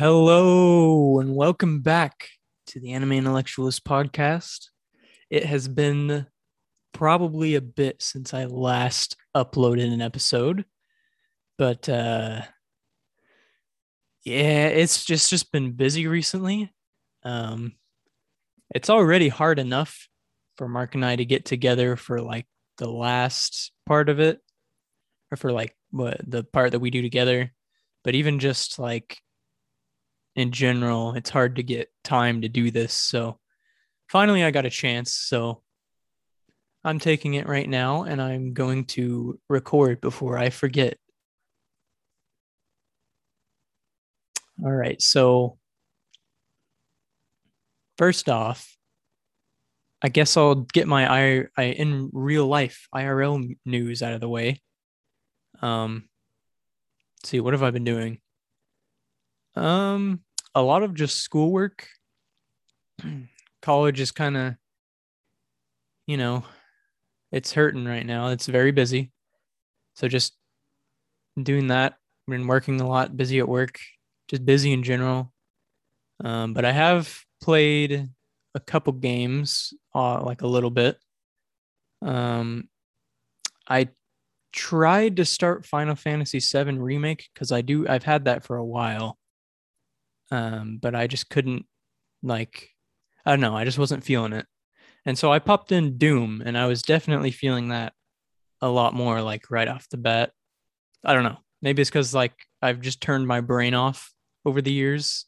Hello and welcome back to the Anime Intellectuals podcast. It has been probably a bit since I last uploaded an episode, but uh yeah, it's just just been busy recently. Um it's already hard enough for Mark and I to get together for like the last part of it or for like what the part that we do together, but even just like in general, it's hard to get time to do this. So finally, I got a chance. So I'm taking it right now and I'm going to record before I forget. All right. So, first off, I guess I'll get my I, I in real life IRL news out of the way. Um, see, what have I been doing? Um, a lot of just schoolwork. College is kind of, you know, it's hurting right now. It's very busy. So just doing that. Been working a lot, busy at work, just busy in general. Um, but I have played a couple games, uh, like a little bit. Um, I tried to start Final Fantasy VII Remake because I do I've had that for a while, um, but I just couldn't like I don't know I just wasn't feeling it, and so I popped in Doom, and I was definitely feeling that a lot more like right off the bat. I don't know maybe it's because like I've just turned my brain off over the years,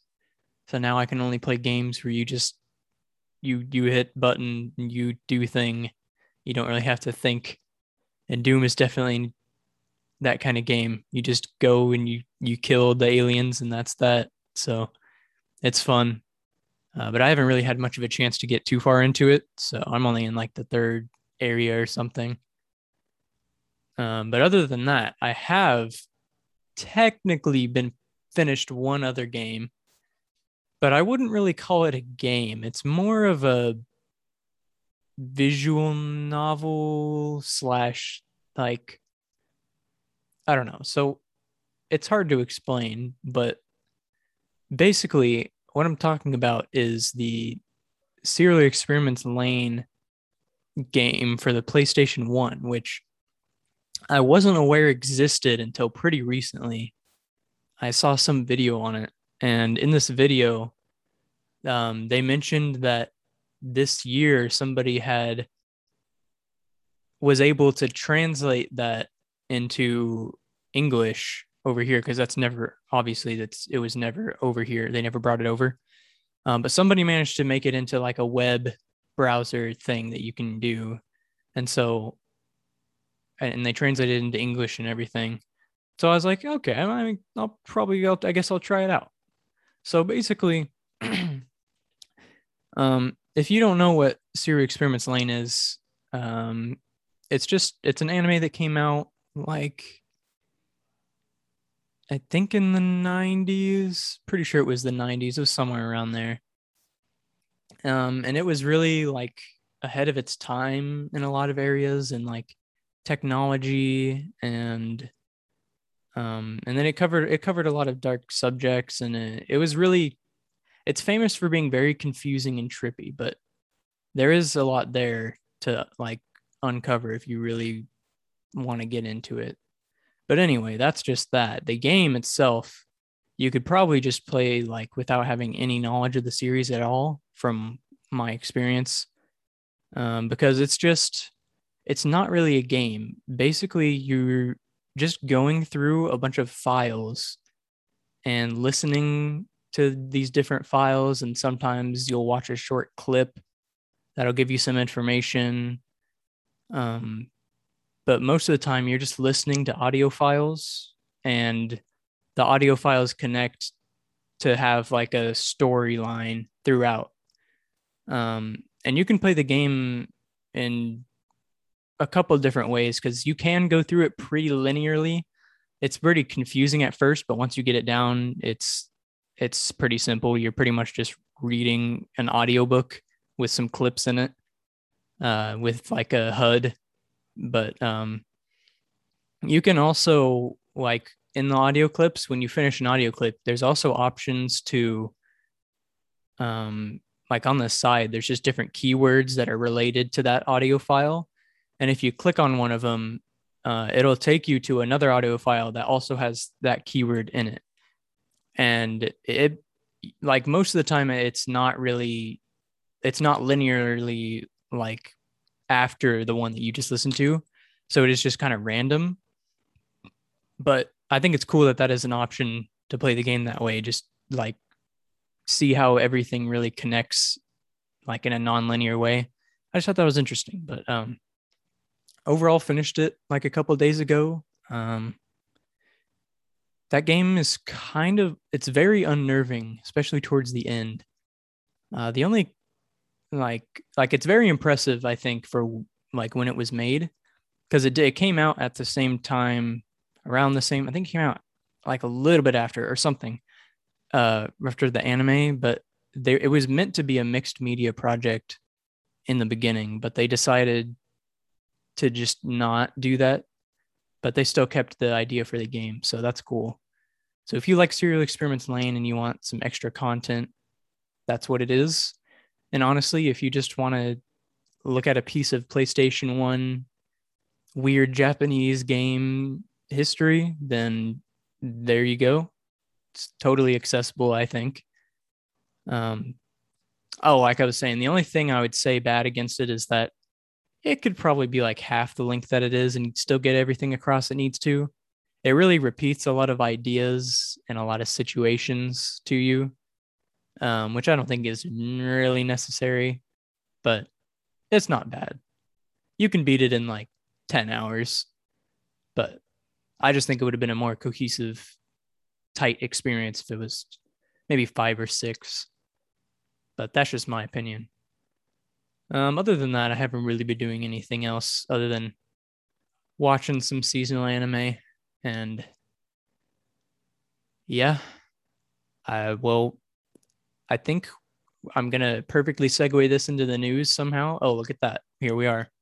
so now I can only play games where you just you you hit button and you do thing. You don't really have to think. And doom is definitely that kind of game. You just go and you you kill the aliens and that's that so it's fun uh, but i haven't really had much of a chance to get too far into it so i'm only in like the third area or something um, but other than that i have technically been finished one other game but I wouldn't really call it a game. It's more of a visual novel slash like I don't know. So it's hard to explain, but basically what I'm talking about is the Serial Experiments Lain game for the PlayStation 1, which I wasn't aware existed until pretty recently. I saw some video on it and in this video, um, they mentioned that this year somebody had was able to translate that into English over here because that's never obviously that's it was never over here. They never brought it over. Um, but somebody managed to make it into like a web browser thing that you can do. And so and they translated into English and everything. So I was like, okay, I mean, I'll probably go, I guess I'll try it out. So basically, um, if you don't know what Serial Experiments Lain is, um, it's just it's an anime that came out like I think in the 90s. Pretty sure it was the 90s. It was somewhere around there. Um, and it was really like ahead of its time in a lot of areas and like technology and um, and then it covered it covered a lot of dark subjects and it, it was really it's famous for being very confusing and trippy but there is a lot there to like uncover if you really want to get into it but anyway that's just that. The game itself you could probably just play like without having any knowledge of the series at all from my experience. Um, because it's just it's not really a game. Basically you're just going through a bunch of files and listening to these different files and sometimes you'll watch a short clip that'll give you some information. Um, but most of the time you're just listening to audio files and the audio files connect to have like a storyline throughout um, and you can play the game in a couple different ways because you can go through it pretty linearly. It's pretty confusing at first, but once you get it down, it's it's pretty simple. You're pretty much just reading an audiobook with some clips in it, uh, with like a HUD. But um, you can also like in the audio clips, when you finish an audio clip, there's also options to, um, like on the side, there's just different keywords that are related to that audio file. And if you click on one of them, uh, it'll take you to another audio file that also has that keyword in it. And it, like most of the time, it's not really, it's not linearly like after the one that you just listened to. So it is just kind of random. But I think it's cool that that is an option to play the game that way. Just like see how everything really connects like in a non-linear way. I just thought that was interesting. But um overall finished it like a couple days ago. Um that game is kind of it's very unnerving, especially towards the end. Uh the only like like it's very impressive, I think, for like when it was made. Because it, it came out at the same time, around the same, I think it came out like a little bit after or something uh, after the anime, but there it was meant to be a mixed media project in the beginning, but they decided to just not do that. But they still kept the idea for the game, so that's cool. So if you like Serial Experiments Lain and you want some extra content, that's what it is. And honestly, if you just want to look at a piece of PlayStation 1 weird Japanese game history, then there you go it's totally accessible, I think. Um, oh, like I was saying, the only thing I would say bad against it is that it could probably be like half the length that it is and still get everything across it needs to. It really repeats a lot of ideas and a lot of situations to you, um, which I don't think is really necessary, but it's not bad. You can beat it in like 10 hours, but I just think it would have been a more cohesive tight experience if it was maybe five or six. But that's just my opinion. Um, other than that, I haven't really been doing anything else other than watching some seasonal anime and yeah, I will. I think I'm gonna perfectly segue this into the news somehow. Oh, look at that! Here we are.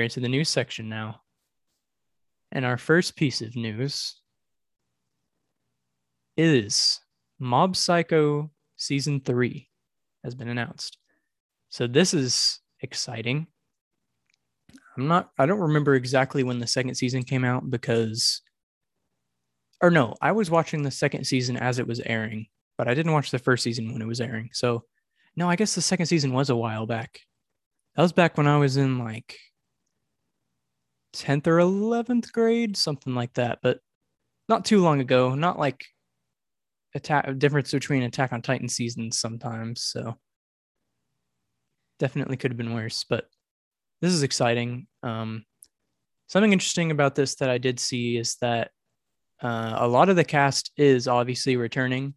Into the news section now. And our first piece of news is Mob Psycho season three has been announced. So this is exciting. I'm not, I don't remember exactly when the second season came out because, or no, I was watching the second season as it was airing, but I didn't watch the first season when it was airing. So, no, I guess the second season was a while back. That was back when I was in like 10th or 11th grade, something like that, but not too long ago. Not like attack difference between Attack on Titan seasons sometimes. So definitely could have been worse, but this is exciting. Um, something interesting about this that I did see is that uh, a lot of the cast is obviously returning,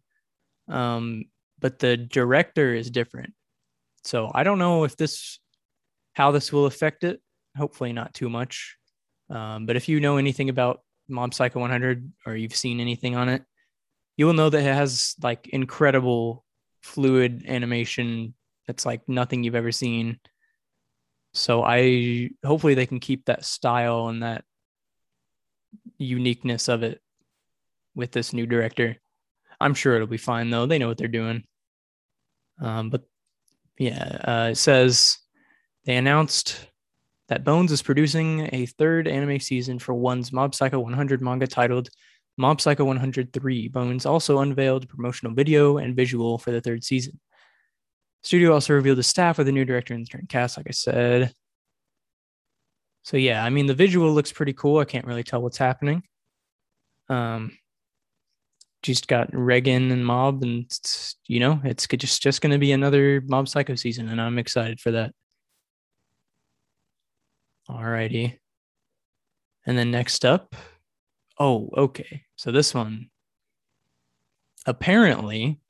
um, but the director is different. So I don't know if this how this will affect it. Hopefully not too much. Um, but if you know anything about Mob Psycho 100 or you've seen anything on it, you will know that it has like incredible fluid animation that's like nothing you've ever seen. So I hopefully they can keep that style and that uniqueness of it with this new director. I'm sure it'll be fine though. They know what they're doing. Um, but yeah, uh, it says they announced that Bones is producing a third anime season for One's Mob Psycho 100 manga titled Mob Psycho 103. Bones also unveiled promotional video and visual for the third season. Studio also revealed the staff with a new director and the current cast, like I said. So yeah, I mean the visual looks pretty cool. I can't really tell what's happening. Um, just got Reigen and Mob, and you know it's just just going to be another Mob Psycho season, and I'm excited for that. Alrighty. And then next up, Oh, okay. So this one apparently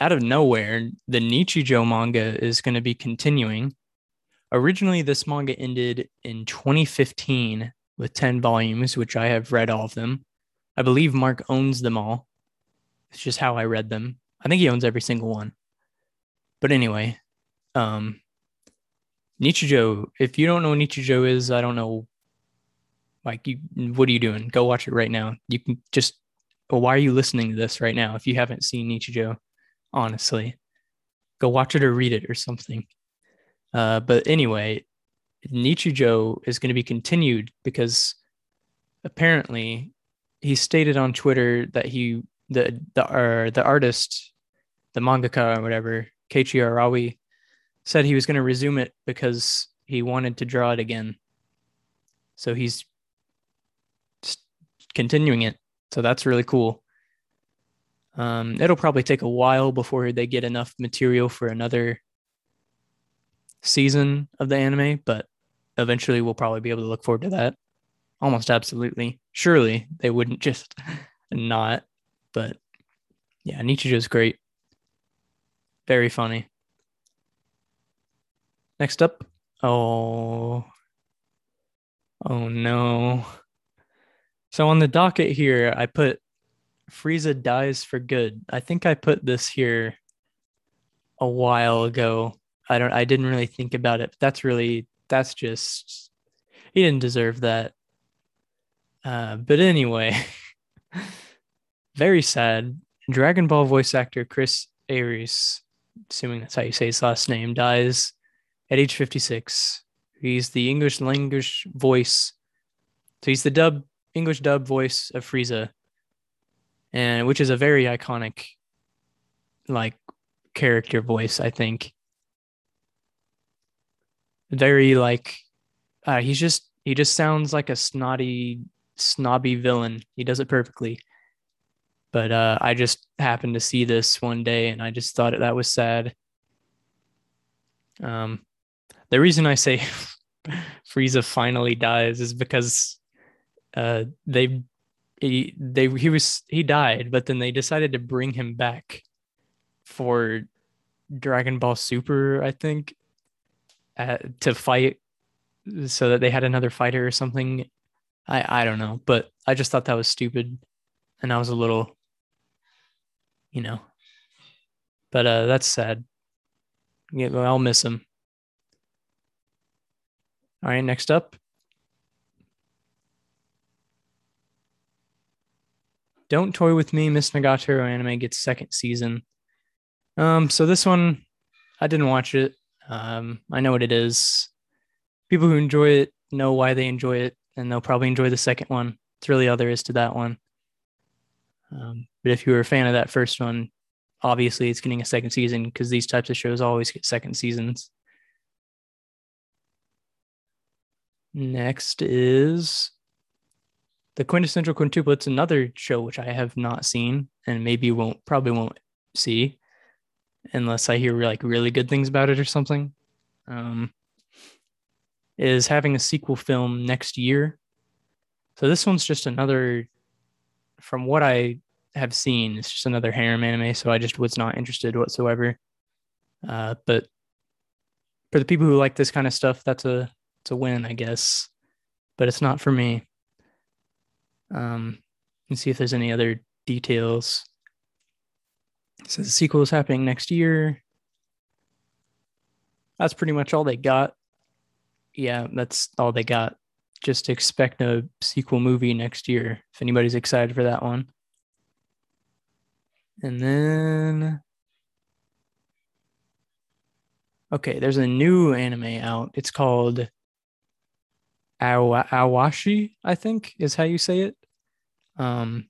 out of nowhere, the Nichijou manga is going to be continuing. Originally, this manga ended in 2015 with 10 volumes, which I have read all of them. I believe Mark owns them all. It's just how I read them. I think he owns every single one. But anyway, um Nichijou, if you don't know what Nichijou is, I don't know like you what are you doing? Go watch it right now. You can just why are you listening to this right now if you haven't seen Nichijou? Honestly. Go watch it or read it or something. Uh, but anyway, Nichijou is going to be continued because apparently he stated on Twitter that he the the uh, the artist, the mangaka or whatever, Keiichi Arawi, said he was going to resume it because he wanted to draw it again. So he's continuing it. So that's really cool. Um, it'll probably take a while before they get enough material for another season of the anime, but eventually we'll probably be able to look forward to that. Almost absolutely. Surely they wouldn't just not, but yeah, is great. Very funny. Next up. Oh. Oh no. So on the docket here, I put Frieza dies for good. I think I put this here a while ago. I don't I didn't really think about it. that's really that's just he didn't deserve that. Uh, but anyway, very sad. Dragon Ball voice actor Chris Ayres, assuming that's how you say his last name, dies at age 56. He's the English language voice. So he's the dub English dub voice of Frieza, and which is a very iconic, like, character voice. I think. Very like, uh, he's just he just sounds like a snotty, snobby villain. He does it perfectly. But uh, I just happened to see this one day, and I just thought that was sad. Um, the reason I say Frieza finally dies is because uh, they he they he was he died, but then they decided to bring him back for Dragon Ball Super, I think, uh, to fight so that they had another fighter or something. I I don't know, but I just thought that was stupid, and I was a little, you know. But uh, that's sad. Yeah, I'll miss him. All right, next up, Don't Toy With Me, Miss Nagatoro anime gets second season. Um, so this one, I didn't watch it. Um, I know what it is. People who enjoy it know why they enjoy it, and they'll probably enjoy the second one. It's really all there is to that one. Um, but if you were a fan of that first one, obviously it's getting a second season because these types of shows always get second seasons. Next is the quintessential quintuplets another show which i have not seen and maybe won't probably won't see unless i hear like really good things about it or something. Um, is having a sequel film next year. So this one's just another from what i have seen it's just another harem anime so i just was not interested whatsoever. Uh, but for the people who like this kind of stuff that's a it's a win i guess but it's not for me um, and see if there's any other details. So the sequel is happening next year. That's pretty much all they got. Yeah, that's all they got. Just expect a sequel movie next year if anybody's excited for that one. And then Okay, there's a new anime out. It's called Aoashi, I think is how you say it. Um,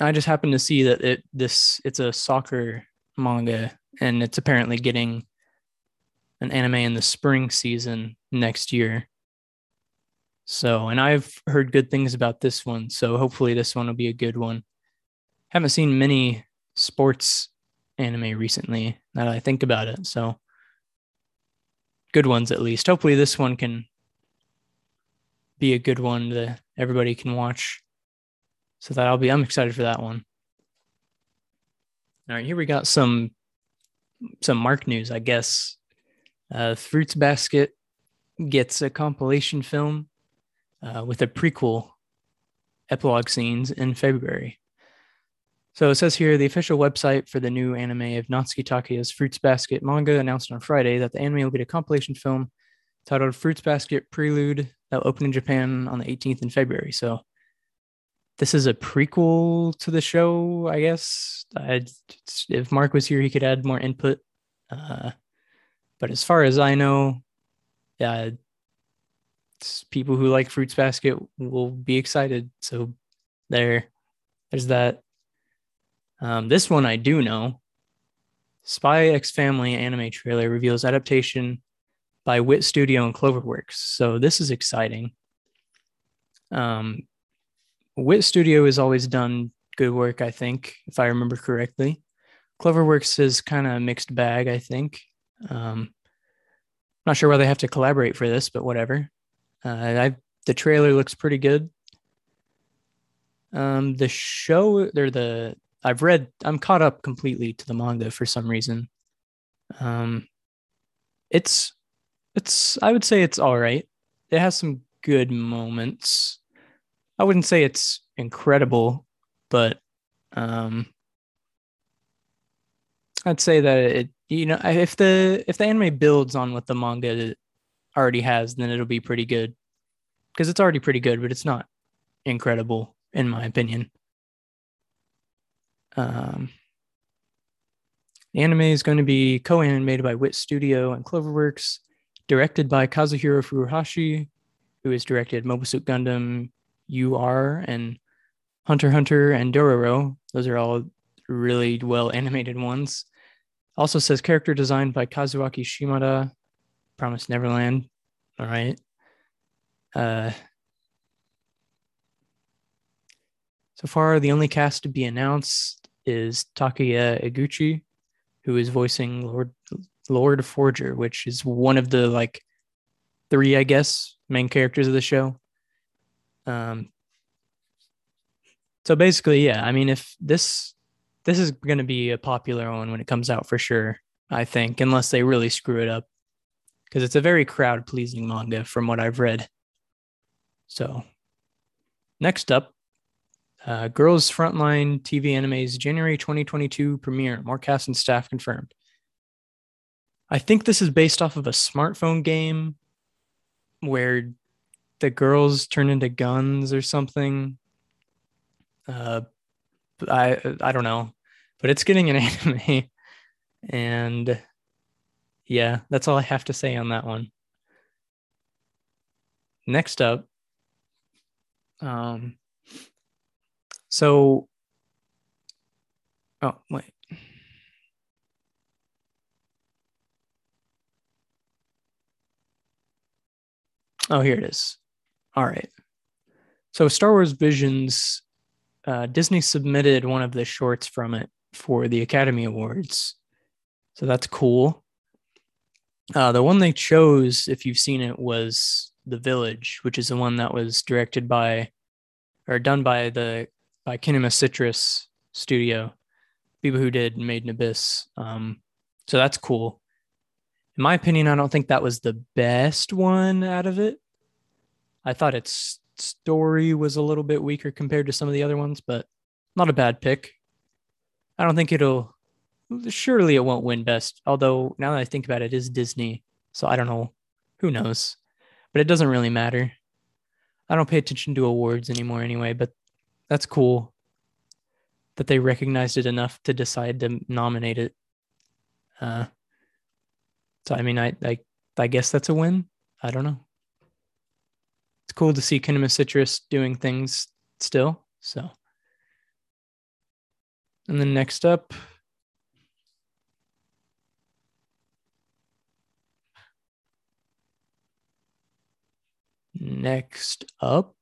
I just happened to see that it this it's a soccer manga and it's apparently getting an anime in the spring season next year. So, and I've heard good things about this one, so hopefully this one will be a good one. Haven't seen many sports anime recently now that I think about it, so good ones at least. Hopefully this one can be a good one that everybody can watch. So that I'll be I'm excited for that one. All right, here we got some some Mark news, I guess. Uh, Fruits Basket gets a compilation film uh, with a prequel epilogue scenes in February. So it says here the official website for the new anime of Natsuki Takaya's Fruits Basket manga announced on Friday that the anime will get a compilation film titled Fruits Basket Prelude that will open in Japan on the 18th in February. So this is a prequel to the show, I guess. I'd, if Mark was here, he could add more input. Uh, but as far as I know, yeah, people who like Fruits Basket will be excited. So there, there's that. Um, this one I do know. Spy X Family anime trailer reveals adaptation by Wit Studio and Cloverworks. So this is exciting. Um, Wit Studio has always done good work, I think, if I remember correctly. Cloverworks is kind of a mixed bag, I think. Um, not sure why they have to collaborate for this, but whatever. Uh, I the trailer looks pretty good. Um, the show or the I've read I'm caught up completely to the manga for some reason. Um, it's it's I would say it's all right. It has some good moments. I wouldn't say it's incredible, but um, I'd say that it you know if the if the anime builds on what the manga already has, then it'll be pretty good because it's already pretty good, but it's not incredible in my opinion. Um, the anime is going to be co-animated by Wit Studio and Cloverworks, directed by Kazuhiro Furuhashi, who has directed Mobile Suit Gundam UR and Hunter Hunter and Dororo. Those are all really well animated ones. Also says character designed by Kazuaki Shimada, Promise Neverland. All right. Uh, so far, the only cast to be announced is Takuya Eguchi, who is voicing Lord Lord Forger, which is one of the like three, I guess, main characters of the show. Um, so basically, yeah, I mean, if this this is going to be a popular one when it comes out for sure, I think, unless they really screw it up, because it's a very crowd pleasing manga from what I've read. So, next up, uh, Girls Frontline TV Anime's January 2022 premiere. More cast and staff confirmed. I think this is based off of a smartphone game where the girls turn into guns or something. Uh, I I don't know, but it's getting an anime, and yeah, that's all I have to say on that one. Next up, um, so, oh wait, Oh, here it is. All right. So, Star Wars Visions, uh, Disney submitted one of the shorts from it for the Academy Awards. So, that's cool. Uh, the one they chose, if you've seen it, was The Village, which is the one that was directed by or done by the by Kinema Citrus Studio, people who did Made in Abyss. Um, so that's cool in my opinion, I don't think that was the best one out of it. I thought its story was a little bit weaker compared to some of the other ones, but not a bad pick. I don't think it'll. Surely it won't win best. Although now that I think about it, it is Disney, so I don't know. Who knows? But it doesn't really matter. I don't pay attention to awards anymore anyway. But that's cool that they recognized it enough to decide to nominate it. Uh, so I mean, I I I guess that's a win. I don't know. It's cool to see Kinema Citrus doing things still. So, and then next up. Next up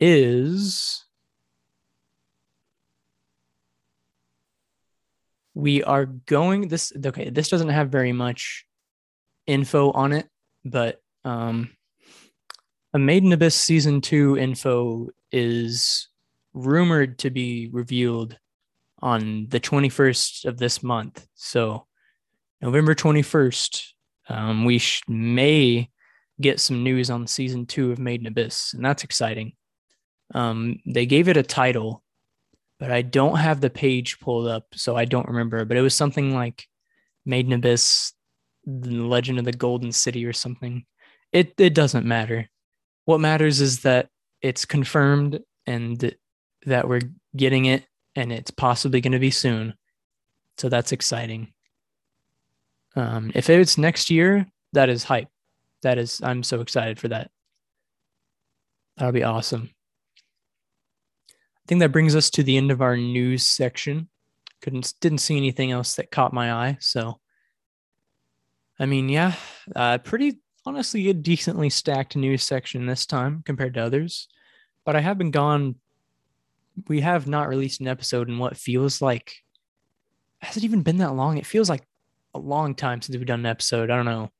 is we are going this okay this doesn't have very much info on it but um a made in abyss season 2 info is rumored to be revealed on the 21st of this month. So, November 21st, um, we sh- may get some news on season two of Made in Abyss, and that's exciting. Um, they gave it a title, but I don't have the page pulled up, so I don't remember. But it was something like Made in Abyss, The Legend of the Golden City, or something. It it doesn't matter. What matters is that it's confirmed and that we're getting it and it's possibly going to be soon. So that's exciting. Um, if it's next year, that is hype. That is, I'm so excited for that. That'll be awesome. I think that brings us to the end of our news section. Couldn't didn't see anything else that caught my eye. So, I mean, yeah, uh, pretty honestly a decently stacked news section this time compared to others. But I have been gone we have not released an episode in what feels like has it even been that long? It feels like a long time since we've done an episode. I don't know.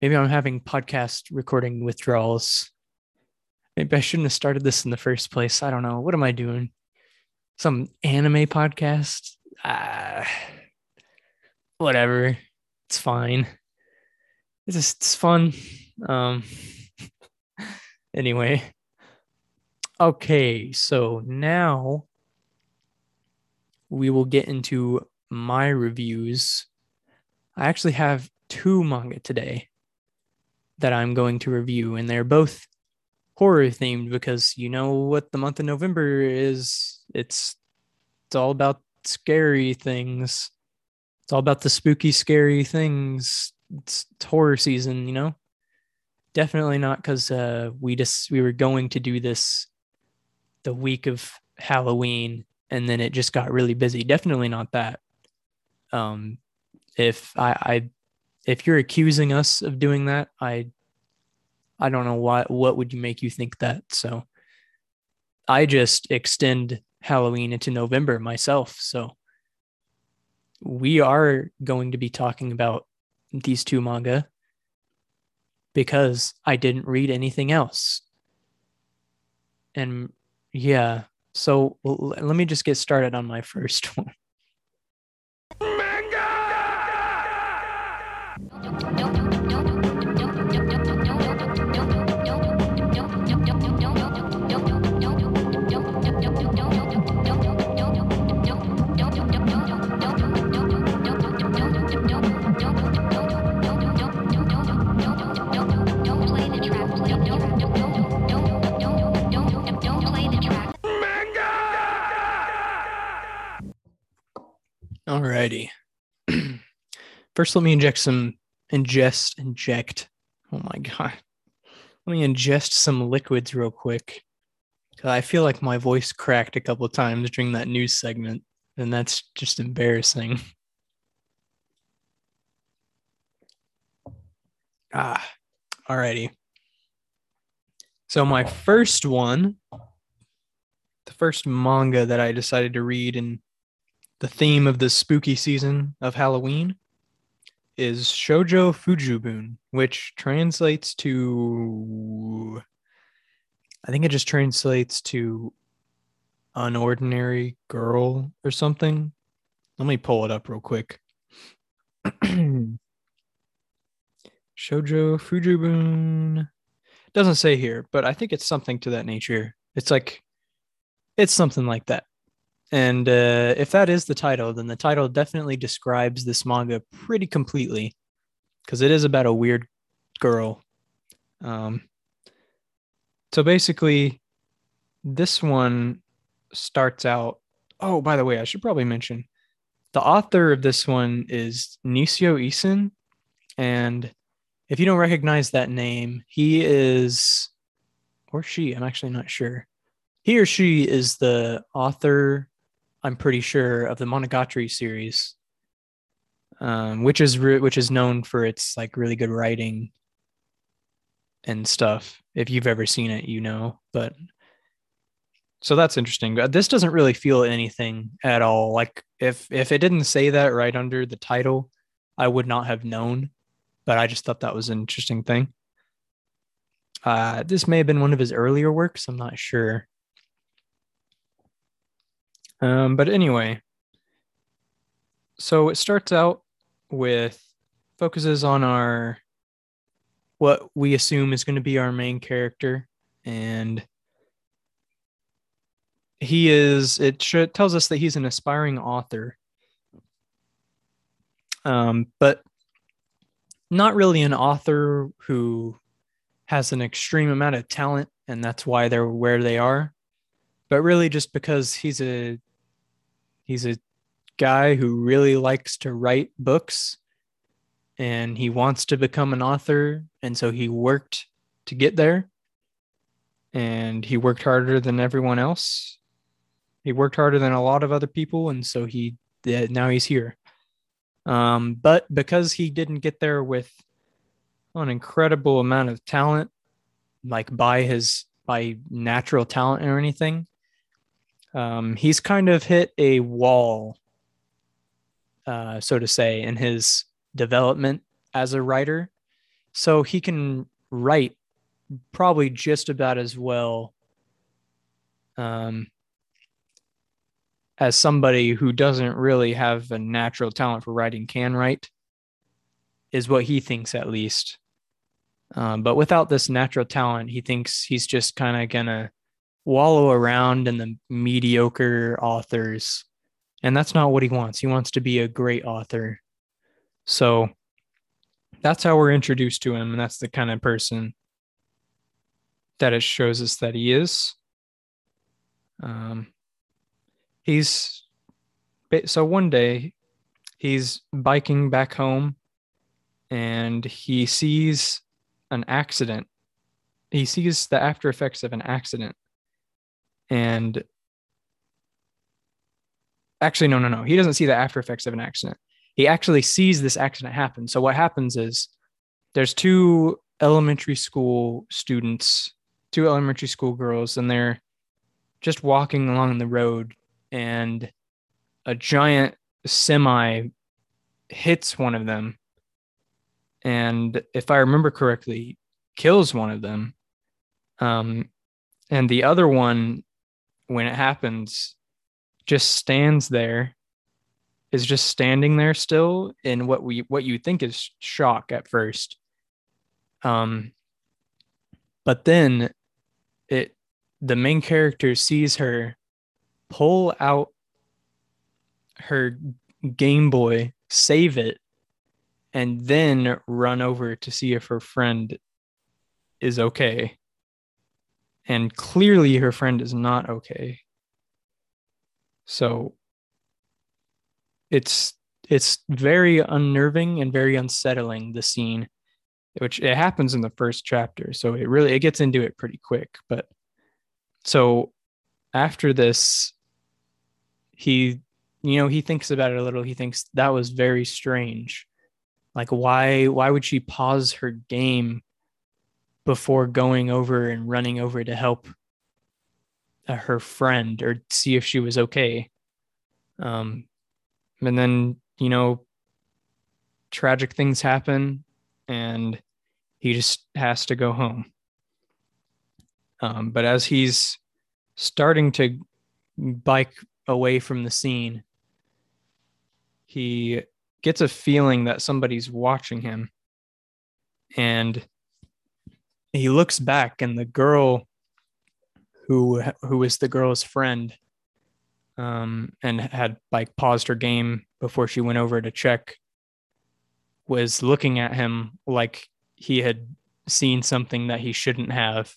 Maybe I'm having podcast recording withdrawals. Maybe I shouldn't have started this in the first place. I don't know. What am I doing? Some anime podcast? Ah, whatever. It's fine. It's just it's fun. Um anyway, Okay, so now we will get into my reviews. I actually have two manga today that I'm going to review, and they're both horror themed because you know what the month of November is. It's it's all about scary things. It's all about the spooky, scary things. It's, it's horror season, you know. Definitely not because uh, we just we were going to do this the week of Halloween and then it just got really busy. Definitely not that. Um, if I, I if you're accusing us of doing that, I I don't know why what would you make you think that. So I just extend Halloween into November myself. So we are going to be talking about these two manga because I didn't read anything else. And yeah. So let me just get started on my first one. Alrighty. First, let me inject some ingest inject. Oh my god. Let me ingest some liquids real quick. I feel like my voice cracked a couple times during that news segment, and that's just embarrassing. Ah, alrighty. So my first one, the first manga that I decided to read and the theme of the spooky season of Halloween is Shoujo Fujuubun, which translates to I think it just translates to unordinary girl or something. Let me pull it up real quick. Shoujo Fujuubun doesn't say here, but I think it's something to that nature. It's like it's something like that. And uh, if that is the title, then the title definitely describes this manga pretty completely because it is about a weird girl. Um, so basically, this one starts out. Oh, by the way, I should probably mention the author of this one is Nisio Isin. And if you don't recognize that name, he is, or she, I'm actually not sure. He or she is the author I'm pretty sure, of the Monogatari series, um, which is re- which is known for its like really good writing and stuff. If you've ever seen it, you know. But so that's interesting. This doesn't really feel anything at all. Like if if it didn't say that right under the title, I would not have known. But I just thought that was an interesting thing. Uh, this may have been one of his earlier works. I'm not sure. Um, but anyway, so it starts out with focuses on our what we assume is going to be our main character and he is it should, tells us that he's an aspiring author. Um, but not really an author who has an extreme amount of talent and that's why they're where they are but really just because he's a he's a guy who really likes to write books and he wants to become an author and so he worked to get there and he worked harder than everyone else. He worked harder than a lot of other people and so he now he's here. Um, but because he didn't get there with an incredible amount of talent like by his by natural talent or anything um, he's kind of hit a wall uh, so to say in his development as a writer. So he can write probably just about as well um, as somebody who doesn't really have a natural talent for writing can write, is what he thinks at least. Um, but without this natural talent, he thinks he's just kind of gonna wallow around in the mediocre authors. And that's not what he wants. He wants to be a great author. So that's how we're introduced to him. And that's the kind of person that it shows us that he is. Um, he's so one day he's biking back home and he sees an accident. He sees the after effects of an accident. And actually, no, no, no. He doesn't see the after effects of an accident he actually sees this accident happen. So what happens is there's two elementary school students, two elementary school girls, and they're just walking along the road, and a giant semi hits one of them. And if I remember correctly, kills one of them. Um, and the other one, when it happens, just stands there is just standing there still in what we what you think is shock at first. Um but then it the main character sees her pull out her game boy save it and then run over to see if her friend is okay and clearly her friend is not okay. So it's it's very unnerving and very unsettling the scene which it happens in the first chapter. So it really it gets into it pretty quick. But so after this he you know he thinks about it a little. He thinks that was very strange. Like why why would she pause her game before going over and running over to help uh, her friend or see if she was okay. Um and then you know tragic things happen and he just has to go home. Um, but as he's starting to bike away from the scene he gets a feeling that somebody's watching him. And he looks back and the girl who who is the girl's friend um, and had like paused her game before she went over to check was looking at him like he had seen something that he shouldn't have.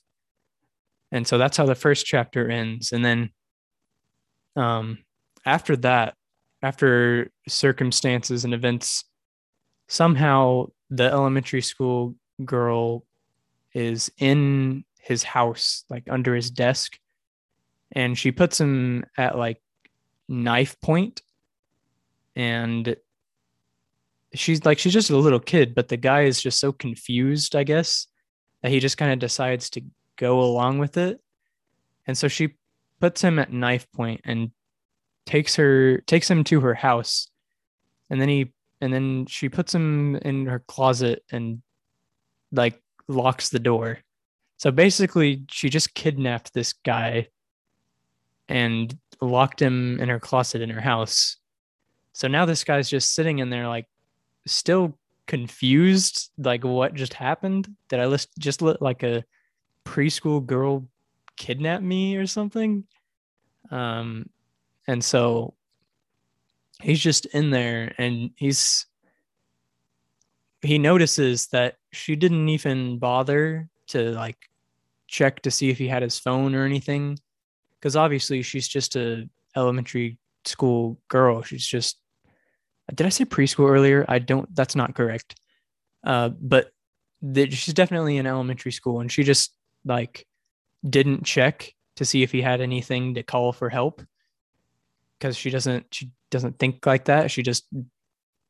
And so that's how the first chapter ends. And then um, after that after circumstances and events somehow the elementary school girl is in his house like under his desk. And she puts him at like knife point. And she's like she's just a little kid but the guy is just so confused i guess that he just kind of decides to go along with it. And so she puts him at knife point and takes her takes him to her house. And then he and then she puts him in her closet and like locks the door so basically she just kidnapped this guy and locked him in her closet in her house. So now this guy's just sitting in there, like, still confused, like, what just happened? Did I list, just let like a preschool girl kidnap me or something? Um, and so he's just in there and he's he notices that she didn't even bother to like check to see if he had his phone or anything. Because obviously she's just a elementary school girl. She's just did i say preschool earlier? I don't that's not correct. Uh, but the, she's definitely in elementary school and she just like didn't check to see if he had anything to call for help. Because she doesn't she doesn't think like that. She just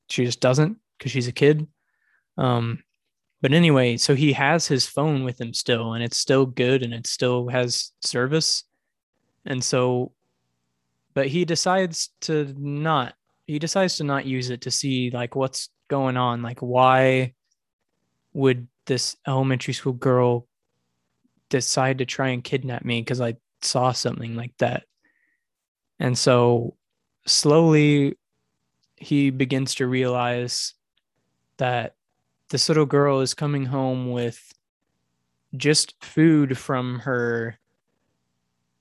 she just doesn't because she's a kid um but anyway so he has his phone with him still and it's still good and it still has service. And so but he decides to not he decides to not use it to see like what's going on. Like why would this elementary school girl decide to try and kidnap me because i saw something like that? And so slowly he begins to realize that this little girl is coming home with just food from her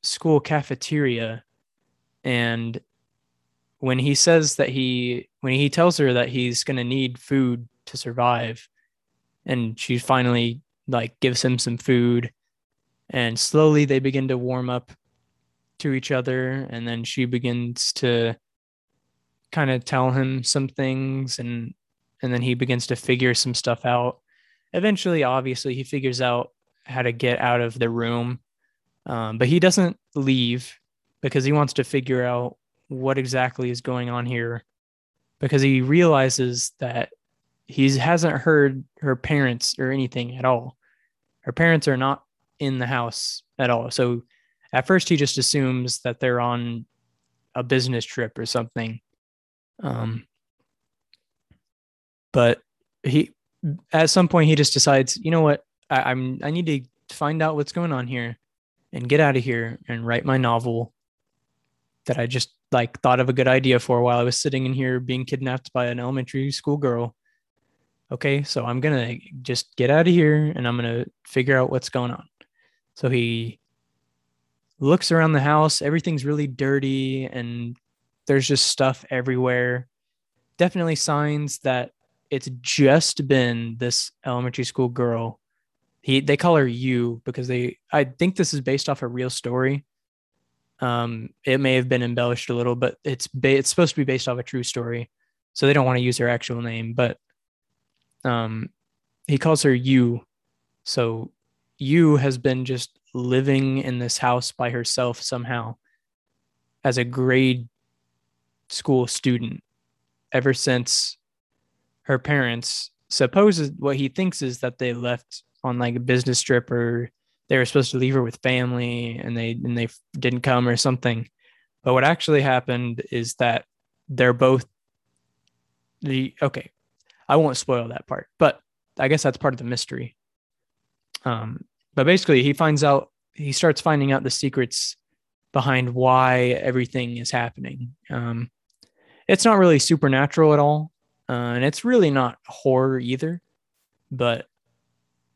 school cafeteria. And when he says that he when he tells her that he's going to need food to survive and she finally like gives him some food and slowly they begin to warm up to each other and then she begins to kind of tell him some things and and then he begins to figure some stuff out. Eventually obviously he figures out how to get out of the room um, but he doesn't leave because he wants to figure out what exactly is going on here because he realizes that he hasn't heard her parents or anything at all. Her parents are not in the house at all. So at first he just assumes that they're on a business trip or something. Um but he at some point he just decides you know what? I, i'm i need to find out what's going on here and get out of here and write my novel that i just like thought of a good idea for while i was sitting in here being kidnapped by an elementary school girl. Okay so i'm gonna just get out of here and i'm gonna figure out what's going on. So he looks around the house, everything's really dirty and there's just stuff everywhere. Definitely signs that it's just been this elementary school girl. He they call her you because they I think this is based off a real story. Um, it may have been embellished a little, but it's ba- it's supposed to be based off a true story, so they don't want to use her actual name. But um, he calls her you, so you has been just living in this house by herself somehow as a grade school student ever since her parents supposes what he thinks is that they left on like a business trip or they were supposed to leave her with family and they and they didn't come or something. But what actually happened is that they're both the okay i won't spoil that part but i guess that's part of the mystery. Um but basically he finds out he starts finding out the secrets behind why everything is happening. Um, it's not really supernatural at all uh, and it's really not horror either but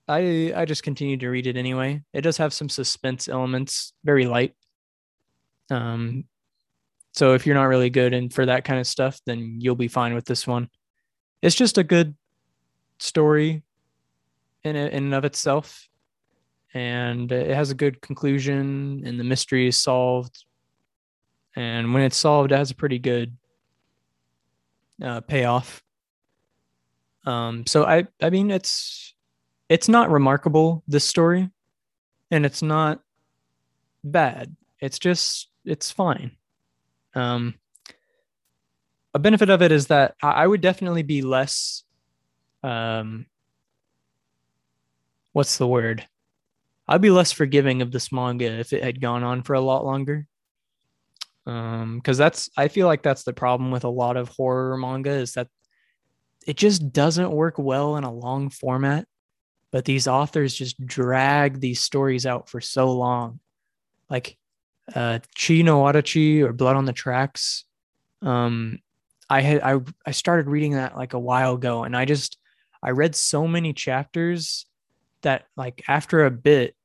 i i just continue to read it anyway. It does have some suspense elements very light. Um so if you're not really good and for that kind of stuff then you'll be fine with this one. It's just a good story in in and of itself and it has a good conclusion and the mystery is solved. And when it's solved it has a pretty good uh, payoff um, so i i mean it's it's not remarkable this story and it's not bad. It's just it's fine. Um, a benefit of it is that i would definitely be less um, what's the word? I'd be less forgiving of this manga if it had gone on for a lot longer. Um, because that's I feel like that's the problem with a lot of horror manga is that it just doesn't work well in a long format. But these authors just drag these stories out for so long. Like uh, Chi no or Blood on the Tracks. Um, I had I I started reading that like a while ago, and I just I read so many chapters that like after a bit,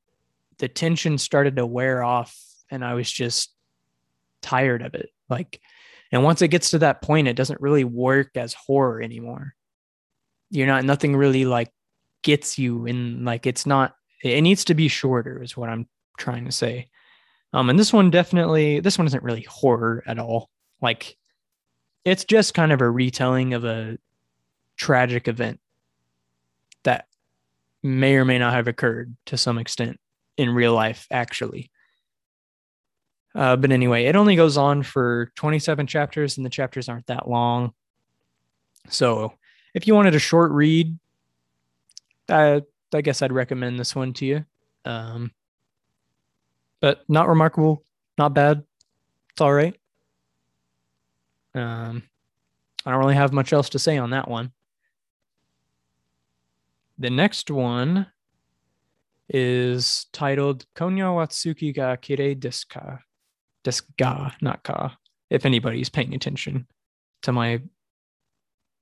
the tension started to wear off, and I was just tired of it. Like, and once it gets to that point, it doesn't really work as horror anymore. You're not nothing really like gets you in like it's not it needs to be shorter is what i'm trying to say. Um and this one definitely this one isn't really horror at all. Like it's just kind of a retelling of a tragic event that may or may not have occurred to some extent in real life actually uh, but anyway it only goes on for 27 chapters and the chapters aren't that long so if you wanted a short read I, I guess I'd recommend this one to you. Um, but not remarkable, not bad. It's all right. Um, I don't really have much else to say on that one. The next one is titled Kon'ya wa Tsuki ga Kirei desu ka? Desu ga, not ka. If anybody's paying attention to my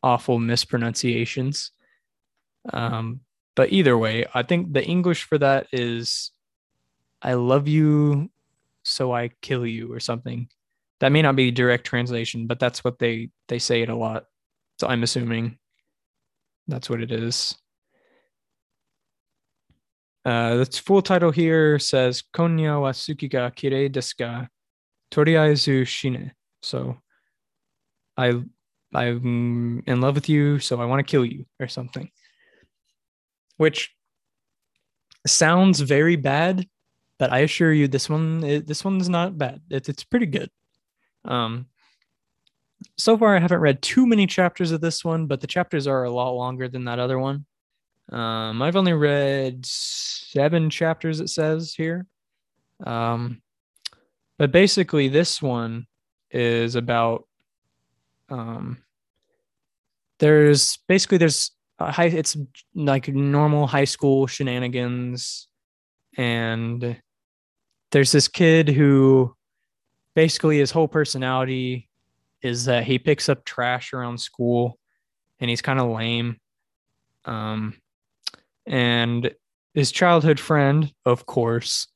awful mispronunciations. Um, but either way, I think the English for that is I love you, so I kill you, or something. That may not be direct translation, but that's what they they say it a lot. So I'm assuming that's what it is. Uh, the full title here says Kon'ya wa Tsuki ga Kirei Toriaezu Shine. So I I'm in love with you, so I want to kill you or something which sounds very bad, but I assure you, this one this one's not bad. It's it's pretty good. Um, so far, I haven't read too many chapters of this one, but the chapters are a lot longer than that other one. Um, I've only read seven chapters. It says here. Um, but basically, this one is about um, there's basically there's high it's like normal high school shenanigans. And there's this kid who basically his whole personality is that he picks up trash around school and he's kind of lame. Um and his childhood friend of course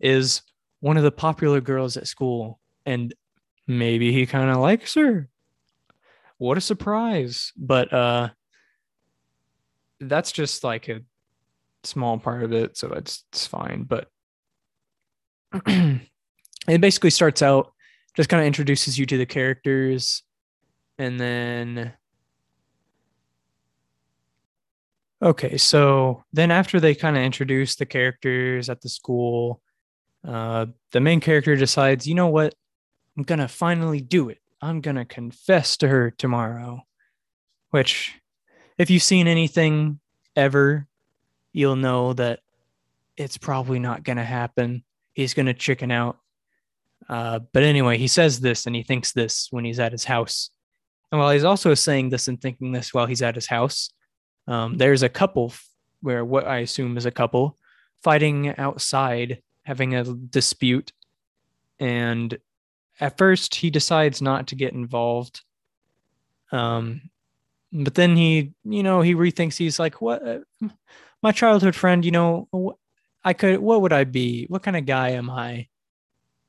is one of the popular girls at school and maybe he kind of likes her what a surprise but uh that's just like a small part of it, so it's it's fine. But it basically starts out just kind of introduces you to the characters, and then okay, so then after they kind of introduce the characters at the school, uh, the main character decides, you know what, I'm gonna finally do it. I'm gonna confess to her tomorrow, which if you've seen anything ever, you'll know that it's probably not going to happen. He's going to chicken out. Uh, but anyway, he says this and he thinks this when he's at his house. And while he's also saying this and thinking this while he's at his house, um, there's a couple where what I assume is a couple fighting outside, having a dispute. And at first, he decides not to get involved. Um, but then he you know he rethinks. He's like what uh, my childhood friend you know i could what would i be? What kind of guy am i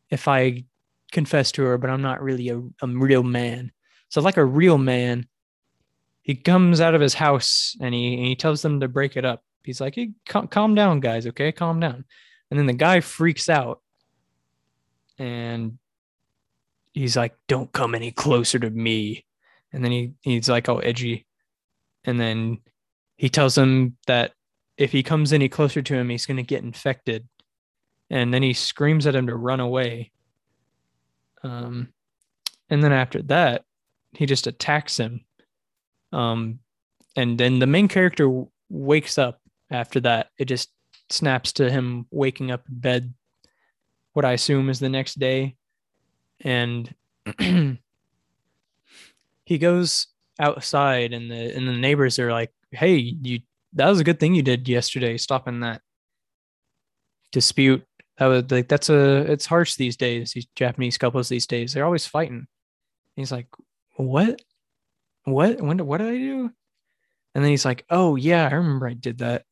if i confess to her but i'm not really a, a real man? So like a real man he comes out of his house and he, and he tells them to break it up. He's like hey, cal- calm down guys okay? Calm down and then the guy freaks out. And he's like don't come any closer to me. And then he he's like all edgy. And then he tells him that if he comes any closer to him he's going to get infected. And then he screams at him to run away. Um and then after that he just attacks him. Um and then the main character wakes up after that. It just snaps to him waking up in bed what i assume is the next day and he goes outside and the and the neighbors are like, "Hey, you that was a good thing you did yesterday, stopping that dispute That was like that's a it's harsh these days. These Japanese couples these days, they're always fighting. He's like, what? What? When? What did I do? And then he's like, oh yeah, I remember I did that.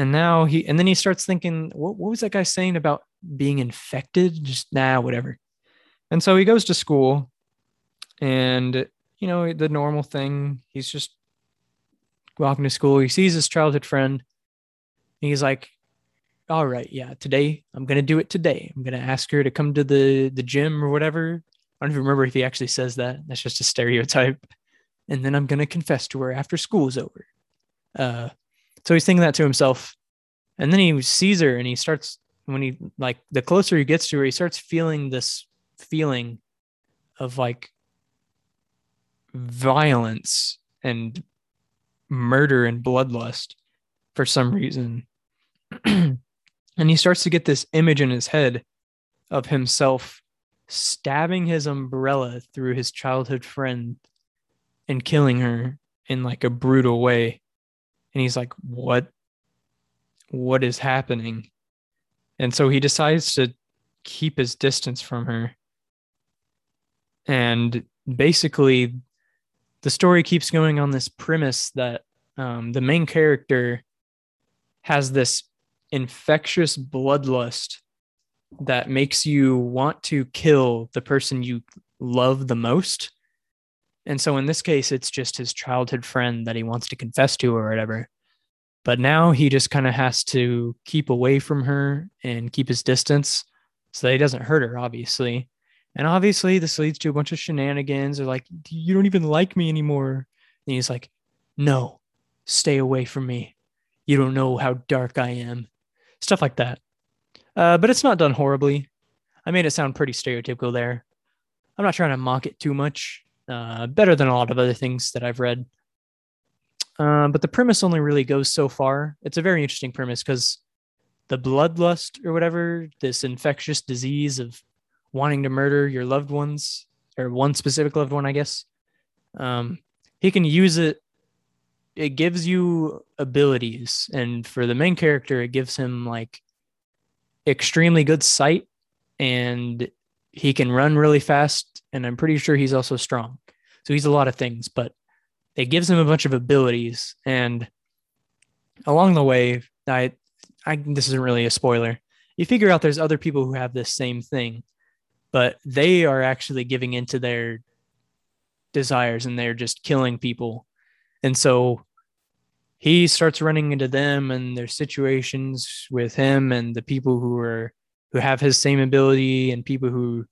And now he and then he starts thinking, what, what was that guy saying about being infected? Just nah, whatever. And so he goes to school, and you know the normal thing. He's just walking to school. He sees his childhood friend. he's like, all right, yeah, today I'm gonna do it today. I'm gonna ask her to come to the the gym or whatever. I don't even remember if he actually says that. That's just a stereotype. And then I'm gonna confess to her after school's over. Uh, so he's thinking that to himself, and then he sees her, and he starts when he like the closer he gets to her, he starts feeling this feeling of like violence and murder and bloodlust for some reason. and he starts to get this image in his head of himself stabbing his umbrella through his childhood friend and killing her in like a brutal way. And he's like, What? What is happening? And so he decides to keep his distance from her. And basically, the story keeps going on this premise that um, the main character has this infectious bloodlust that makes you want to kill the person you love the most. And so in this case, it's just his childhood friend that he wants to confess to or whatever. But now he just kind of has to keep away from her and keep his distance so that he doesn't hurt her, obviously. And obviously, this leads to a bunch of shenanigans. Or like, you don't even like me anymore. And he's like, no, stay away from me. You don't know how dark I am. Stuff like that. Uh, but it's not done horribly. I made it sound pretty stereotypical there. I'm not trying to mock it too much. Uh, better than a lot of other things that I've read. Uh, but the premise only really goes so far. It's a very interesting premise because the bloodlust or whatever, this infectious disease of wanting to murder your loved ones or one specific loved one, I guess. Um, he can use it. It gives you abilities, and for the main character, it gives him like extremely good sight, and he can run really fast. And I'm pretty sure he's also strong. So he's a lot of things, but it gives him a bunch of abilities. And along the way, I, I this isn't really a spoiler. You figure out there's other people who have this same thing, but they are actually giving into their desires and they're just killing people. And so he starts running into them and their situations with him and the people who are who have his same ability and people who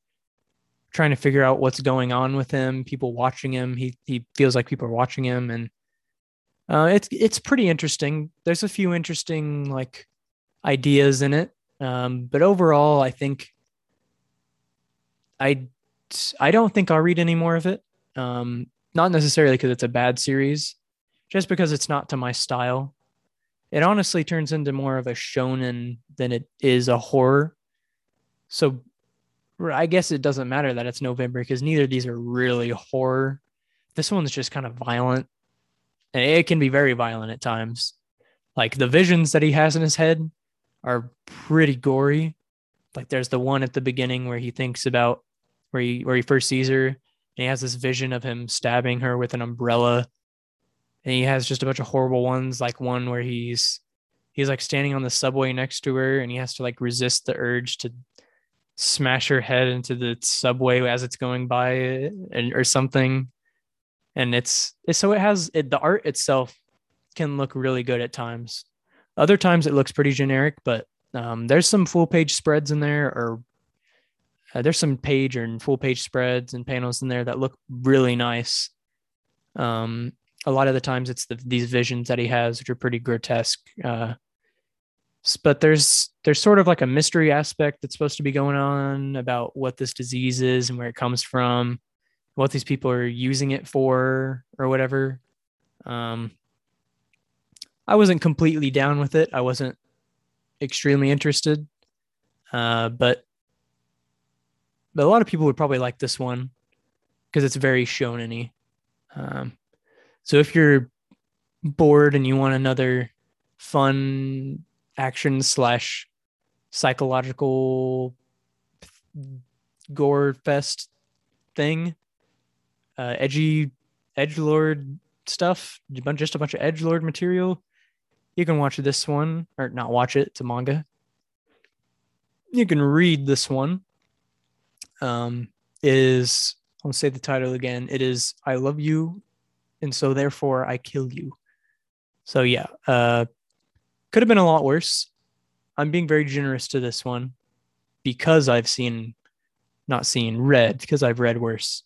trying to figure out what's going on with him, people watching him. He he feels like people are watching him and uh, it's it's pretty interesting. There's a few interesting like ideas in it. Um, but overall, I think I I don't think I'll read any more of it. Um, not necessarily because it's a bad series, just because it's not to my style. It honestly turns into more of a shonen than it is a horror. So I guess it doesn't matter that it's November because neither of these are really horror. This one's just kind of violent. And it can be very violent at times. Like the visions that he has in his head are pretty gory. Like there's the one at the beginning where he thinks about where he where he first sees her and he has this vision of him stabbing her with an umbrella. And he has just a bunch of horrible ones, like one where he's he's like standing on the subway next to her and he has to like resist the urge to smash her head into the subway as it's going by and or something. And it's, it's so it has it, the art itself can look really good at times. Other times it looks pretty generic, but um, there's some full page spreads in there or uh, there's some page and full page spreads and panels in there that look really nice. Um, a lot of the times it's the, these visions that he has, which are pretty grotesque. Uh, but there's there's sort of like a mystery aspect that's supposed to be going on about what this disease is and where it comes from, what these people are using it for or whatever. Um, I wasn't completely down with it. I wasn't extremely interested, uh, but but a lot of people would probably like this one because it's very shonen um, so if you're bored and you want another fun action slash psychological gore fest thing. Uh, edgy edge lord stuff, just a bunch of edge lord material. You can watch this one or not watch it. It's a manga. You can read this one. Um, is I'll say the title again. It is I love you, and so therefore I kill you. So yeah, uh, could have been a lot worse. I'm being very generous to this one because I've seen, not seen, read because I've read worse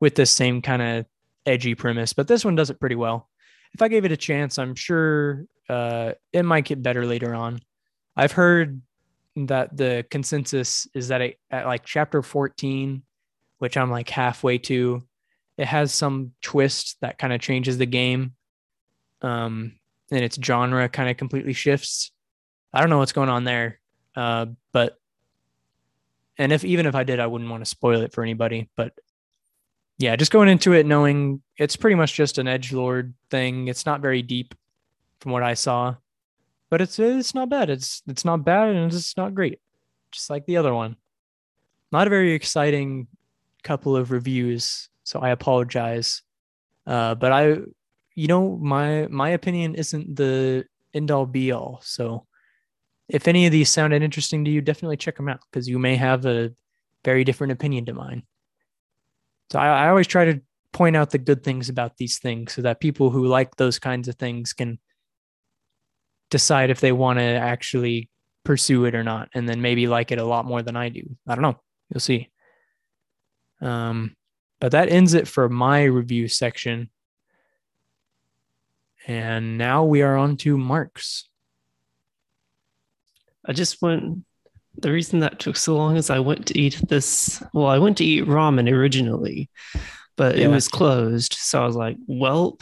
with this same kind of edgy premise. But this one does it pretty well. If I gave it a chance, I'm sure uh, it might get better later on. I've heard that the consensus is that it, at like chapter 14, which I'm like halfway to, it has some twist that kind of changes the game. Um, and its genre kind of completely shifts. I don't know what's going on there. Uh, but and if even if I did, I wouldn't want to spoil it for anybody. But yeah, just going into it knowing it's pretty much just an edge lord thing. It's not very deep from what I saw, but it's it's not bad. It's it's not bad and it's not great, just like the other one. Not a very exciting couple of reviews, so I apologize. Uh, but I, you know, my my opinion isn't the end all be all. So if any of these sounded interesting to you, definitely check them out because you may have a very different opinion to mine. So I, I, always try to point out the good things about these things so that people who like those kinds of things can decide if they want to actually pursue it or not, and then maybe like it a lot more than I do. I don't know. You'll see. Um, but that ends it for my review section. And now we are on to Mark's. I just went. The reason that took so long is I went to eat this. Well, I went to eat ramen originally, but yeah. it was closed. So I was like, well,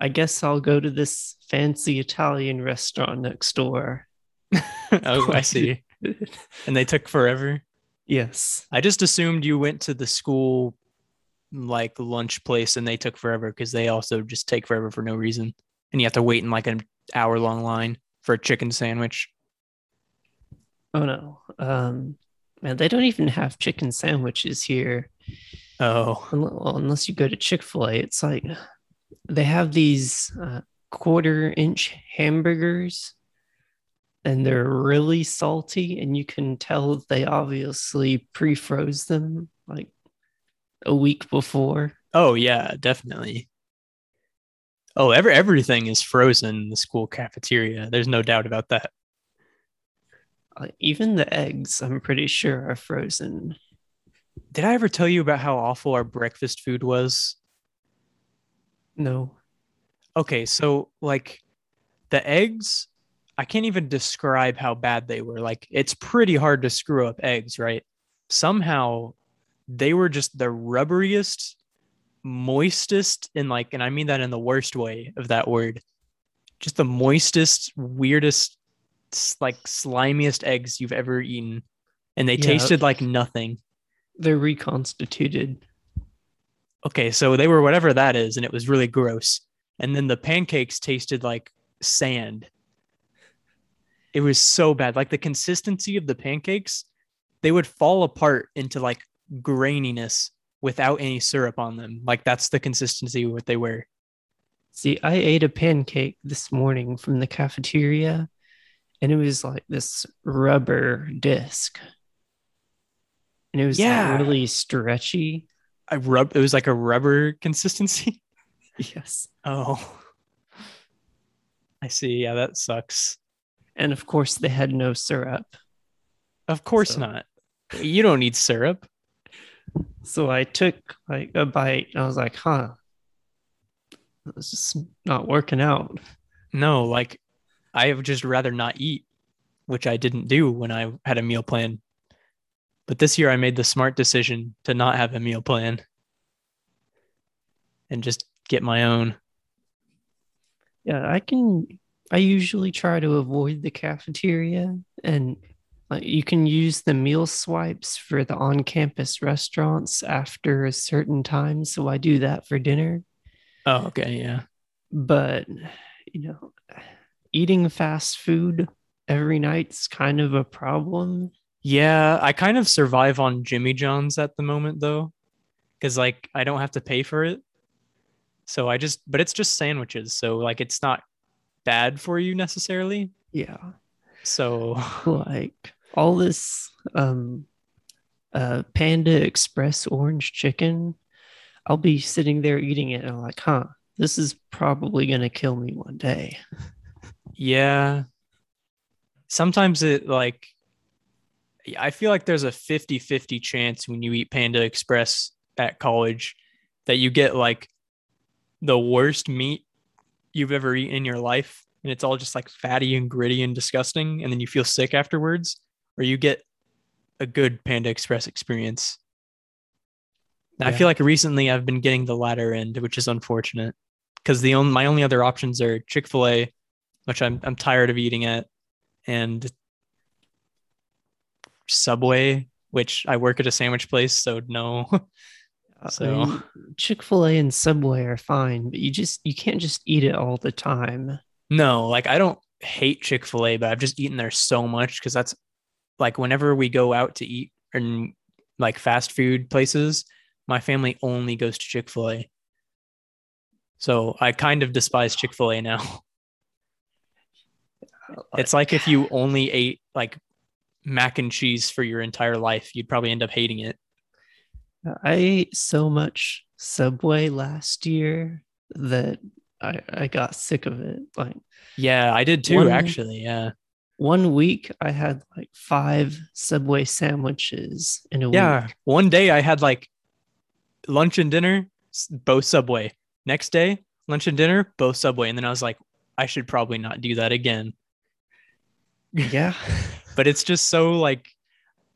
I guess I'll go to this fancy Italian restaurant next door. oh, I see. and they took forever. Yes. I just assumed you went to the school like lunch place and they took forever because they also just take forever for no reason. And you have to wait in like an hour long line for a chicken sandwich. Oh no. Um man, they don't even have chicken sandwiches here. Oh. Unless you go to Chick-fil-A, it's like they have these uh, quarter inch hamburgers and they're really salty and you can tell they obviously pre-froze them like a week before. Oh yeah, definitely. Oh, every everything is frozen in the school cafeteria. There's no doubt about that. Uh, even the eggs, I'm pretty sure, are frozen. Did I ever tell you about how awful our breakfast food was? No. Okay, so like the eggs, I can't even describe how bad they were. Like it's pretty hard to screw up eggs, right? Somehow they were just the rubberiest, moistest, and like, and I mean that in the worst way of that word. Just the moistest, weirdest, like slimiest eggs you've ever eaten. And they yeah. tasted like nothing. They're reconstituted. Okay, so they were whatever that is, and it was really gross. And then the pancakes tasted like sand. It was so bad. Like the consistency of the pancakes, they would fall apart into like graininess without any syrup on them. Like that's the consistency what they were. See, I ate a pancake this morning from the cafeteria and it was like this rubber disc. And it was yeah. really stretchy. I rub it was like a rubber consistency. yes. Oh. I see. Yeah, that sucks. And of course they had no syrup. Of course so. not. You don't need syrup. So I took like a bite. I was like, huh. It's just not working out. No, like I would just rather not eat, which I didn't do when I had a meal plan. But this year I made the smart decision to not have a meal plan and just get my own. Yeah, I can I usually try to avoid the cafeteria and you can use the meal swipes for the on-campus restaurants after a certain time so i do that for dinner oh okay yeah but you know eating fast food every night's kind of a problem. Yeah, I kind of survive on Jimmy John's at the moment though, because like I don't have to pay for it. So I just, but it's just sandwiches. So like it's not bad for you necessarily. Yeah. So Like all this um uh Panda Express orange chicken, I'll be sitting there eating it and I'm like, huh, this is probably gonna kill me one day. yeah, sometimes it like, I feel like there's a 50 50 chance when you eat Panda Express at college that you get like the worst meat you've ever eaten in your life. And it's all just like fatty and gritty and disgusting. And then you feel sick afterwards, or you get a good Panda Express experience. I Yeah. feel like recently I've been getting the latter end, which is unfortunate because the only my only other options are Chick Fil A, which I'm I'm tired of eating at, and Subway, which I work at a sandwich place, so no. Uh, so- Chick Fil A and Subway are fine, but you just you can't just eat it all the time. No, like I don't hate Chick fil A, but I've just eaten there so much because that's like whenever we go out to eat and like fast food places, my family only goes to Chick fil A. So I kind of despise Chick fil A now. It's like if you only ate like mac and cheese for your entire life, you'd probably end up hating it. I ate so much Subway last year that I, I got sick of it. Like Yeah, I did too, One- actually. Yeah. One week I had like five Subway sandwiches in a Yeah. week. Yeah. One day I had like lunch and dinner, both Subway. Next day, lunch and dinner, both Subway. And then I was like, I should probably not do that again. Yeah. But it's just so like,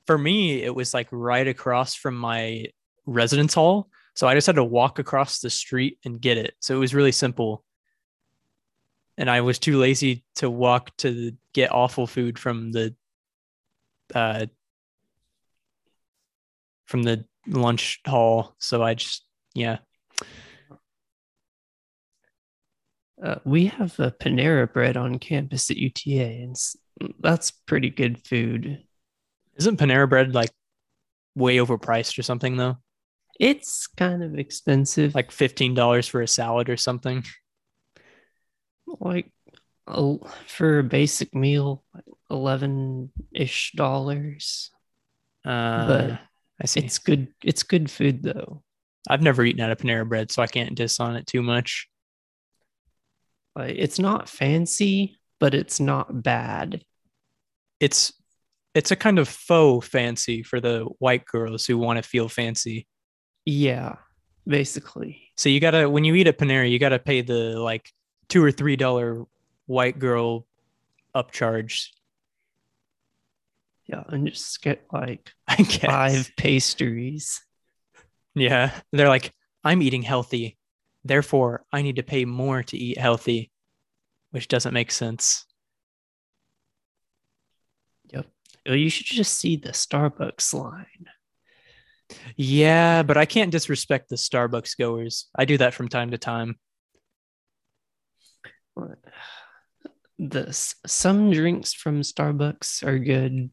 for me, it was like right across from my residence hall. So I just had to walk across the street and get it. So it was really simple. And I was too lazy to walk to get awful food from the uh from the lunch hall. So I just yeah. Uh, we have a Panera bread on campus at UTA, and that's pretty good food. Isn't Panera bread like way overpriced or something though? It's kind of expensive. Like fifteen dollars for a salad or something. Like oh, for a basic meal, eleven ish dollars. Uh, But I see. It's good. It's good food though. I've never eaten at a Panera bread, so I can't diss on it too much. Like it's not fancy, but it's not bad. It's it's a kind of faux fancy for the white girls who want to feel fancy. Yeah, basically. So you gotta when you eat at Panera, you gotta pay the like two or three dollar white girl upcharge. Yeah, and just get like I guess. five pastries. Yeah. They're like, I'm eating healthy. Therefore, I need to pay more to eat healthy, which doesn't make sense. Yep. You should just see the Starbucks line. Yeah, but I can't disrespect the Starbucks goers. I do that from time to time. The some drinks from Starbucks are good,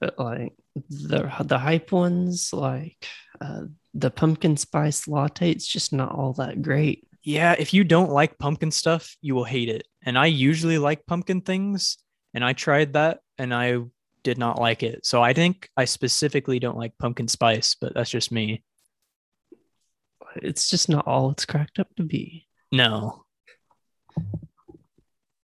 but like the the hype ones, like uh, the pumpkin spice latte, it's just not all that great. Yeah, if you don't like pumpkin stuff, you will hate it. And I usually like pumpkin things, and I tried that and I did not like it. So I think I specifically don't like pumpkin spice, but that's just me. It's just not all it's cracked up to be. No.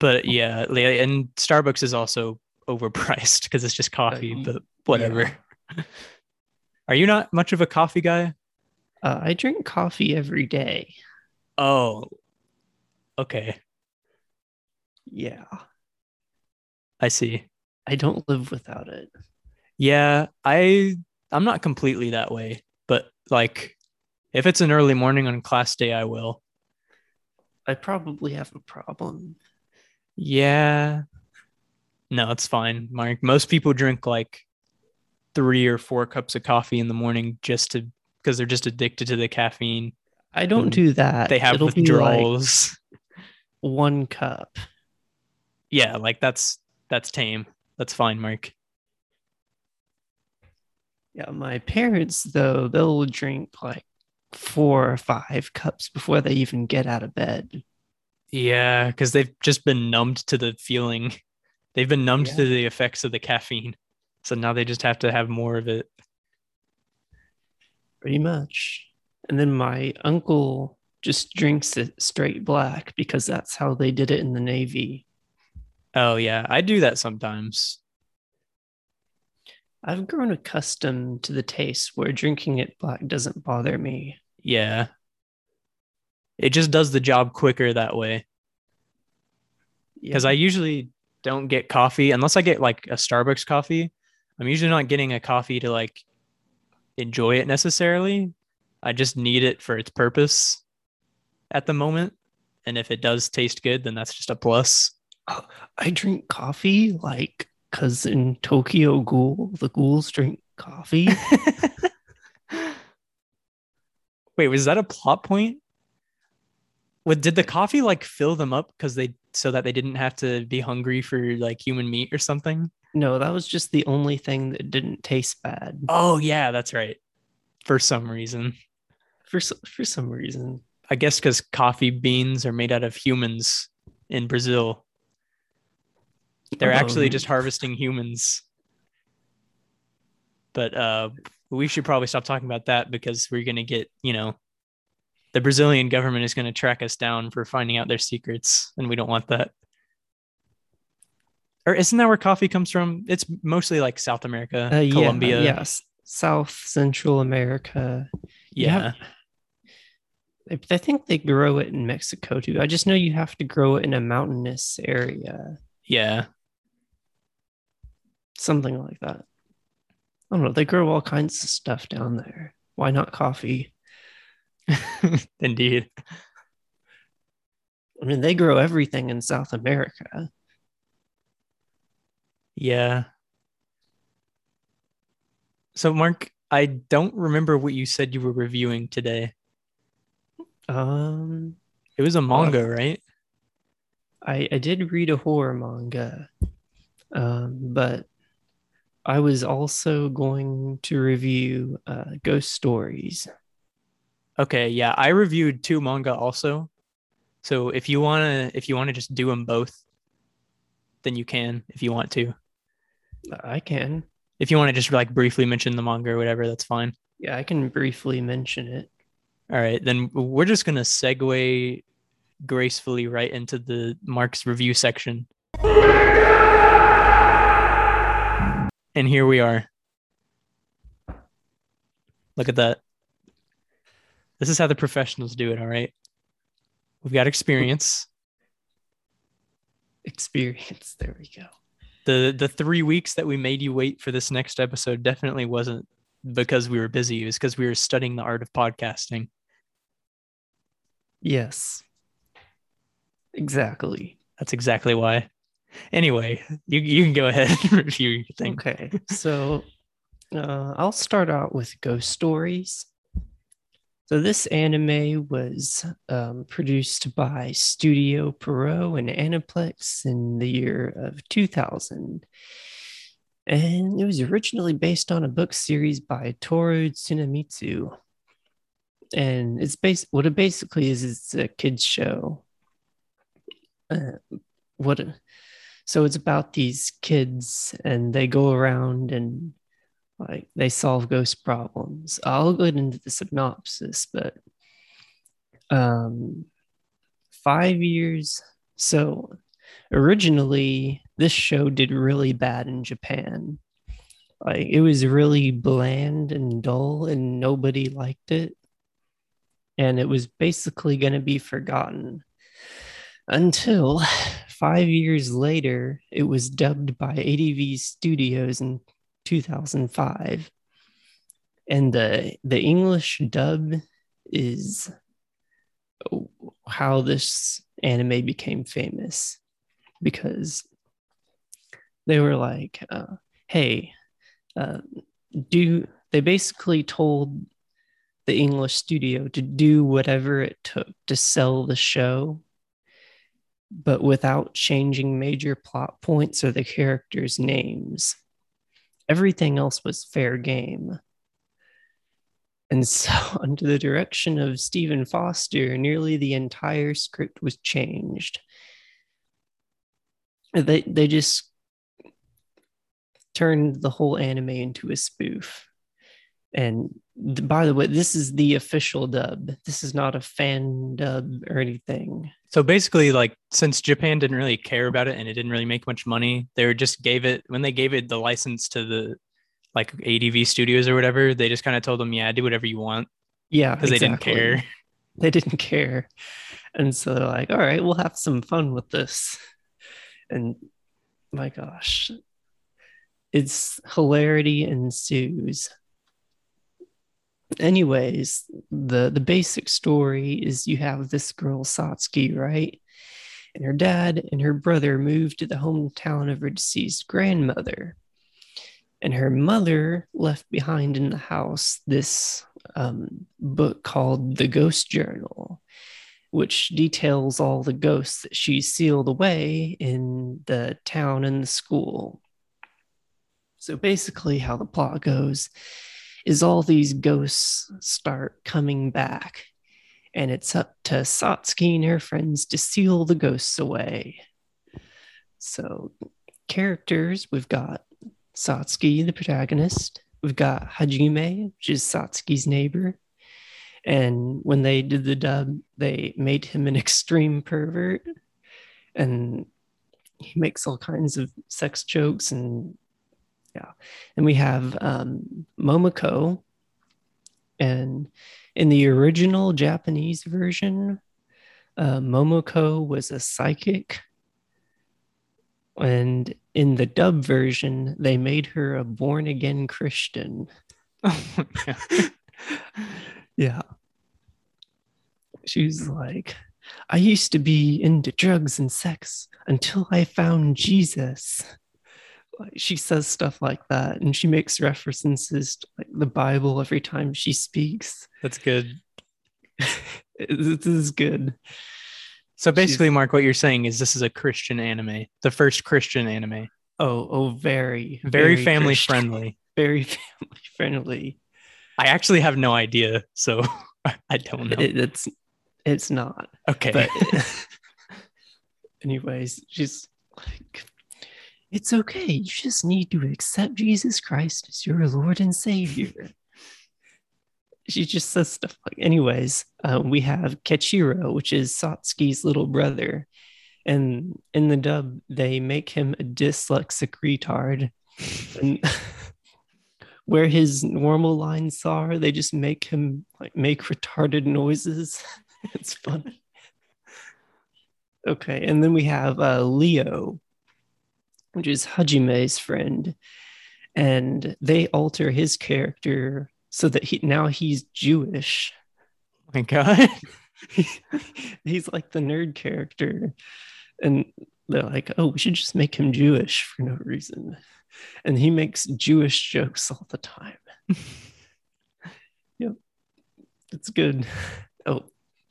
But yeah, and Starbucks is also overpriced because it's just coffee, but whatever. Are you not much of a coffee guy? Uh, I drink coffee every day. Oh. Okay. Yeah, I see. I don't live without it. Yeah, I I'm not completely that way, but like if it's an early morning on class day, I will. I probably have a problem. Yeah. No, it's fine, Mark. Most people drink like three or four cups of coffee in the morning just to because they're just addicted to the caffeine. I don't do that. They have It'll be like withdrawals. one cup. yeah, like that's that's tame. That's fine, Mark. Yeah, my parents though they'll drink like four or five cups before they even get out of bed. Yeah, because they've just been numbed to the feeling. They've been numbed Yeah. to the effects of the caffeine. So now they just have to have more of it. pretty much. And then my uncle just drinks it straight black because that's how they did it in the Navy. Oh yeah, I do that sometimes. I've grown accustomed to the taste where drinking it black doesn't bother me. Yeah. It just does the job quicker that way. Because I usually don't get coffee unless I get like a Starbucks coffee. I'm usually not getting a coffee to like enjoy it necessarily. I just need it for its purpose at the moment. And if it does taste good, then that's just a plus. Oh, I drink coffee like because in Tokyo Ghoul, the ghouls drink coffee. Wait, was that a plot point? What did the coffee like fill them up because they so that they didn't have to be hungry for like human meat or something? no, that was just the only thing that didn't taste bad Oh yeah, that's right. For some reason. for for some reason. I guess because coffee beans are made out of humans in Brazil. They're actually Um, just harvesting humans. But uh, we should probably stop talking about that because we're going to get, you know, the Brazilian government is going to track us down for finding out their secrets, and we don't want that. Or isn't that where coffee comes from? It's mostly like South America, Uh, yeah, Colombia. yes, South Central America. Yeah. have- I think they grow it in Mexico too. I just know you have to grow it in a mountainous area, Yeah. Something like that. I don't know. They grow all kinds of stuff down there. Why not coffee? Indeed. I mean, they grow everything in South America. Yeah. So, Mark, I don't remember what you said you were reviewing today. Um, It was a manga, right? I I did read a horror manga, um, but I was also going to review uh, Ghost Stories. Okay, yeah, I reviewed two manga also. So if you wanna, if you wanna just do them both, then you can. If you want to, I can. if you want to just like briefly mention the manga or whatever, that's fine. Yeah, I can briefly mention it. All right, then we're just gonna segue gracefully right into the Mark's review section. And here we are. Look at that. This is how the professionals do it, all right? We've got experience. Experience. There we go. The the 3 weeks that we made you wait for this next episode definitely wasn't because we were busy. It was because we were studying the art of podcasting. Yes. Exactly. That's exactly why. Anyway, you you can go ahead and review your thing. Okay. So uh, I'll start out with Ghost Stories. So this anime was um, produced by Studio Pierrot and Aniplex in the year of 2000. And it was originally based on a book series by Toru Tsunemitsu. And it's based what it basically is it's a kids show. Uh, what so it's about these kids and they go around and like they solve ghost problems. I'll go into the synopsis, but um five years so originally this show did really bad in Japan. Like it was really bland and dull and nobody liked it. And it was basically going to be forgotten until five years later, it was dubbed by ADV Studios in 2005. And the, the English dub is how this anime became famous because they were like, uh, hey, uh, do they basically told the English studio to do whatever it took to sell the show but without changing major plot points or the characters' names. Everything else was fair game. And so, under the direction of Steven Foster, nearly the entire script was changed. They, they just turned the whole anime into a spoof. And by the way, this is the official dub. This is not a fan dub or anything. So basically, like since Japan didn't really care about it and it didn't really make much money, they were just gave it when they gave it the license to the like ADV studios or whatever, they just kind of told them, yeah, do whatever you want Yeah, because they didn't care. They didn't care. And so they're like, all right, we'll have some fun with this. And my gosh, it's hilarity ensues. Anyways, the the basic story is you have this girl Satsuki, right? And her dad and her brother moved to the hometown of her deceased grandmother. And her mother left behind in the house this um, book called The Ghost Journal, which details all the ghosts that she sealed away in the town and the school. So basically, how the plot goes is all these ghosts start coming back, and it's up to Satsuki and her friends to seal the ghosts away. So, characters we've got Satsuki, the protagonist. We've got Hajime, which is Satsuki's neighbor. And when they did the dub, they made him an extreme pervert. And he makes all kinds of sex jokes and yeah. And we have um, Momoko. And in the original Japanese version, uh, Momoko was a psychic. And in the dub version, they made her a born again Christian. Yeah. She was like, I used to be into drugs and sex until I found Jesus. Like, she says stuff like that, and she makes references to like the Bible every time she speaks. That's good. this is good. So basically, Mark, what you're saying is this is a Christian anime, the first Christian anime, Oh, oh, very, very, family Christian- friendly. very family friendly. I actually have no idea, so I don't know. It, it's it's not. okay, but anyways she's like it's okay. You just need to accept jesus christ as your lord and savior. She just says stuff like anyways uh, we have Keiichiro which is satsuki's little brother. And in the dub they make him a dyslexic retard and where his normal lines are they just make him like make retarded noises. It's funny. Okay, and then we have uh, Leo, which is Hajime's friend, and they alter his character so that he now he's Jewish. Oh my God, he's like the nerd character, and they're like, "Oh, we should just make him Jewish for no reason," and he makes Jewish jokes all the time. yep, it's good. Oh,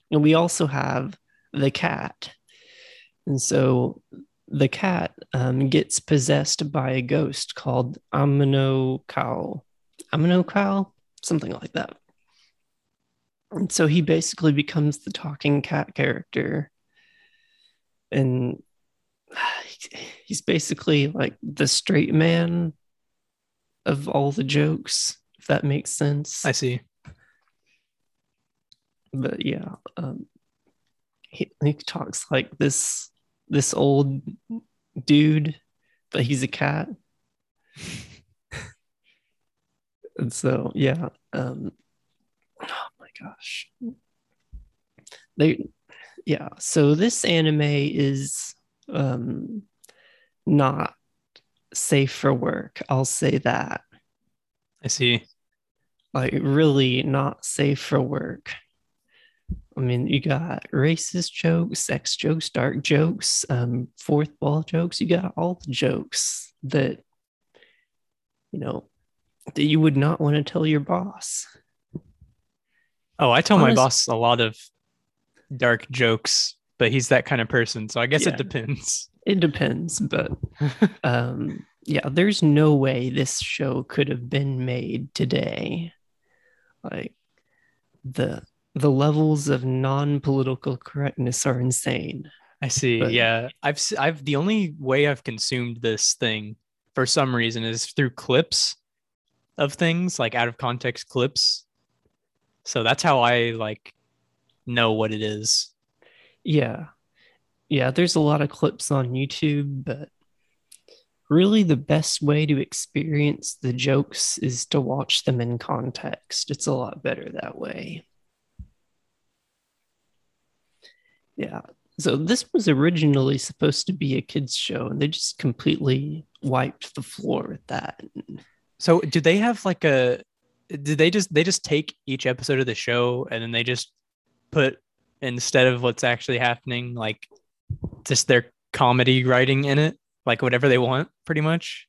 and we also have the cat. And so the cat um, gets possessed by a ghost called Amino Cow. Amino Cow? Something like that. And so he basically becomes the talking cat character. And he's basically like the straight man of all the jokes, if that makes sense I see. but yeah, um, he, he talks like this this old dude, but he's a cat. and so yeah, um, oh my gosh, they yeah. So this anime is um, not safe for work. I'll say that. I see. like really not safe for work. I mean, you got racist jokes, sex jokes, dark jokes, um, fourth wall jokes. You got all the jokes that you know that you would not want to tell your boss. Oh, I tell my boss a lot of dark jokes but he's that kind of person. So I guess Yeah. it depends. It depends, but um yeah, there's no way this show could have been made today. Like the the levels of non-political correctness are insane. I see. But- yeah, I've I've the only way I've consumed this thing for some reason is through clips of things like out of context clips. So that's how I like know what it is. Yeah. Yeah, there's a lot of clips on YouTube, but really the best way to experience the jokes is to watch them in context. It's a lot better that way. Yeah. So this was originally supposed to be a kids show and they just completely wiped the floor with that. So do they have like a did they just they just take each episode of the show and then they just put instead of what's actually happening like just their comedy writing in it like whatever they want pretty much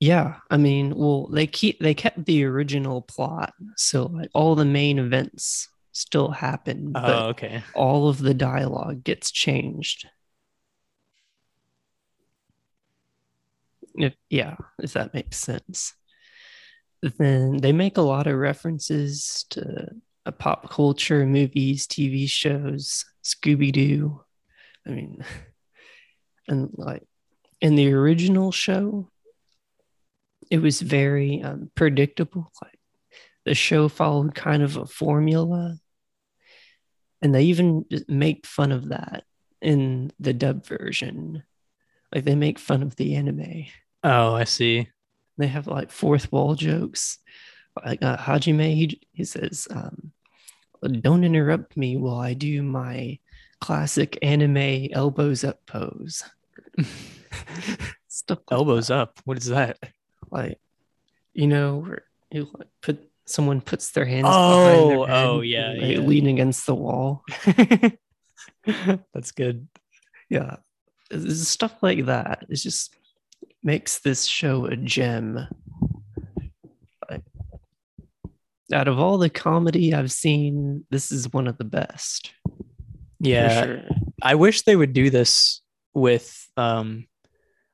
Yeah, I mean, well, they keep they kept the original plot, so like all the main events still happen, oh but okay all of the dialogue gets changed. If, yeah, if that makes sense. Then they make a lot of references to uh, pop culture, movies, TV shows, Scooby Doo. I mean, and like in the original show, it was very um, predictable. Like the show followed kind of a formula, and they even make fun of that in the dub version. Like they make fun of the anime. oh i see They have like fourth wall jokes. Like uh, Hajime, he, he says, um, "Don't interrupt me while I do my classic anime elbows up pose." Stuff like elbows that. up what is that like you know, you like put someone puts their hands behind their Oh, head, oh, yeah, yeah. lean against the wall. that's good Yeah, It's stuff like that. It just makes this show a gem. Out of all the comedy I've seen, this is one of the best. yeah sure. I wish they would do this with um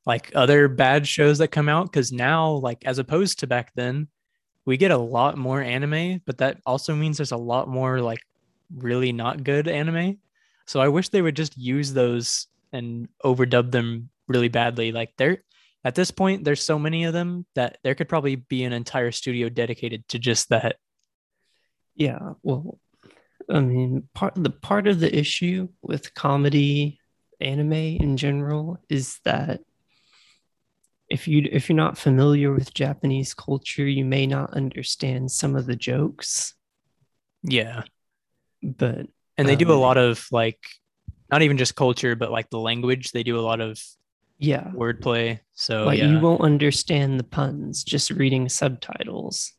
like other bad shows that come out because now like as opposed to back then we get a lot more anime but that also means there's a lot more like really not good anime. So I wish they would just use those and overdub them really badly. Like they're at this point there's so many of them that there could probably be an entire studio dedicated to just that. Yeah, well, I mean, part the part of the issue with comedy anime in general is that if you if you're not familiar with Japanese culture, you may not understand some of the jokes, yeah but and they do a Um, lot of like not even just culture but like the language they do a lot of yeah, wordplay. So like yeah. you won't understand the puns just reading subtitles.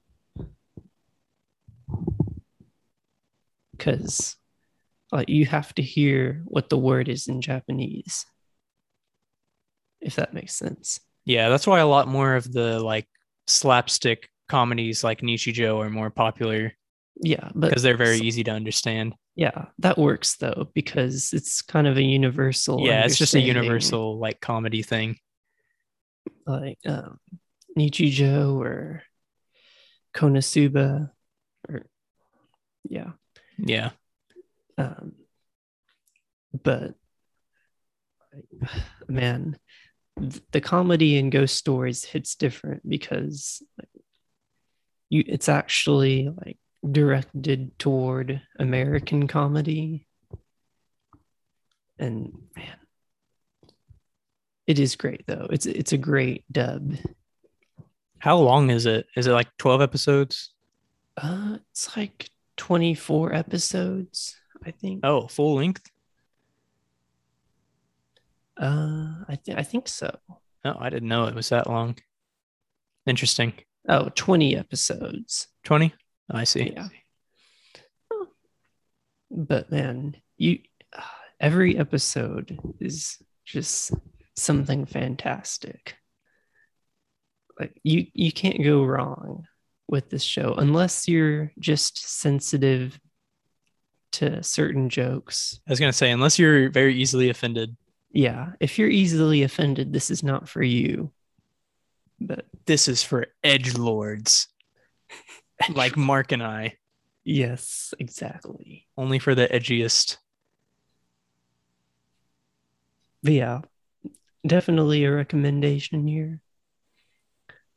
Cuz like you have to hear what the word is in Japanese. If that makes sense. Yeah, that's why a lot more of the like slapstick comedies like Nichijou are more popular Yeah, but because they're very easy to understand. Yeah, that works though because it's kind of a universal. yeah, it's just a universal like comedy thing. like um, Nichijou or Konosuba, or yeah, Yeah. um, but man, the comedy in Ghost Stories hits different because you it's actually like directed toward American comedy, and man, it is great though. It's it's a great dub. How long is it? Is it like 12 episodes? Uh, it's like twenty four episodes, I think. Oh, full length? Uh, I think I think so. Oh, I didn't know it was that long. Interesting. Oh, 20 episodes. 20? I see. Yeah. But man, you every episode is just something fantastic. Like you you can't go wrong with this show unless you're just sensitive to certain jokes. I was gonna say, unless you're very easily offended, Yeah, if you're easily offended, this is not for you. But this is for edge lords like Mark and I. yes, exactly. Only for the edgiest. But yeah, definitely a recommendation here.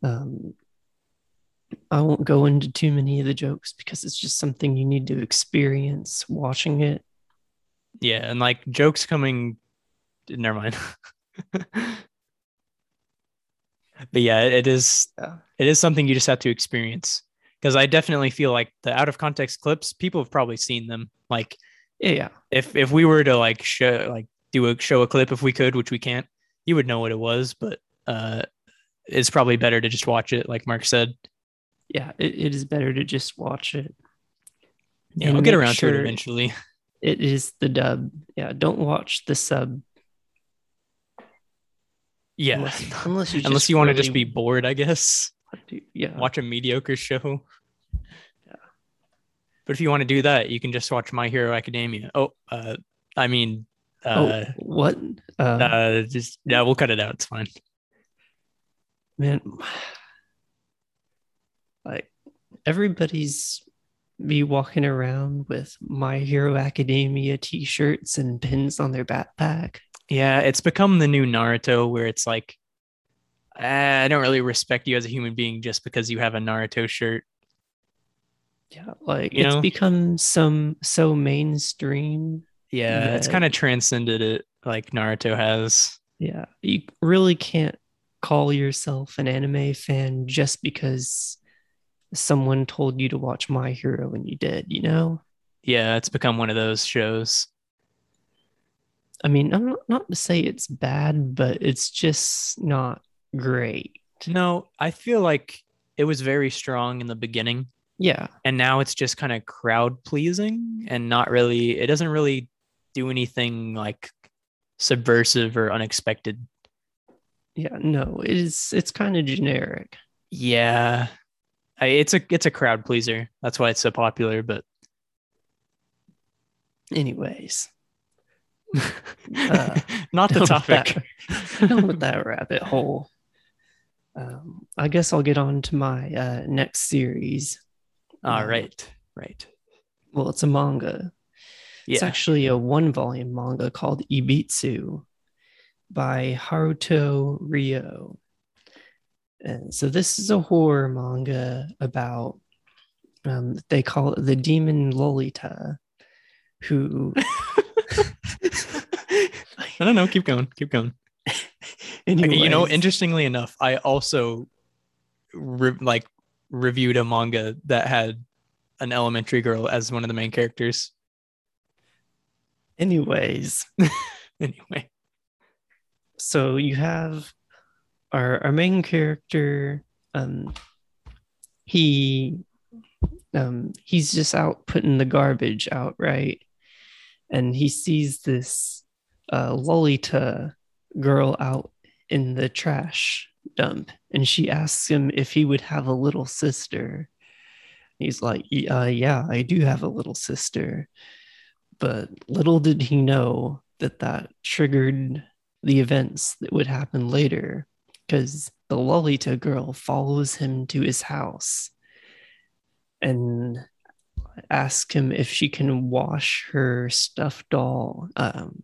Um, I won't go into too many of the jokes because it's just something you need to experience watching it. Yeah, and like jokes coming. Never mind. but yeah, it is. Yeah. It is something you just have to experience because I definitely feel like the out of context clips. People have probably seen them. Like Yeah, if if we were to like show like do a show a clip if we could, which we can't, you would know what it was. But uh, it's probably better to just watch it, like Mark said. Yeah, it, it is better to just watch it. Yeah, And I'll get around to it eventually. It is the dub. Yeah, don't watch the sub Yeah, unless, unless you unless you want to just be bored, I guess. yeah. Watch a mediocre show. Yeah. But if you want to do that, you can just watch My Hero Academia. Oh, uh, I mean, uh, oh, what? Uh, uh, just yeah, we'll cut it out. It's fine. man, like everybody's be walking around with My Hero Academia t-shirts and pins on their backpack. Yeah, it's become the new Naruto where it's like, "Ah, I don't really respect you as a human being just because you have a Naruto shirt. Yeah, like You it's know? become some so mainstream. Yeah, it's kind of transcended it like Naruto has. Yeah, you really can't call yourself an anime fan just because someone told you to watch My Hero and you did, you know? Yeah, it's become one of those shows. I mean, I'm not, not to say it's bad, but it's just not great. No, I feel like it was very strong in the beginning, Yeah, and now it's just kind of crowd pleasing and not really. It doesn't really do anything like subversive or unexpected. yeah, no, it is. It's kind of generic. Yeah, I, it's a it's a crowd pleaser. That's why it's so popular. But Anyways, not the topic. that- down with that rabbit hole. Um, I guess I'll get on to my uh, next series. All Um, right, right. Well, it's a manga. It's actually a one volume manga called Ibitsu by Haruto Ryo. And so this is a horror manga about um they call it the demon Lolita who I don't know. Keep going. Keep going. Okay, you know, interestingly enough, I also re- like reviewed a manga that had an elementary girl as one of the main characters. anyways, Anyway, so you have our our main character um he um he's just out putting the garbage out right and he sees this uh lolita girl out in the trash dump and she asks him if he would have a little sister. He's like uh, yeah i do have a little sister. But little did he know that that triggered the events that would happen later because the Lolita girl follows him to his house. And asks him if she can wash her stuffed doll, um,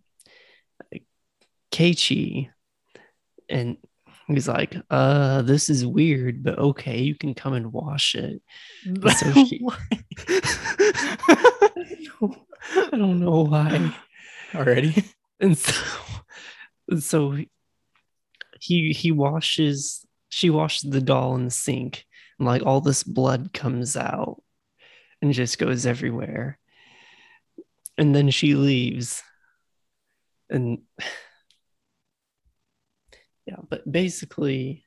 Keiichi. And he's like, uh, this is weird, but okay, you can come and wash it. so she- I don't know why. already. and so and so he he washes she washes the doll in the sink and like all this blood comes out and just goes everywhere. And then she leaves. And yeah but basically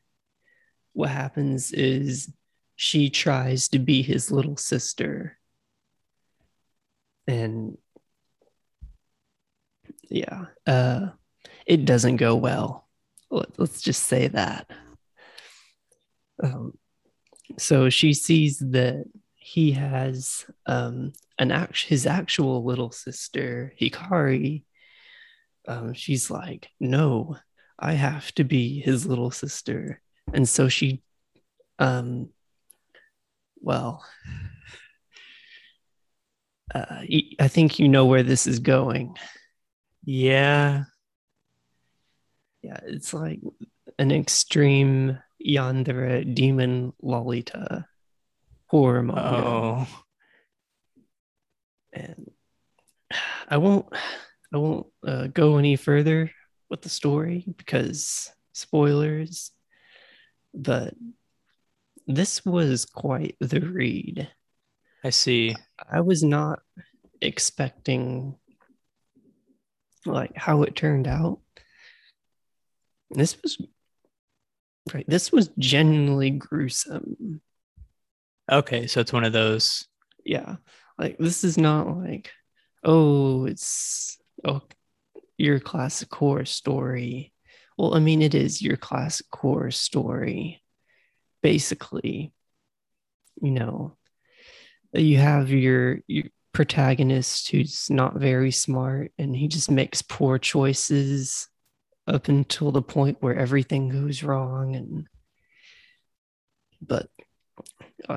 what happens is she tries to be his little sister. And yeah uh it doesn't go well. Let, let's just say that. Um so she sees that he has um an act his actual little sister Hikari, um, she's like, no, I have to be his little sister, and so she, um, well, uh, I think you know where this is going. Yeah. Yeah, it's like an extreme yandere demon Lolita horror manga. Oh. And I won't I won't uh, go any further with the story because spoilers, but this was quite the read. I see. I was not expecting like how it turned out. This was right. This was genuinely gruesome. Okay, so it's one of those. Yeah. Like this is not like, oh, it's oh your classic horror story. Well, I mean, it is your classic horror story. Basically, you know, you have your, your protagonist who's not very smart and he just makes poor choices up until the point where everything goes wrong and but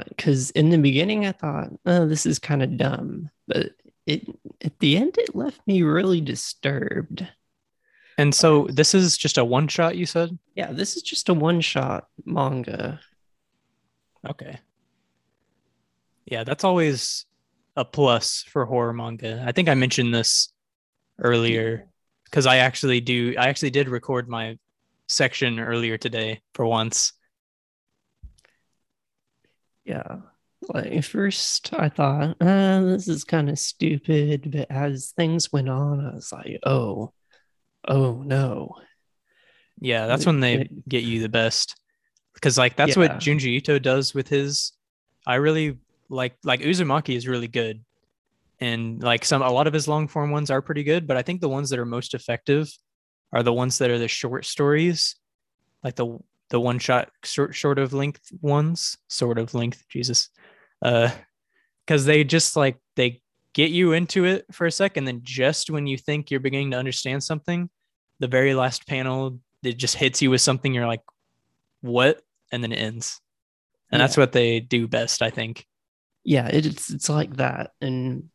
because uh, in the beginning i thought oh this is kind of dumb but it at the end it left me really disturbed. And so this is just a one shot you said? Yeah this is just a one shot manga. Okay. Yeah that's always a plus for horror manga. I think i mentioned this earlier because i actually do i actually did record my section earlier today for once yeah. Like first i thought uh, this is kind of stupid but as things went on i was like oh oh no. Yeah that's when they get you the best. Because like that's yeah. what junji ito does with his i really like like uzumaki is really good. And like some a lot of his long form ones are pretty good but i think the ones that are most effective are the ones that are the short stories like the the one shot short, short of length ones, sort of length, Jesus. Uh, because they just like they get you into it for a second, then just when you think you're beginning to understand something, the very last panel it just hits you with something you're like, what? And then it ends. And yeah. that's what they do best, I think. Yeah, it's it's like that. And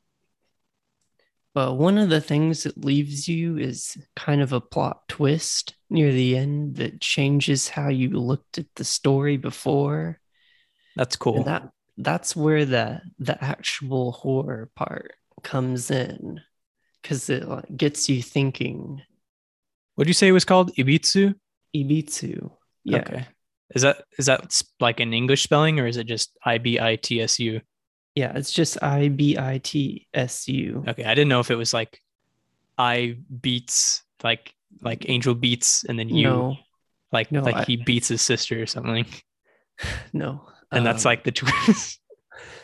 but one of the things that leaves you is kind of a plot twist near the end that changes how you looked at the story before. That's cool. And that that's where the the actual horror part comes in because it like, gets you thinking. What did you say it was called? Ibitsu. Ibitsu. Yeah. Okay. Is that is that like an English spelling or is it just I B I T S U? Yeah, it's just I B I T S U. Okay, I didn't know if it was like I beats like like Angel beats and then you no. like no, like I, he beats his sister or something. No, and um, that's like the twist.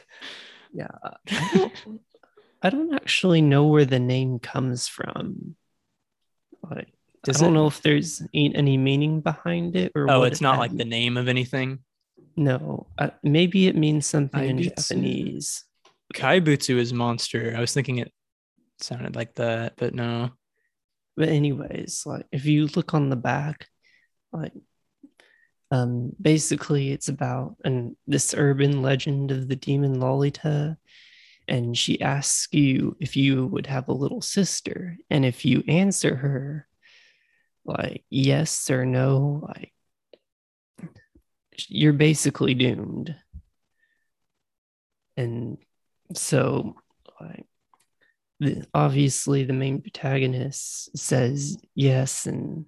yeah, I don't, I don't actually know where the name comes from. Like, Does I don't it, know if there's any meaning behind it or. Oh, it's not like the name of anything. No, uh, maybe it means something Kaibutsu. in Japanese. Kaibutsu is monster. I was thinking it sounded like that, but no. But anyways, like if you look on the back, like um basically it's about and this urban legend of the demon Lolita and she asks you if you would have a little sister and if you answer her like yes or no like you're basically doomed. And so, like, obviously, the main protagonist says yes, and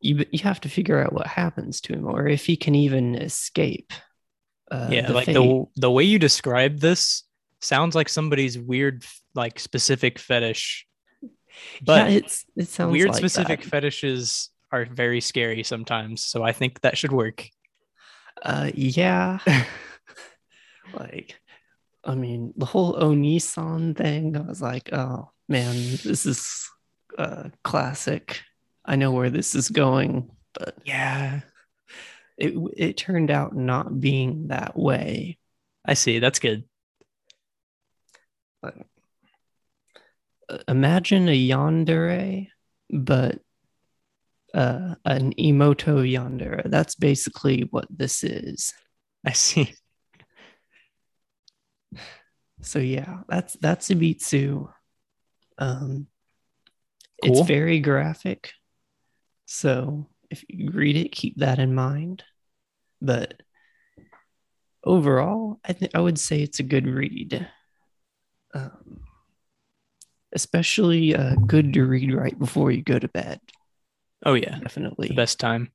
you you have to figure out what happens to him, or if he can even escape. Uh, yeah, the like fate. the the way you describe this sounds like somebody's weird, like specific fetish. But yeah, it's it sounds weird like specific that. fetishes are very scary sometimes. So I think that should work. Uh, yeah. like, I mean, the whole Onisan thing, I was like, oh man, this is uh, classic. I know where this is going, but yeah, it it turned out not being that way. I see. That's good. Like, uh, imagine a yandere, but uh, an imouto yandere. That's basically what this is. I see. So yeah, that's that's Ibitsu. Um, Cool. It's very graphic, so if you read it, keep that in mind. But overall, I think I would say it's a good read. Um, especially uh, good to read right before you go to bed. Oh yeah, Definitely. the best time.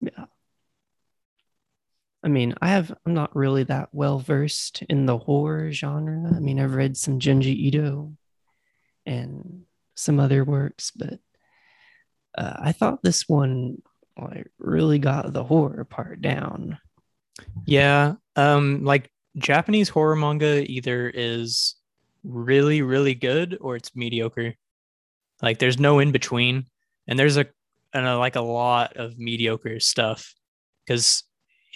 Yeah. I mean, I have I'm not really that well versed in the horror genre. I mean, I've read some Junji Ito and some other works, but uh, I thought this one like really got the horror part down. Yeah. Um, like Japanese horror manga either is really, really good or it's mediocre. Like there's no in between. And there's a and a, like a lot of mediocre stuff. Cause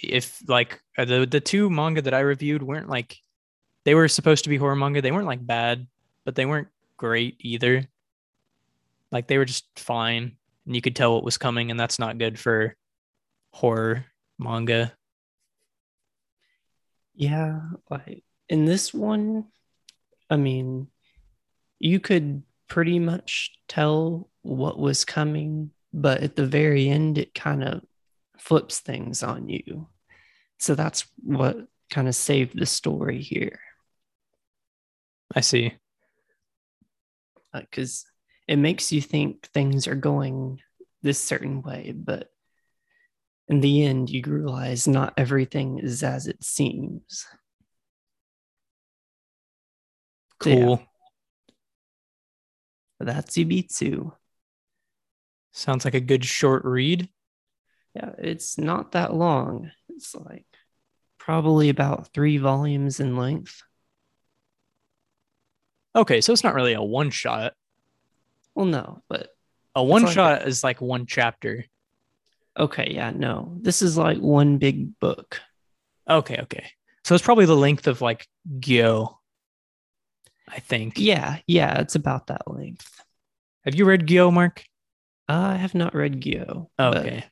if like uh, the the two manga that I reviewed weren't like they were supposed to be horror manga, they weren't like bad, but they weren't great either. Like they were just fine. And you could tell what was coming, and that's not good for horror manga. Yeah, like in this one, I mean, you could pretty much tell what was coming, but at the very end, it kind of flips things on you. So that's what kind of saved the story here. I see. Uh, because it makes you think things are going this certain way, but in the end, you realize not everything is as it seems. Yeah. Cool. That's Ibitsu. Sounds like a good short read. Yeah, it's not that long. It's like probably about three volumes in length. Okay, so it's not really a one shot. Well, no, but A one like shot is like one chapter. okay, yeah, no. This is like one big book. Okay, okay. So it's probably the length of like Gyo. I think. Yeah, yeah, it's about that length. Have you read Gyo, Mark? Uh, I have not read Gyo. Oh, but Okay.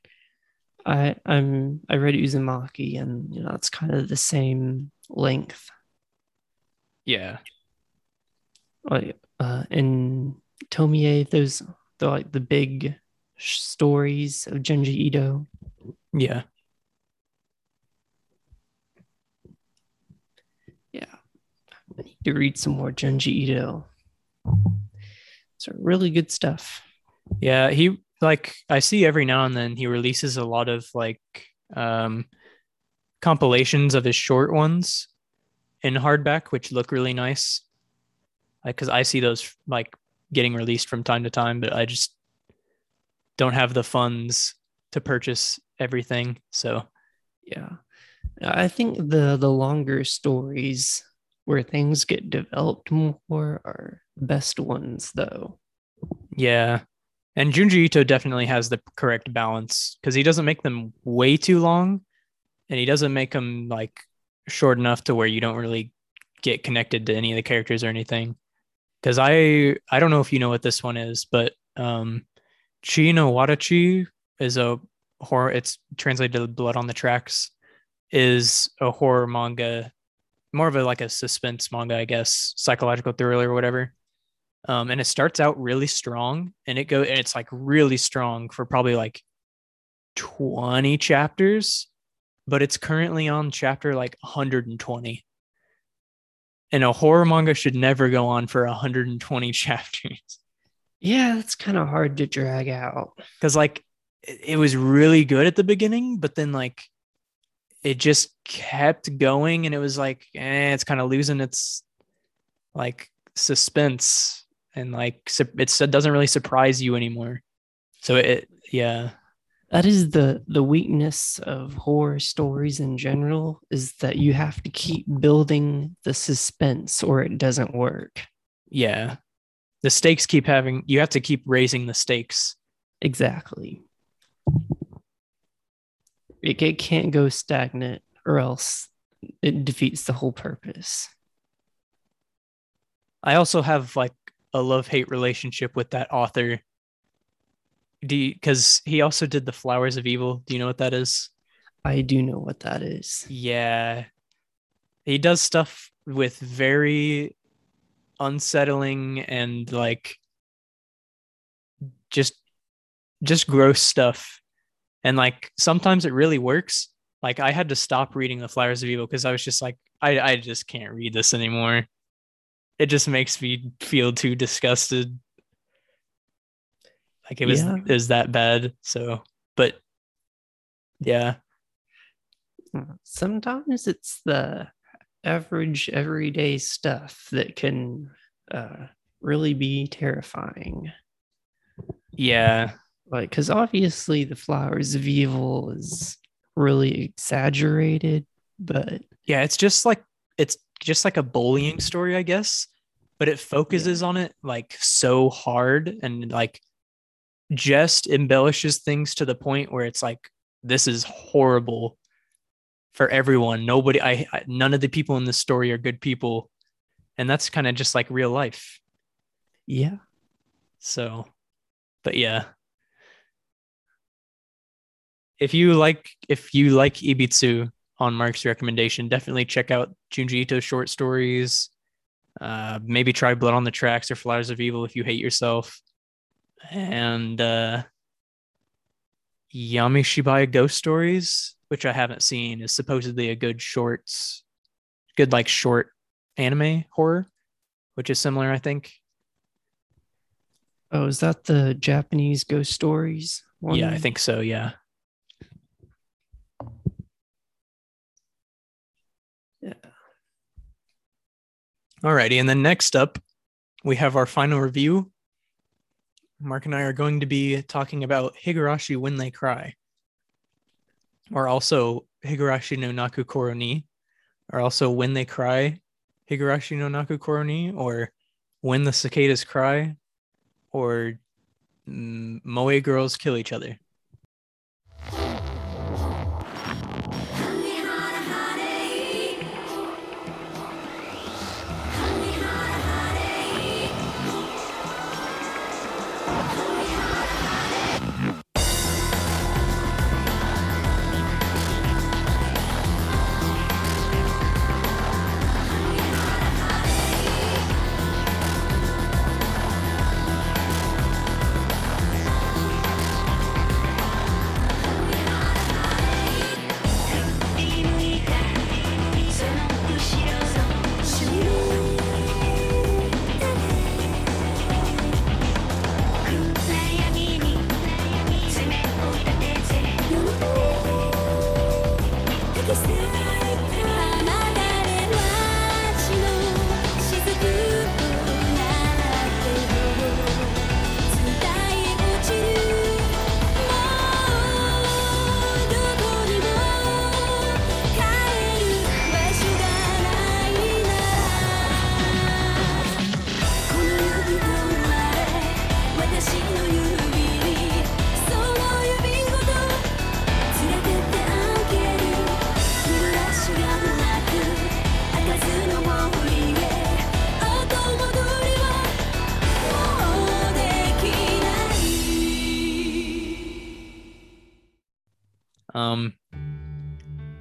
I I'm I read Uzumaki and you know it's kind of the same length. Yeah. Like uh in Tomie, those the like the big sh- stories of Junji Ito. Yeah. Yeah. I need to read some more Junji Ito. It's really good stuff. Yeah. He like I see every now and then he releases a lot of like um compilations of his short ones in hardback, which look really nice. Like, cause I see those like getting released from time to time, but I just don't have the funds to purchase everything. So Yeah. I think the the longer stories where things get developed more are the best ones though. Yeah. And Junji Ito definitely has the correct balance because he doesn't make them way too long and he doesn't make them like short enough to where you don't really get connected to any of the characters or anything. Because I I don't know if you know what this one is, but um Chi no Wadachi is a horror it's translated Blood on the Tracks is a horror manga, more of a like a suspense manga, I guess, psychological thriller or whatever um, and it starts out really strong and it go and it's like really strong for probably like 20 chapters but it's currently on chapter like 120 and a horror manga should never go on for 120 chapters. Yeah, that's kind of hard to drag out. because like it, it was really good at the beginning but then like it just kept going and it was like eh, it's kind of losing its like suspense and like it's, it doesn't really surprise you anymore so it yeah That is the the weakness of horror stories in general is that you have to keep building the suspense or it doesn't work. yeah the stakes keep having you have to keep raising the stakes Exactly. It, it can't go stagnant or else it defeats the whole purpose. I also have like a love hate relationship with that author. Do because he also did the Flowers of Evil. Do you know what that is? I do know what that is. Yeah. He does stuff with very unsettling and like just just gross stuff. And like sometimes it really works. Like I had to stop reading The Flowers of Evil because I was just like, I, I just can't read this anymore. It just makes me feel too disgusted. Like it was Yeah. is that bad. So but yeah. Sometimes it's the average everyday stuff that can uh, really be terrifying. Yeah. Like, because obviously the flowers of evil is really exaggerated, but Yeah, it's just like it's just like a bullying story, I guess, but it focuses on it like so hard and like just embellishes things to the point where it's like this is horrible for everyone. Nobody I, I none of the people in this story are good people. And that's kind of just like real life. yeah, So, but yeah. If you like if you like Ibitsu on Mark's recommendation, definitely check out Junji Ito's short stories. Uh, maybe try Blood on the Tracks or Flowers of Evil if you hate yourself. And uh Yamishibai Ghost Stories, which I haven't seen, is supposedly a good shorts, good like short anime horror, which is similar, I think. Oh, is that the Japanese ghost stories? One? Yeah, I think so. Yeah. Yeah. Alrighty, and then next up, we have our final review. Mark and I are going to be talking about Higurashi When They Cry, or also Higurashi no Naku Koro ni, or also When They Cry, Higurashi no Naku Koro ni, or When the Cicadas Cry, or Moe Girls Kill Each Other.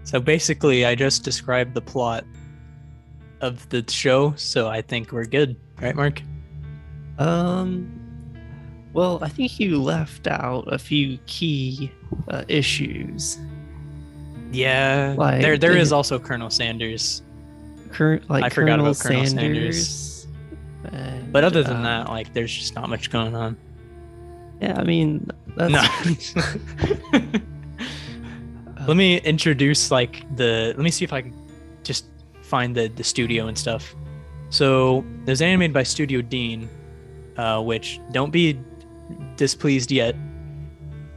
So basically, I just described the plot of the show, so I think we're good, right, Mark? Um. Well, I think you left out a few key uh, issues. Yeah, Like, there there is also Colonel Sanders, Current, like I forgot Colonel about Colonel Sanders. and, but other than uh, that, like, there's just not much going on. yeah, I mean, that's no. let me introduce like the. Let me see if I can just find the the studio and stuff. So there's animated by Studio Dean, uh, which don't be displeased yet,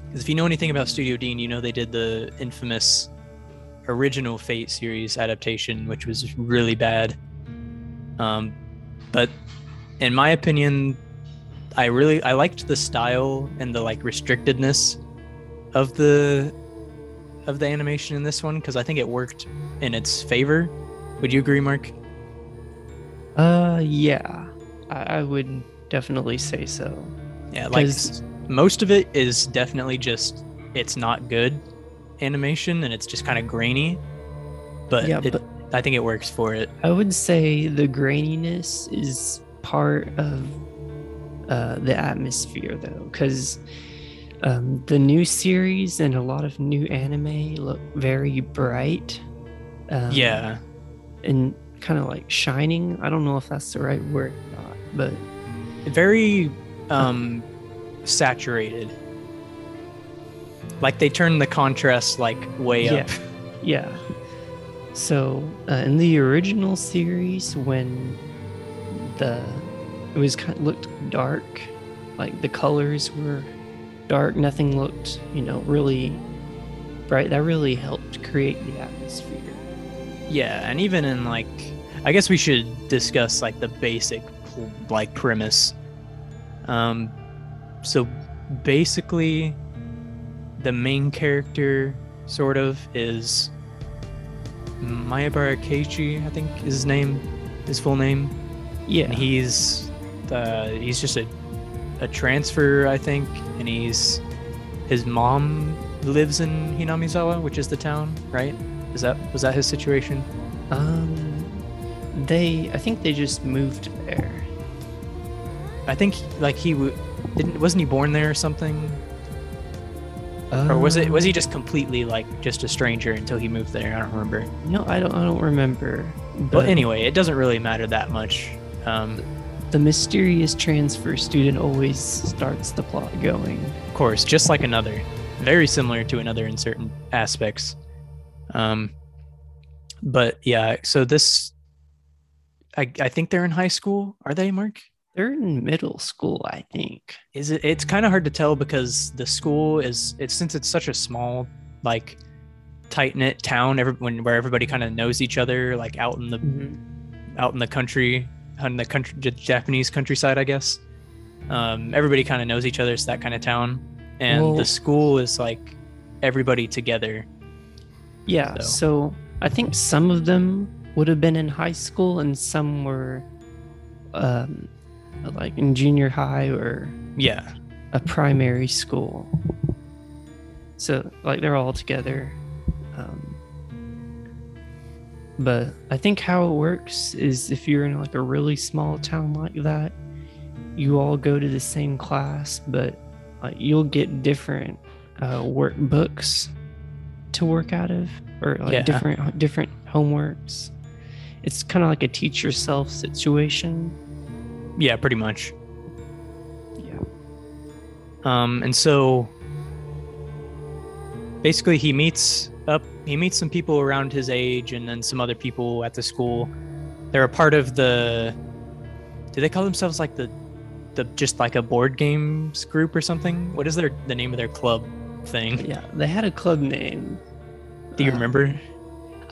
because if you know anything about Studio Dean, you know they did the infamous original Fate series adaptation, which was really bad. Um, but in my opinion, I really I liked the style and the like restrictedness of the of the animation in this one because I think it worked in its favor. Would you agree, Mark? Uh, yeah. I, I would definitely say so. Yeah, like 'Cause- most of it is definitely just it's not good animation and it's just kind of grainy. But, Yeah, it, but- I think it works for it. I would say the graininess is part of uh, the atmosphere, though, because um, the new series and a lot of new anime look very bright. Um, yeah, and kind of like shining. I don't know if that's the right word or not, but very um saturated. Like they turn the contrast like way Yeah. up. yeah. So uh, in the original series, when the it was kind of looked dark, like the colors were dark, nothing looked you know really bright. That really helped create the atmosphere. Yeah, and even in like, I guess we should discuss like the basic like premise. Um, so basically, the main character sort of is Maebara Keiichi, I think is his name, his full name, Yeah, and he's uh, he's just a a transfer, I think, and he's his mom lives in Hinamizawa, which is the town, right? Is that was that his situation? um, they I think they just moved there. I think like he w- didn't wasn't he born there or something, or was it was he just completely like just a stranger until he moved there? I don't remember. No, I don't. I don't remember. But anyway, it doesn't really matter that much. Um, the mysterious transfer student always starts the plot going. of course, just like another, very similar to another in certain aspects. Um, but yeah, so this, I I think they're in high school. Are they, Mark? They're in middle school, I think. Is it? It's kind of hard to tell because the school is it's since it's such a small like tight knit town. Every when where everybody kind of knows each other, like out in the out in the country, on the country Japanese countryside, I guess. Um, everybody kind of knows each other. It's that kind of town, and Well- the school is like everybody together. Yeah, So- so I think some of them would have been in high school and some were um, like in junior high or Yeah, a primary school. So like they're all together. Um, but I think how it works is if you're in like a really small town like that, you all go to the same class, but like you'll get different uh, workbooks to work out of, or like Yeah. different different homeworks. It's kind of like a teach yourself situation. yeah, pretty much. Yeah. Um, and so basically, he meets. He meets some people around his age, and then some other people at the school. They're a part of the. Do they call themselves like the, the just like a board games group or something? What is their the name of their club thing? Yeah, they had a club name. Do you Uh, remember?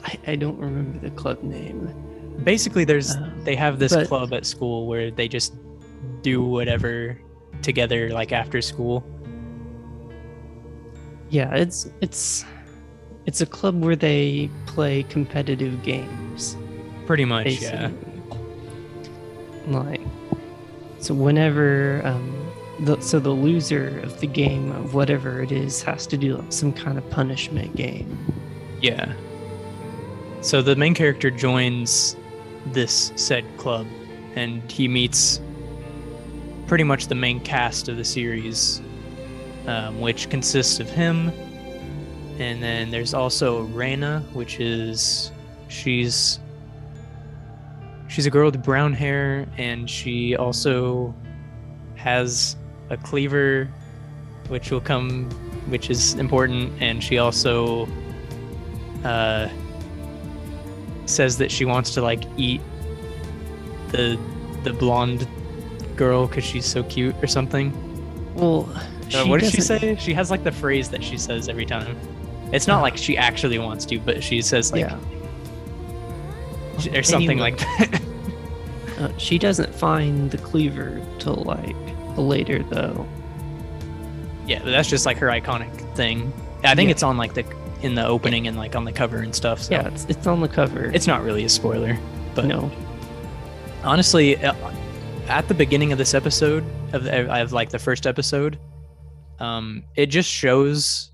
I, I don't remember the club name. Basically, there's uh, they have this but- club at school where they just do whatever together, like after school. Yeah, it's it's it's a club where they play competitive games. Pretty much, Basically. yeah. Like so whenever um the, so the loser of the game of whatever it is has to do like some kind of punishment game. Yeah. So the main character joins this said club and he meets pretty much the main cast of the series, um, which consists of him. And then there's also Rena, which is she's she's a girl with brown hair and she also has a cleaver which will come which is important and she also uh, says that she wants to like eat the the blonde girl because she's so cute or something. Well, Uh, what does she say? She has like the phrase that she says every time. It's not like she actually wants to, but she says like yeah. or something Anyway. like that. Uh, she doesn't find the cleaver till like later though. yeah, but that's just like her iconic thing. I think Yeah. it's on like the in the opening and like on the cover and stuff. So Yeah, it's, it's on the cover. it's not really a spoiler. but- no. honestly uh, at the beginning of this episode of, of like the first episode, um, it just shows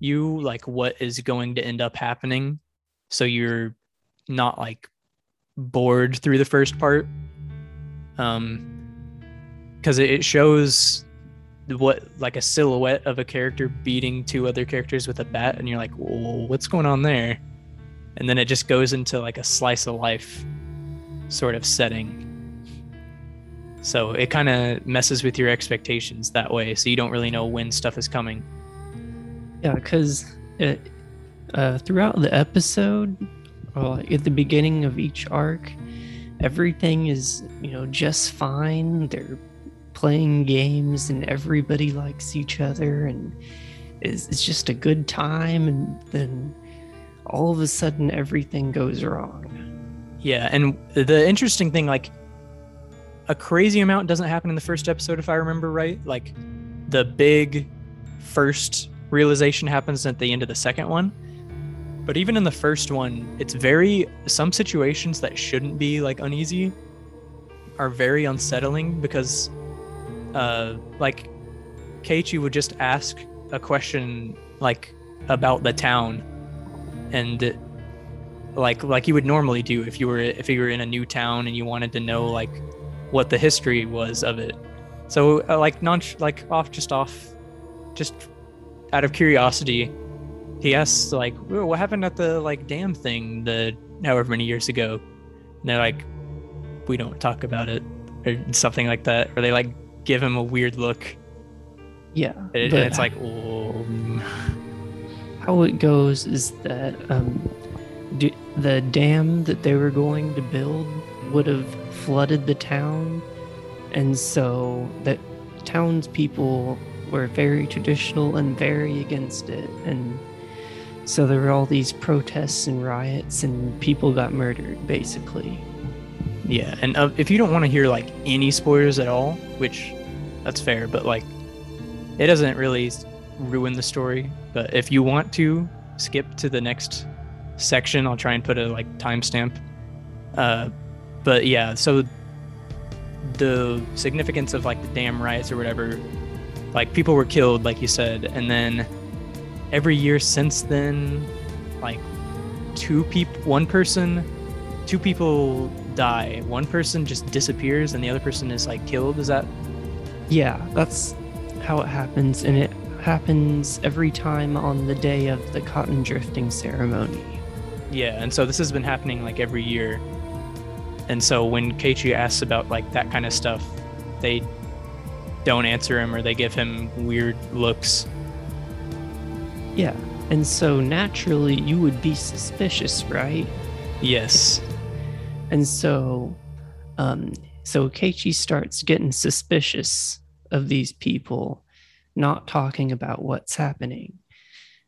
you like what is going to end up happening, so you're not like bored through the first part. Um, because it shows what like a silhouette of a character beating two other characters with a bat, and you're like, what's going on there? And then it just goes into like a slice of life sort of setting. So it kind of messes with your expectations that way, so you don't really know when stuff is coming. Yeah, because uh, throughout the episode, at the beginning of each arc, everything is you know just fine. They're playing games and everybody likes each other and it's, it's just a good time and then all of a sudden everything goes wrong yeah and the interesting thing like a crazy amount doesn't happen in the first episode if i remember right like the big first realization happens at the end of the second one but even in the first one it's very some situations that shouldn't be like uneasy are very unsettling because uh, like Keiichi would just ask a question like about the town, and like like you would normally do if you were if you were in a new town and you wanted to know like what the history was of it. So uh, like non like off just off, just out of curiosity, he asks like, "What happened at the like dam thing the however many years ago?" And they're like, "We don't talk about it," or something like that. Or they like give him a weird look. Yeah, and it's like, oh. how it goes is that um, d- the dam that they were going to build would have flooded the town, and so that townspeople were very traditional and very against it, and so there were all these protests and riots, and people got murdered, basically. Yeah, and uh, if you don't want to hear like any spoilers at all, which that's fair, but like it doesn't really ruin the story. But if you want to skip to the next section, I'll try and put a like timestamp. Uh, but yeah, so the significance of like the dam riots or whatever, like people were killed, like you said, and then every year since then, like two people, one person, two people die. One person just disappears and the other person is like killed. Is that? Yeah, that's how it happens. And it happens every time on the day of the cotton drifting ceremony. Yeah, and so this has been happening like every year. And so when Keiichi asks about like that kind of stuff, they don't answer him or they give him weird looks. Yeah. And so naturally you would be suspicious, right? Yes. And so, um, so Keiichi starts getting suspicious of these people not talking about what's happening.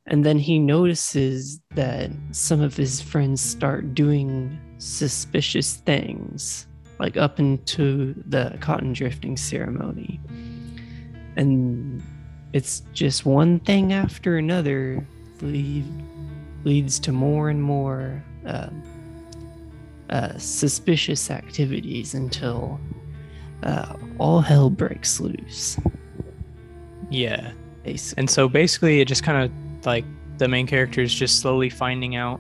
And then he notices that some of his friends start doing suspicious things, like up into the cotton drifting ceremony. And it's just one thing after another lead, leads to more and more uh, uh, suspicious activities until uh, all hell breaks loose. Yeah. Basically. And so basically, it just kind of like the main character is just slowly finding out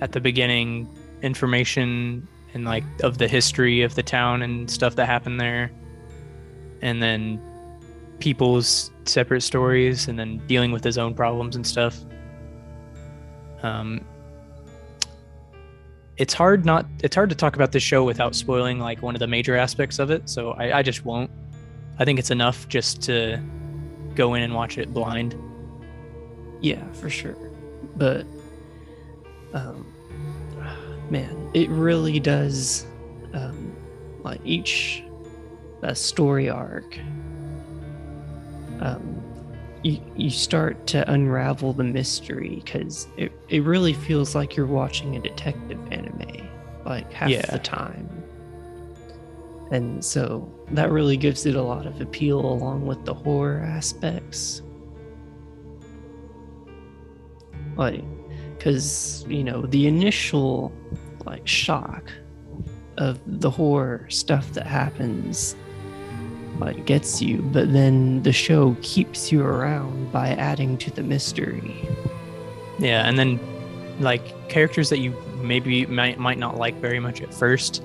at the beginning information and like of the history of the town and stuff that happened there. And then people's separate stories and then dealing with his own problems and stuff. Um, it's hard not it's hard to talk about this show without spoiling like one of the major aspects of it so I, I just won't i think it's enough just to go in and watch it blind yeah for sure but um man. It really does um like each uh, story arc um you, you start to unravel the mystery because it, it really feels like you're watching a detective anime like half yeah. the time. And so that really gives it a lot of appeal along with the horror aspects. Like because you know the initial like shock of the horror stuff that happens like gets you, but then the show keeps you around by adding to the mystery. Yeah, and then like characters that you maybe might might not like very much at first,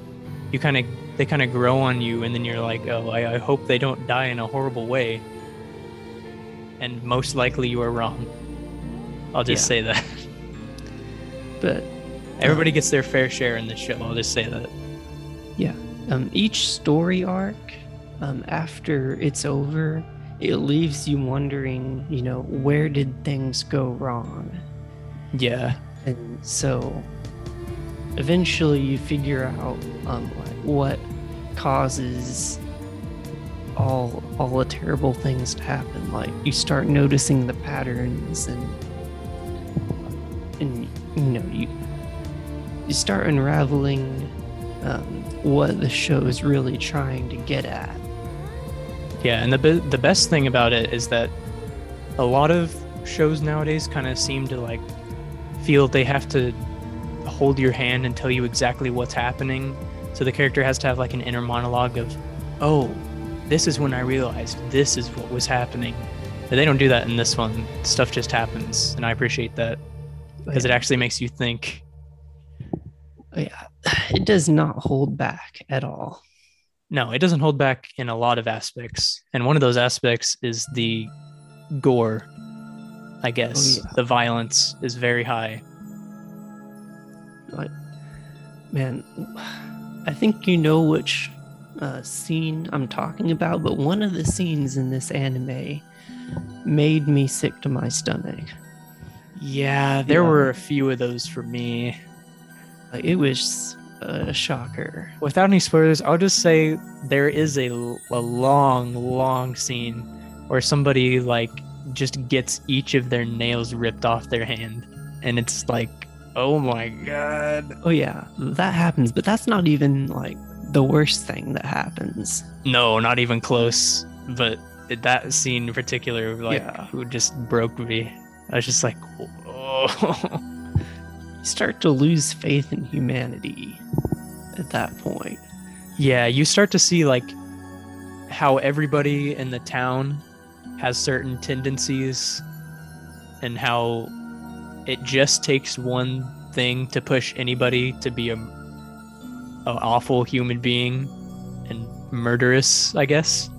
you kind of they kind of grow on you, and then you're like, oh, I, I hope they don't die in a horrible way. And most likely you are wrong. I'll just Yeah. say that. But Everybody gets their fair share in this show. I'll just say that. Yeah. Um, each story arc, um, after it's over, it leaves you wondering, you know, where did things go wrong? Yeah. And so eventually you figure out um, what causes all all the terrible things to happen. Like you start noticing the patterns and and you know you you start unraveling um, what the show is really trying to get at. Yeah, and the be- the best thing about it is that a lot of shows nowadays kind of seem to like feel they have to hold your hand and tell you exactly what's happening. So the character has to have like an inner monologue of, "Oh, this is when I realized this is what was happening." But they don't do that in this one. Stuff just happens, and I appreciate that because it actually makes you think. yeah, it does not hold back at all. No, it doesn't hold back in a lot of aspects. And one of those aspects is the gore, I guess. yeah. The violence is very high. Man, I think you know which uh, scene I'm talking about, but one of the scenes in this anime made me sick to my stomach. Yeah, there Yeah. were a few of those for me. Like, it was a shocker. Without any spoilers, I'll just say there is a, a long, long scene where somebody like just gets each of their nails ripped off their hand. And it's like, oh my god. Oh, yeah, that happens, but that's not even like the worst thing that happens. No, not even close. But that scene in particular, like, Yeah. who just broke me. I was just like, oh. You start to lose faith in humanity at that point. yeah, you start to see like how everybody in the town has certain tendencies and how it just takes one thing to push anybody to be a, a awful human being and murderous, I guess.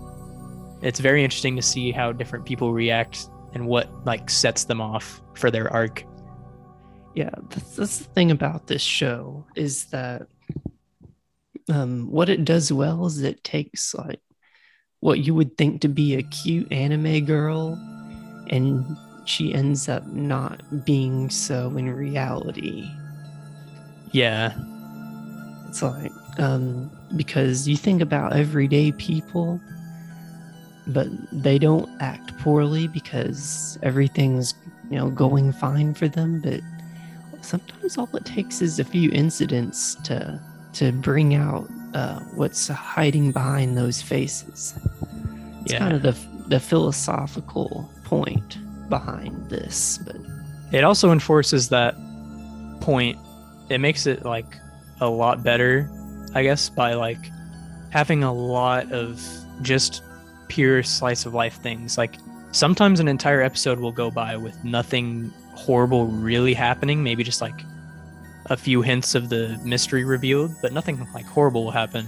It's very interesting to see how different people react and what like sets them off for their arc. Yeah, that's, that's the thing about this show is that um, what it does well is it takes like what you would think to be a cute anime girl, and she ends up not being so in reality. Yeah. It's like um, because you think about everyday people, but they don't act poorly because everything's you know going fine for them. But sometimes all it takes is a few incidents to to bring out uh, what's hiding behind those faces. It's Yeah. kind of the the philosophical point behind this, but it also enforces that point it makes it like a lot better i guess by like having a lot of just pure slice of life things. Like sometimes an entire episode will go by with nothing horrible really happening maybe just like a few hints of the mystery revealed but nothing like horrible will happen.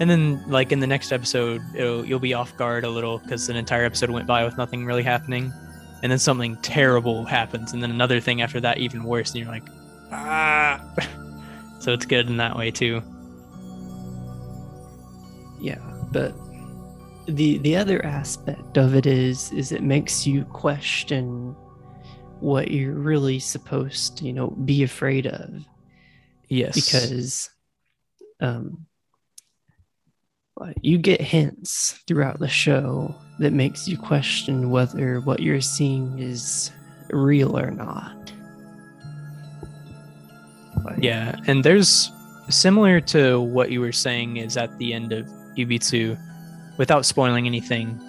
And then like in the next episode you'll be off guard a little because an entire episode went by with nothing really happening and then something terrible happens and then another thing after that even worse and you're like ah. So it's good in that way too. Yeah, but the the other aspect of it is is it makes you question what you're really supposed to, you know, be afraid of yes because um you get hints throughout the show that makes you question whether what you're seeing is real or not. Like, yeah and there's similar to what you were saying is at the end of Ibitsu without spoiling anything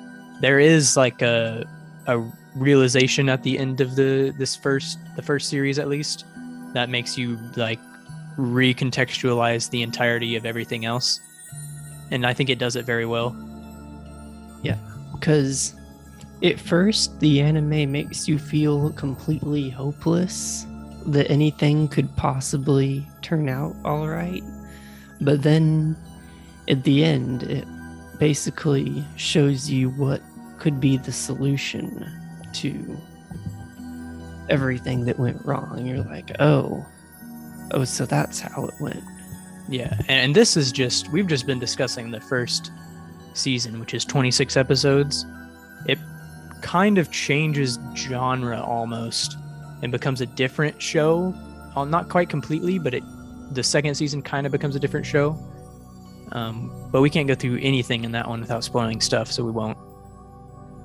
there is like a a realization at the end of the this first the first series at least that makes you like recontextualize the entirety of everything else. And I think it does it very well. Yeah, because at first the anime makes you feel completely hopeless that anything could possibly turn out all right but then at the end it basically shows you what could be the solution to everything that went wrong you're like oh oh so that's how it went Yeah, and, this is just we've just been discussing the first season, which is 26 episodes. It kind of changes genre almost and becomes a different show. Uh, not quite completely, but it the second season kind of becomes a different show. Um, but we can't go through anything in that one without spoiling stuff, so we won't.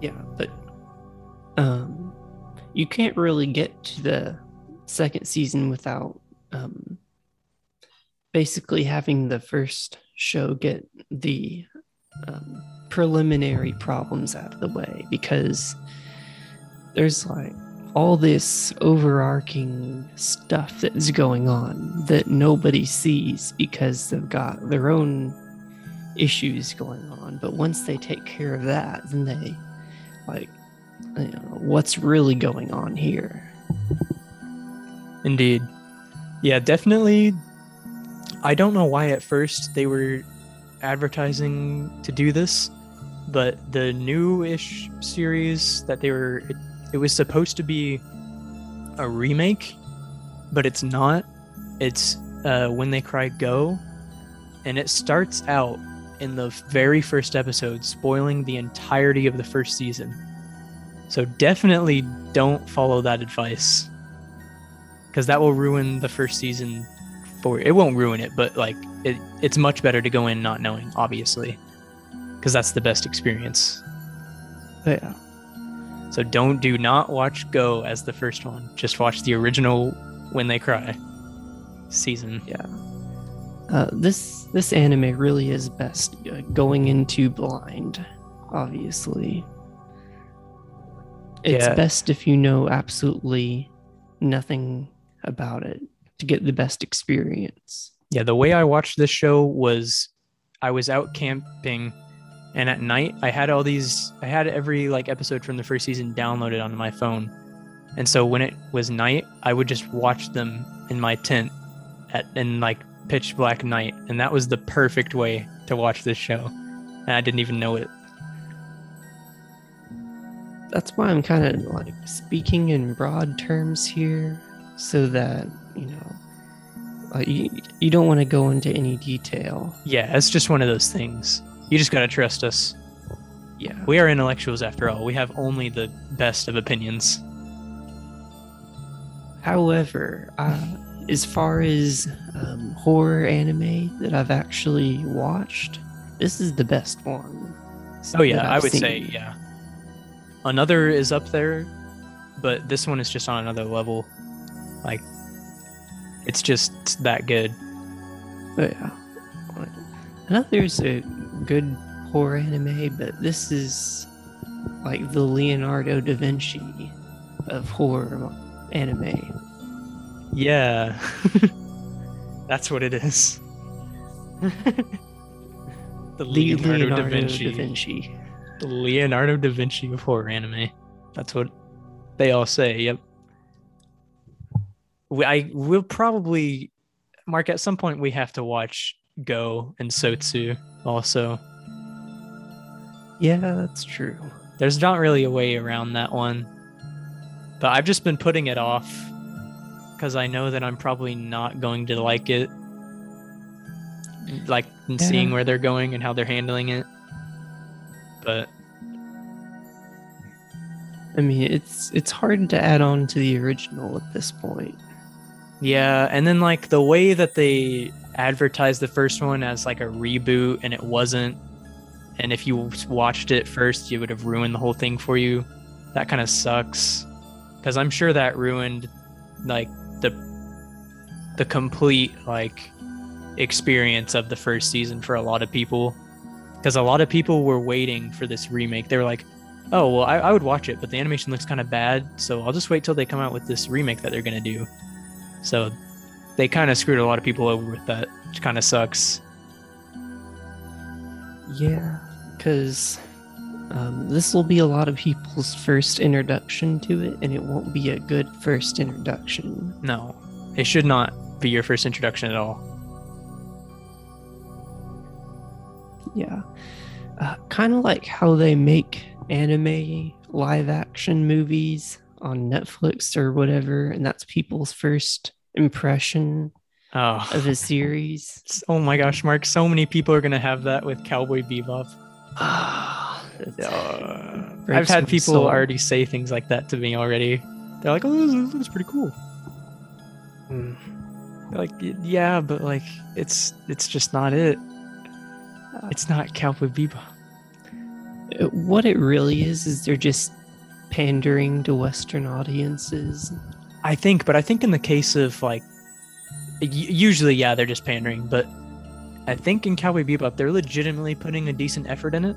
Yeah, but um, you can't really get to the second season without um, basically having the first show get the um, preliminary problems out of the way because there's like all this overarching stuff that's going on that nobody sees because they've got their own issues going on. But once they take care of that, then they like, you know, what's really going on here? Indeed. Yeah, definitely. I don't know why at first they were advertising to do this, but the new-ish series that they were it, was supposed to be a remake, but it's not. It's uh, When They Cry Go, and it starts out in the very first episode spoiling the entirety of the first season. So definitely don't follow that advice because that will ruin the first season for it won't ruin it but like it, it's much better to go in not knowing obviously because that's the best experience yeah, so don't do not watch go as the first one just watch the original when they cry season yeah. Uh, this this anime really is best uh, going into blind. Obviously, it's Yeah. best if you know absolutely nothing about it to get the best experience. yeah the way i watched this show was i was out camping and at night i had all these i had every like episode from the first season downloaded onto my phone. And so when it was night i would just watch them in my tent at in like pitch black night. And that was the perfect way to watch this show. And i didn't even know it. That's why I'm kind of like speaking in broad terms here, so that you know, uh, you you don't want to go into any detail. yeah it's just one of those things you just gotta trust us Yeah. we are intellectuals after all we have only the best of opinions However, uh, as far as um, horror anime that I've actually watched, this is the best one. Oh yeah, I would seen. say yeah. Another is up there, but this one is just on another level. Like it's just that good. But yeah, like, another's a good horror anime, but this is like the Leonardo da Vinci of horror anime. Yeah. That's what it is. the The Leonardo, da Vinci. da Vinci. The Leonardo da Vinci of horror anime. That's what they all say. Yep. We, I will probably, Mark. At some point, we have to watch Go and Sotsu. Also, Yeah, that's true. there's not really a way around that one, but I've just been putting it off because I know that I'm probably not going to like it. Like and seeing where they're going and how they're handling it. But I mean, it's it's hard to add on to the original at this point. Yeah, and then like the way that they advertised the first one as like a reboot and it wasn't and if you watched it first, you would have ruined the whole thing for you. That kind of sucks cuz I'm sure that ruined like the the complete like experience of the first season for a lot of people cuz a lot of people were waiting for this remake. They were like, "Oh, well, I, I would watch it, but the animation looks kind of bad, so I'll just wait till they come out with this remake that they're to do." So they kind of screwed a lot of people over with that, which kind of sucks. Yeah, because um, this will be a lot of people's first introduction to it, and it won't be a good first introduction. No, it should not be your first introduction at all. Yeah. Uh, kind of like how they make anime live action movies on Netflix or whatever, and that's people's first impression Oh, of a series. oh my gosh, Mark! So many people are gonna have that with Cowboy Bebop. Ah, Uh, I've had people soul. already say things like that to me already. They're like, "Oh, this looks pretty cool." Mm. Like, yeah, but like, it's it's just not it. It's not Cowboy Bebop. Uh, What it really is is they're just pandering to Western audiences. I think, but I think in the case of like, usually, yeah, they're just pandering. But I think in Cowboy Bebop, they're legitimately putting a decent effort in it.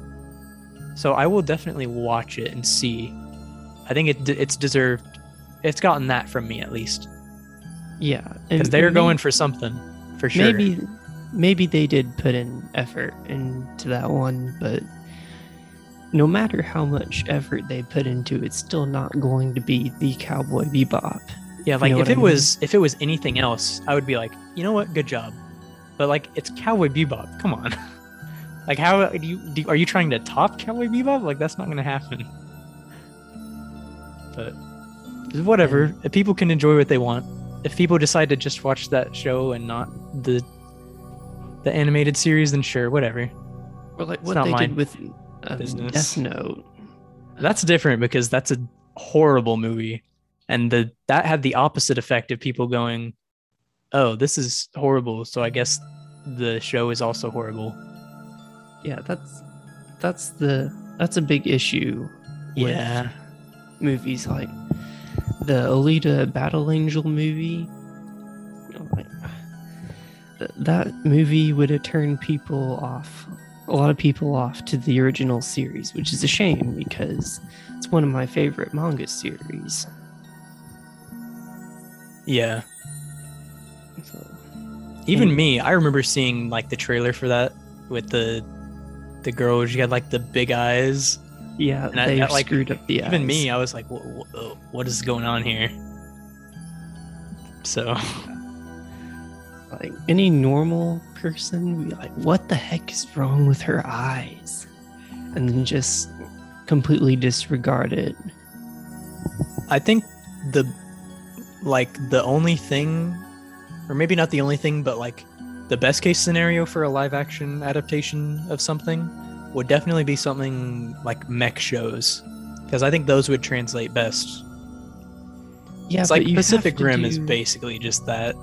So I will definitely watch it and see. I think it it's deserved. It's gotten that from me at least Yeah, because they're may- going for something for sure. Maybe, maybe they did put in effort into that one, but no matter how much effort they put into it, it's still not going to be the Cowboy Bebop. Yeah, like know if what I it mean? was if it was anything else, I would be like, you know what, good job. But like, it's Cowboy Bebop. Come on. like, how do you do, are you trying to top Cowboy Bebop? Like, that's not gonna happen. But whatever. If people can enjoy what they want. If people decide to just watch that show and not the the animated series, then sure, whatever. Or like what they my did with um, business. Death Note. That's different because that's a horrible movie, and the that had the opposite effect of people going, "Oh, this is horrible." So I guess the show is also horrible. Yeah, that's that's the that's a big issue. with Yeah, movies like the Alita Battle Angel movie. you know, like, th- that movie would have turned people off, a lot of people off to the original series, which is a shame because it's one of my favorite manga series. yeah. So, Even me, I remember seeing like the trailer for that with the the girl. She had like the big eyes. yeah, And I- they like, screwed up the Even eyes. me, I was like, "Wha- wha- uh, "What is going on here?" So like any normal person would be like, "What the heck is wrong with her eyes?" and then just completely disregard it. I think the like the only thing or maybe not the only thing but like the best case scenario for a live action adaptation of something would definitely be something like mech shows because I think those would translate best. Yeah, it's like Pacific Rim is basically just that.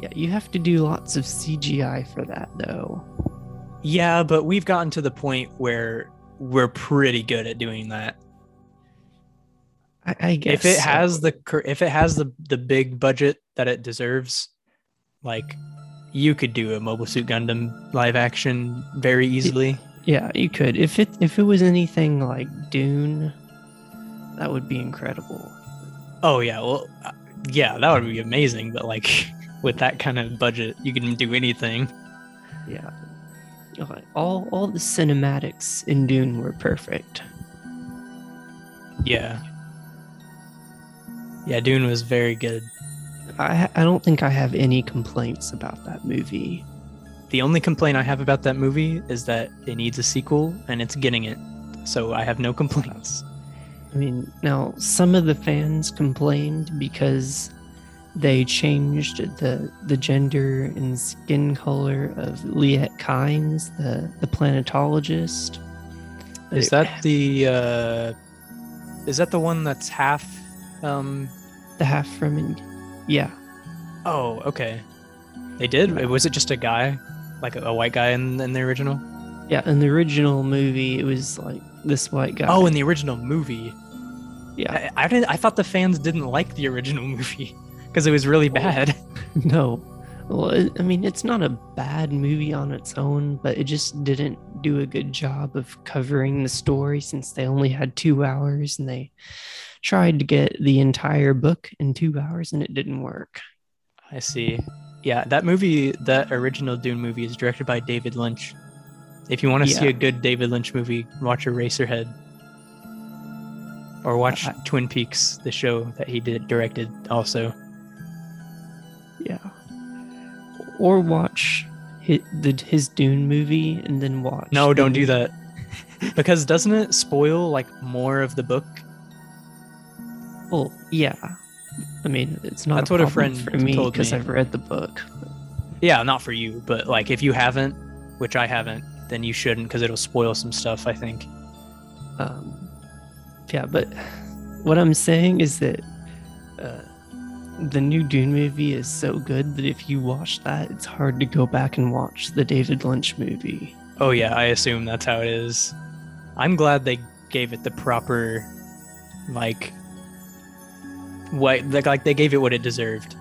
Yeah, you have to do lots of CGI for that, though. Yeah, but we've gotten to the point where we're pretty good at doing that. I, I guess if it so. has the if it has the the big budget that it deserves, like you could do a Mobile Suit Gundam live action very easily. yeah, you could. If it if it was anything like Dune, that would be incredible. Oh yeah, well, uh, yeah, that would be amazing. But like with that kind of budget, you can do anything. Yeah, all all the cinematics in Dune were perfect. Yeah, yeah, Dune was very good. I I don't think I have any complaints about that movie. The only complaint I have about that movie is that it needs a sequel, and it's getting it. So I have no complaints. I mean, now some of the fans complained because they changed the the gender and skin color of Liet Kynes, the the planetologist. Is that the uh is that the one that's half um the half from? In- yeah, oh, okay. They did? Was it just a guy? Like a, a white guy in, in the original? yeah. In the original movie, it was like this white guy. Oh, in the original movie. yeah, I, I didn't I thought the fans didn't like the original movie because it was really oh. bad. no. Well, it, I mean, it's not a bad movie on its own, but it just didn't do a good job of covering the story since they only had two hours and they tried to get the entire book in two hours and it didn't work. I see. Yeah, that movie, that original Dune movie, is directed by David Lynch. If you want to see a good David Lynch movie, watch Eraserhead. Or watch uh, I- Twin Peaks, the show that he did directed also. Yeah. Or watch his, the, his Dune movie and then watch. No, don't do that. because doesn't it spoil like more of the book? Well, yeah. I mean, it's not That's a what a friend for me because. I've read the book. Yeah, not for you, but like if you haven't, which I haven't, then you shouldn't because it'll spoil some stuff, I think. Um, yeah, but what I'm saying is that uh, the new Dune movie is so good that if you watch that, it's hard to go back and watch the David Lynch movie. Oh yeah, I assume that's how it is. I'm glad they gave it the proper like what like, like they gave it what it deserved.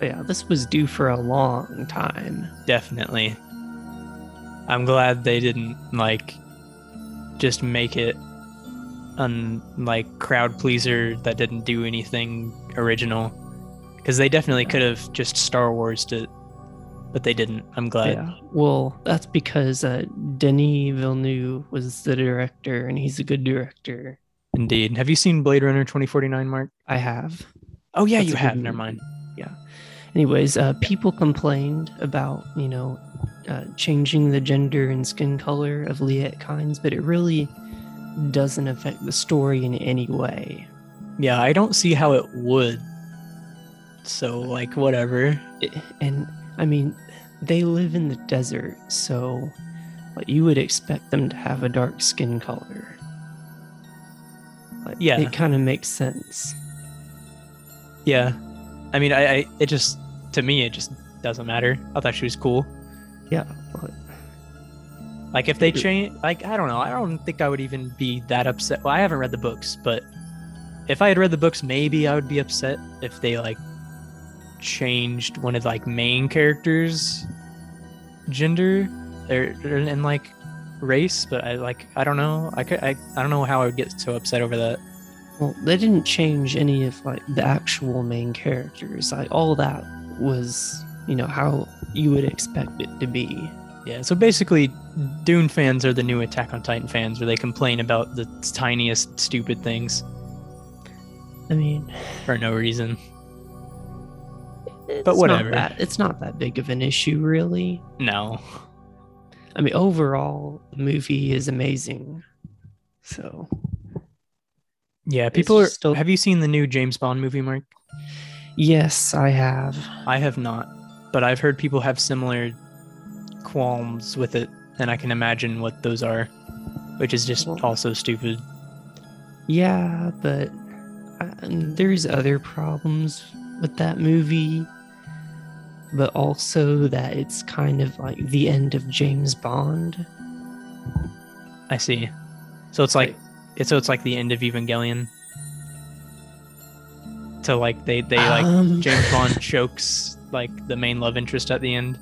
Yeah, this was due for a long time. Definitely. I'm glad they didn't like just make it un like crowd pleaser that didn't do anything original because they definitely could have just Star Wars it, but they didn't. I'm glad. yeah, well, that's because uh, Denis Villeneuve was the director, and he's a good director. Indeed. Have you seen Blade Runner 2049, Mark? I have. Oh yeah, That's you have. Never mind. Anyways, uh, people complained about, you know, uh, changing the gender and skin color of Liet Kynes, but it really doesn't affect the story in any way. Yeah, I don't see how it would. So like whatever. And I mean, they live in the desert, so like, you would expect them to have a dark skin color. Like, Yeah. it kind of makes sense. Yeah. I mean, I, I it just to me it just doesn't matter. I thought she was cool. Yeah, but- Like if they change, like I don't know, I don't think I would even be that upset. Well, I haven't read the books, but if I had read the books, maybe I would be upset if they like changed one of like main characters' gender or, or and like race. But I like I don't know. I could I, I don't know how I would get so upset over that. Well, they didn't change any of like the actual main characters. Like all that was, you know, how you would expect it to be. Yeah, so basically, Dune fans are the new Attack on Titan fans, where they complain about the tiniest stupid things I mean, for no reason. it's But whatever. Not that, it's not that big of an issue, really. No. I mean, overall, the movie is amazing. So Yeah, people are. still- Have you seen the new James Bond movie, Mark? yes, I have. I have not, but I've heard people have similar qualms with it, and I can imagine what those are, which is just Well- also stupid. Yeah, but there's other problems with that movie. But also that it's kind of like the end of James Bond. I see. So it's like, so it's like the end of Evangelion. So like they they like Um, James Bond chokes like the main love interest at the end,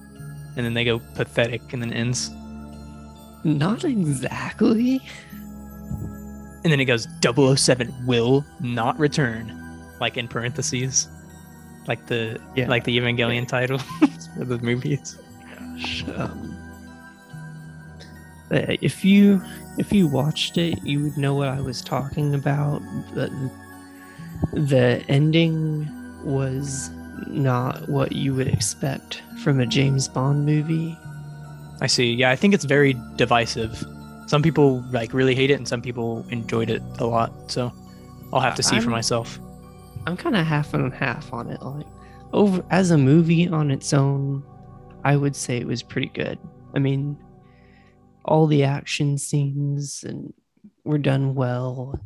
and then they go pathetic and then ends. Not exactly. And then it goes 007 will not return, like in parentheses, like the Yeah. like the Evangelion title for the movies. Um, if you if you watched it, you would know what I was talking about. But the ending was not what you would expect from a James Bond movie. I see. Yeah, I think it's very divisive. Some people like really hate it, and some people enjoyed it a lot. So I'll have to see for I'm- myself. I'm kind of half and half on it. Like over as a movie on its own, I would say it was pretty good. I mean, all the action scenes and were done well.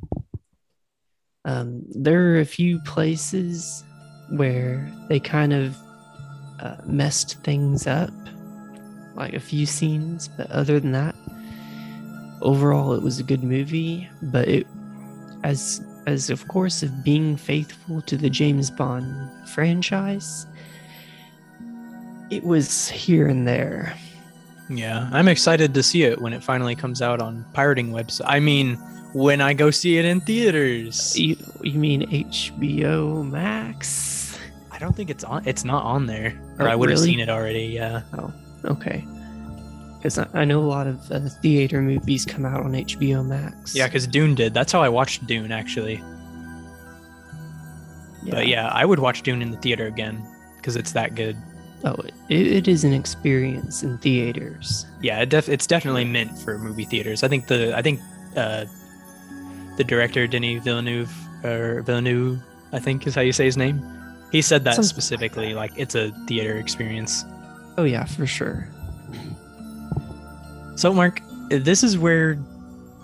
Um, there are a few places where they kind of uh, messed things up, like a few scenes. But other than that, overall, it was a good movie. But it, as as of course of being faithful to the James Bond franchise, it was here and there. Yeah, I'm excited to see it when it finally comes out on pirating website. I mean, when I go see it in theaters. You, you mean HBO Max? I don't think it's on. It's not on there, or Oh, I would have really? seen it already. Yeah. Oh, okay. Because I, know a lot of uh, theater movies come out on HBO Max. Yeah, because Dune did. That's how I watched Dune actually. But yeah, I would watch Dune in the theater again because it's that good. Oh, it, it is an experience in theaters. Yeah, it def- it's definitely meant for movie theaters. I think the I think uh, the director Denis Villeneuve or Villeneuve, I think is how you say his name. He said that Sounds- specifically, like it's a theater experience. Oh yeah, for sure. So, Mark, this is where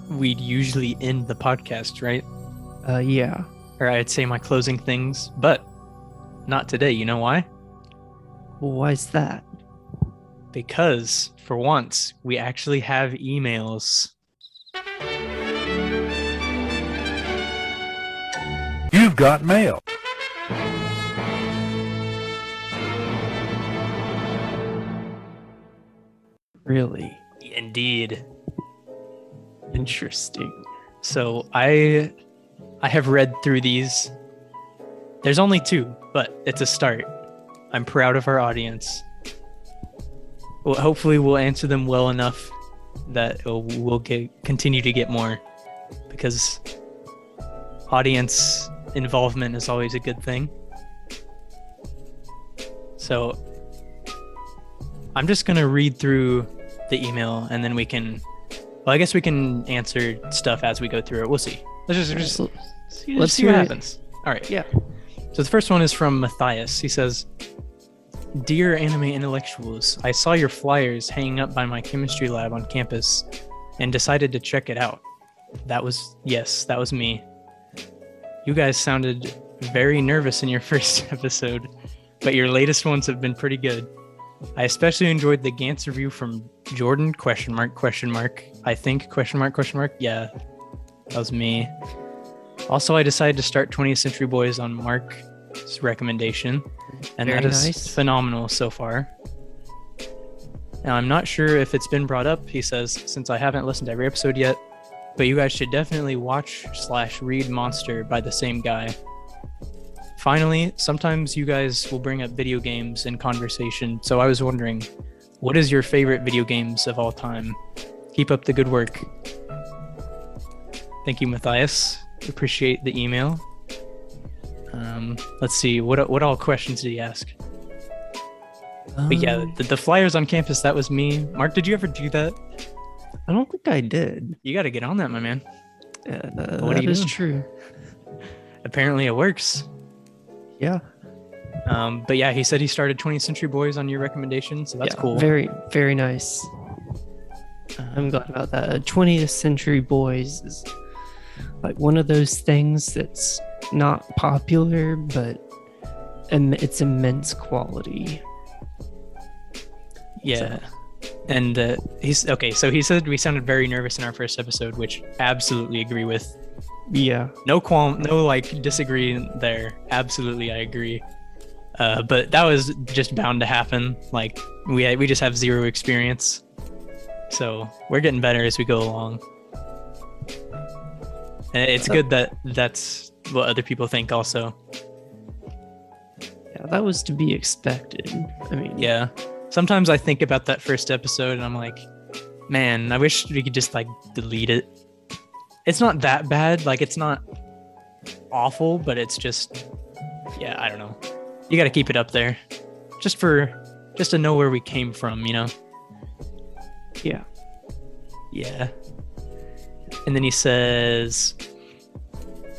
we'd usually end the podcast, right? Uh, yeah. Or I'd say my closing things, but not today. You know why? Well, why's that? Because for once, we actually have emails. You've got mail. Really Indeed. interesting. So I I have read through these. There's only two, but it's a start. I'm proud of our audience. Well, hopefully we'll answer them well enough that we'll get continue to get more because audience involvement is always a good thing. So I'm just going to read through the email and then we can well, I guess we can answer stuff as we go through it. We'll see. Let's just, just So- see, Let's see what it. happens. All right. yeah. So the first one is from Matthias. He says, Dear anime intellectuals, I saw your flyers hanging up by my chemistry lab on campus and decided to check it out. That was, yes, that was me. You guys sounded very nervous in your first episode, but your latest ones have been pretty good. I especially enjoyed the Gantz review from Jordan question mark question mark. I think question mark question mark. Yeah, that was me. Also, I decided to start 20th Century Boys on Mark's recommendation, and Very that is nice. phenomenal so far. Now, I'm not sure if it's been brought up, he says, since I haven't listened to every episode yet, but you guys should definitely watch slash read Monster by the same guy. Finally, sometimes you guys will bring up video games in conversation, so I was wondering, what is your favorite video games of all time? Keep up the good work. Thank you, Matthias. Appreciate the email. Um, let's see what what all questions did he ask? But yeah, Um, the, the flyers on campus that was me. Mark, did you ever do that? I don't think I did. You got to get on that, my man. Uh, What that you is true. Apparently, it works. Yeah. Um, but yeah, he said he started 20th Century Boys on your recommendation, so that's yeah, cool. Very, very nice. I'm glad about that. Uh, 20th Century Boys is like one of those things that's not popular, but im- it's immense quality. Yeah. And uh, he's okay. So he said we sounded very nervous in our first episode, which absolutely agree with. Yeah. No qualm, no like disagree there. Absolutely, I agree. Uh, but that was just bound to happen. Like we we just have zero experience, so we're getting better as we go along. And it's good that that's what other people think also. Yeah, that was to be expected. I mean, Yeah. Sometimes I think about that first episode and I'm like, man, I wish we could just like delete it. It's not that bad. Like, it's not awful, but it's just, yeah, I don't know. You got to keep it up there just for, just to know where we came from, you know? yeah. Yeah. And then he says,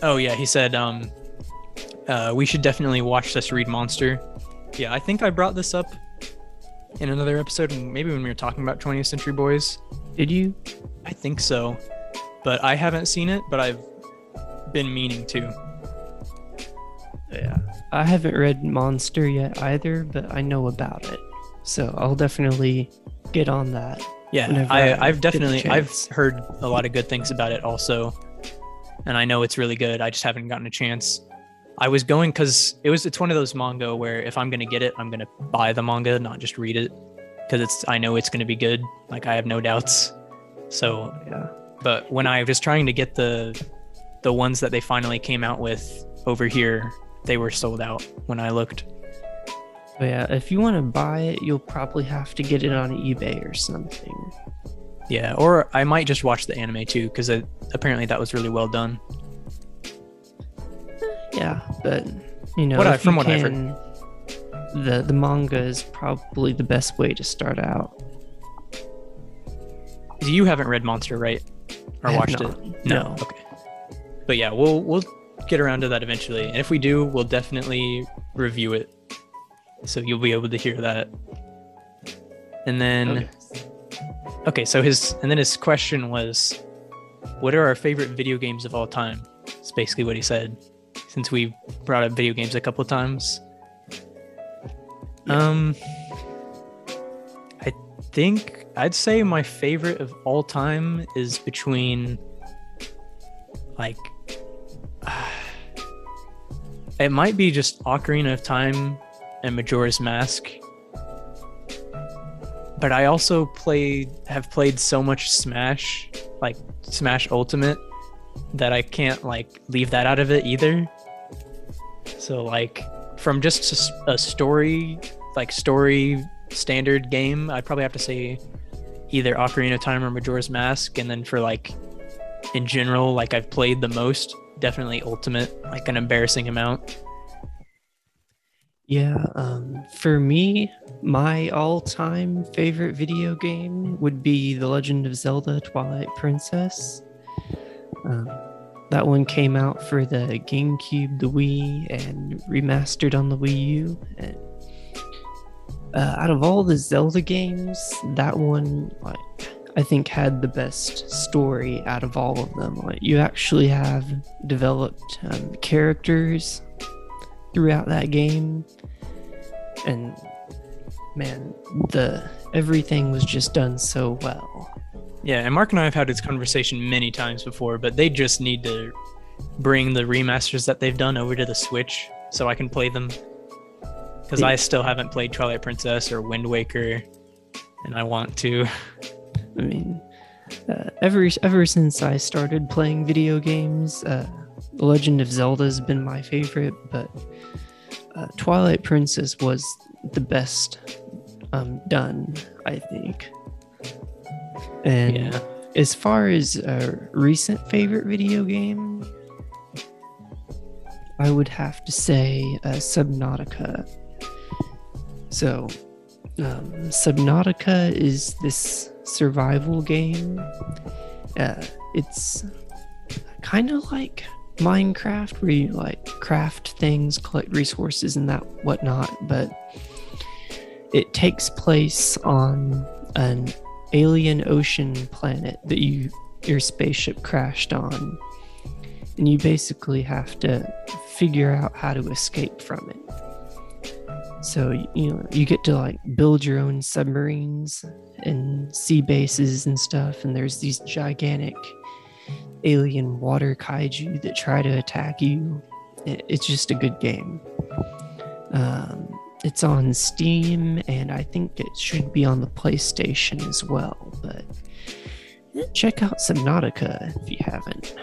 "Oh yeah," he said, "Um, uh, we should definitely watch this read Monster." Yeah, I think I brought this up in another episode, and maybe when we were talking about 20th Century Boys. Did you? I think so, but I haven't seen it, but I've been meaning to. Yeah. I haven't read Monster yet either, but I know about it. So I'll definitely get on that. Yeah, I, I've definitely I've heard a lot of good things about it also, and I know it's really good. I just haven't gotten a chance. I was going because it was it's one of those manga where if I'm gonna get it, I'm gonna buy the manga, not just read it, because it's I know it's gonna be good. Like I have no doubts. So, Yeah. But when I was trying to get the the ones that they finally came out with over here, they were sold out when I looked. But yeah, if you want to buy it, you'll probably have to get it on eBay or something. Yeah, or I might just watch the anime too, because apparently that was really well done. Yeah, but you know, What uh, I- from what I've heard- the the manga is probably the best way to start out. You haven't read Monster, right? Or I watched not. it? No. Okay. But yeah, we'll we'll get around to that eventually, and if we do, we'll definitely review it, so you'll be able to hear that. And then, Okay. okay, so his and then his question was, "What are our favorite video games of all time?" It's basically what he said. Since we brought up video games a couple times, um, I think I'd say my favorite of all time is between like it might be just Ocarina of Time and Majora's Mask. But I also played have played so much Smash, like Smash Ultimate, that I can't like leave that out of it either. So like from just a story, like story standard game, I'd probably have to say either Ocarina of Time or Majora's Mask, and then for like in general, like I've played the most, definitely Ultimate, like an embarrassing amount. Yeah, um, for me, my all-time favorite video game would be The Legend of Zelda: Twilight Princess. Um, that one came out for the GameCube, the Wii, and remastered on the Wii U. And, uh, out of all the Zelda games, that one, like, I think, had the best story out of all of them. Like, you actually have developed um, characters throughout that game and man the everything was just done so well Yeah, and Mark and I have had this conversation many times before, but they just need to bring the remasters that they've done over to the Switch so I can play them. Because I still haven't played Twilight Princess or Wind Waker, and I want to. i mean uh, ever ever since i started playing video games uh, the legend of zelda has been my favorite but uh, twilight princess was the best um, done i think and Yeah. as far as a recent favorite video game, I would have to say uh, Subnautica. So, um, Subnautica is this survival game. Uh, it's kind of like Minecraft, where you like craft things, collect resources, and that whatnot, but it takes place on an alien ocean planet that you your spaceship crashed on and you basically have to figure out how to escape from it so you know you get to like build your own submarines and sea bases and stuff and there's these gigantic alien water kaiju that try to attack you It- it's just a good game um, it's on Steam, and I think it should be on the PlayStation as well. But check out Subnautica if you haven't.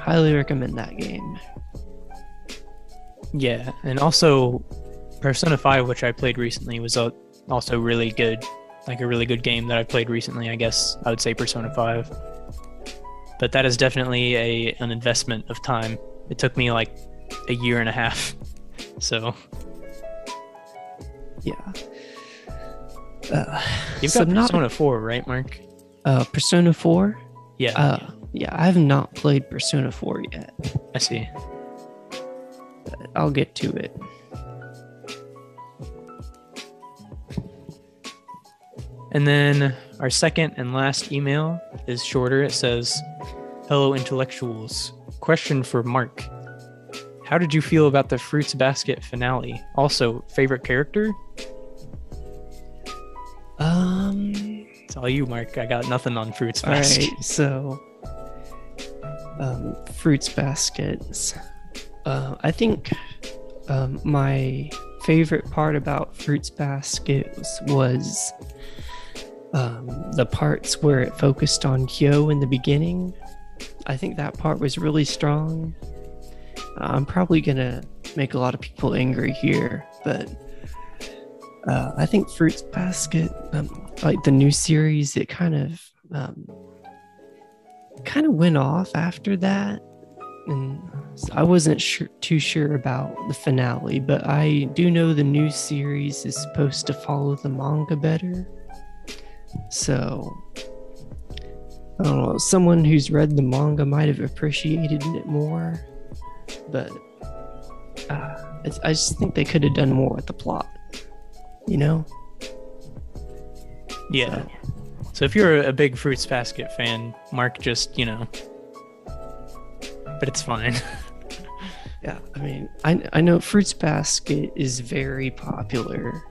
Highly recommend that game. Yeah, and also Persona 5, which I played recently, was al- also really good. Like a really good game that I played recently, I guess I would say Persona 5. But that is definitely a an investment of time. It took me like a year and a half. So Yeah. Uh, you've got Subnautica- Persona 4, right, Mark? uh, Persona 4. Yeah, Uh, yeah, I have not played Persona 4 yet. I see. I'll get to it. And then our second and last email is shorter. It says, Hello, intellectuals. Question for Mark. How did you feel about the Fruits Basket finale? Also, favorite character? Um, It's all you, Mark. I got nothing on Fruits All Basket. right, so um, fruits baskets. Uh, I think um, my favorite part about fruits baskets was um, the parts where it focused on Kyo in the beginning. I think that part was really strong. I'm probably gonna make a lot of people angry here, but uh, I think Fruits Basket, um, like the new series, it kind of um, kind of went off after that, and I wasn't sure, too sure about the finale. But I do know the new series is supposed to follow the manga better, so I don't know. Someone who's read the manga might have appreciated it more, but uh, it's, I just think they could have done more with the plot. You know? Yeah. So if you're a big Fruits Basket fan, Mark just, you know, but it's fine. Yeah, I mean, I I know Fruits Basket is very popular,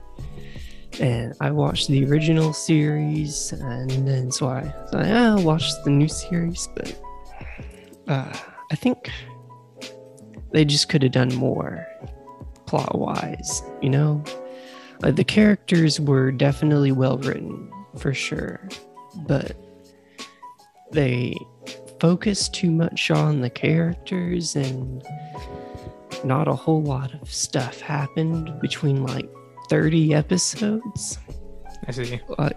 and I watched the original series, and then so I so I watched the new series, but uh, I think they just could have done more plot wise, you know. The characters were definitely well written for sure, but they focused too much on the characters and not a whole lot of stuff happened between like 30 episodes I see. like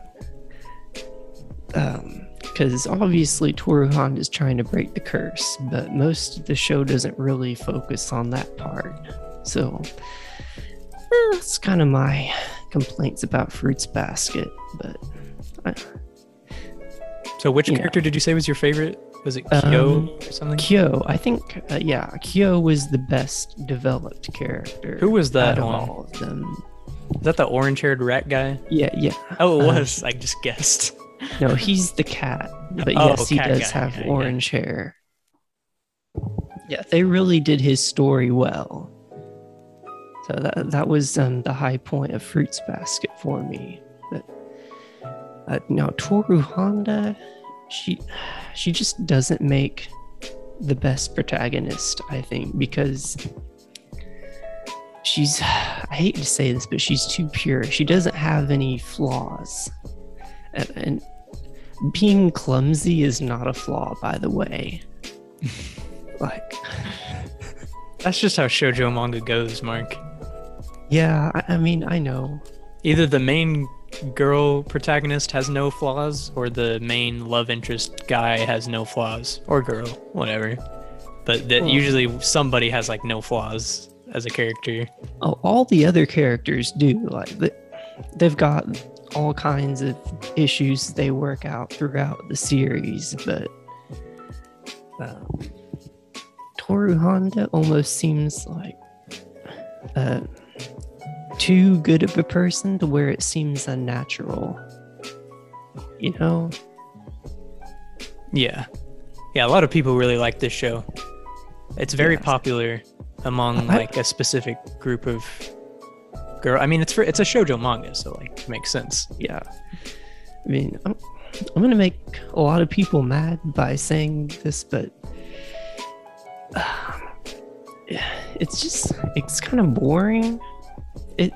um because obviously Toru Honda is trying to break the curse, but most of the show doesn't really focus on that part. So eh, that's kind of my complaints about Fruits Basket. But I, So which character did you say was your favorite? Was it Kyo Um, or something? Kyo, I think, uh, yeah, Kyo was the best developed character. Who was that out all of them? Is that the orange-haired rat guy? Yeah, yeah. Oh, it Uh, was. I just guessed. No, he's the cat. But Oh, yes, he does guy, have orange hair. Yeah, they really did his story well. So that that was um, the high point of Fruits Basket for me. But uh, now Toru Honda, she she just doesn't make the best protagonist, I think, because she's I hate to say this, but she's too pure. She doesn't have any flaws. And, and being clumsy is not a flaw, by the way. like, That's just how shoujo manga goes, Mark. yeah, I, I mean, I know. Either the main girl protagonist has no flaws, or the main love interest guy has no flaws, or girl, whatever. But that usually somebody has like no flaws as a character. Oh, all the other characters do. Like, they've got all kinds of issues they work out throughout the series, but um, Toru Honda almost seems like uh, too good of a person to where it seems unnatural. You know? Yeah. Yeah, a lot of people really like this show. It's very Yes. popular among like a specific group of girl. I mean, it's for it's a shoujo manga, so like it makes sense. Yeah. I mean, I'm, I'm going to make a lot of people mad by saying this, but um, it's just, it's kind of boring it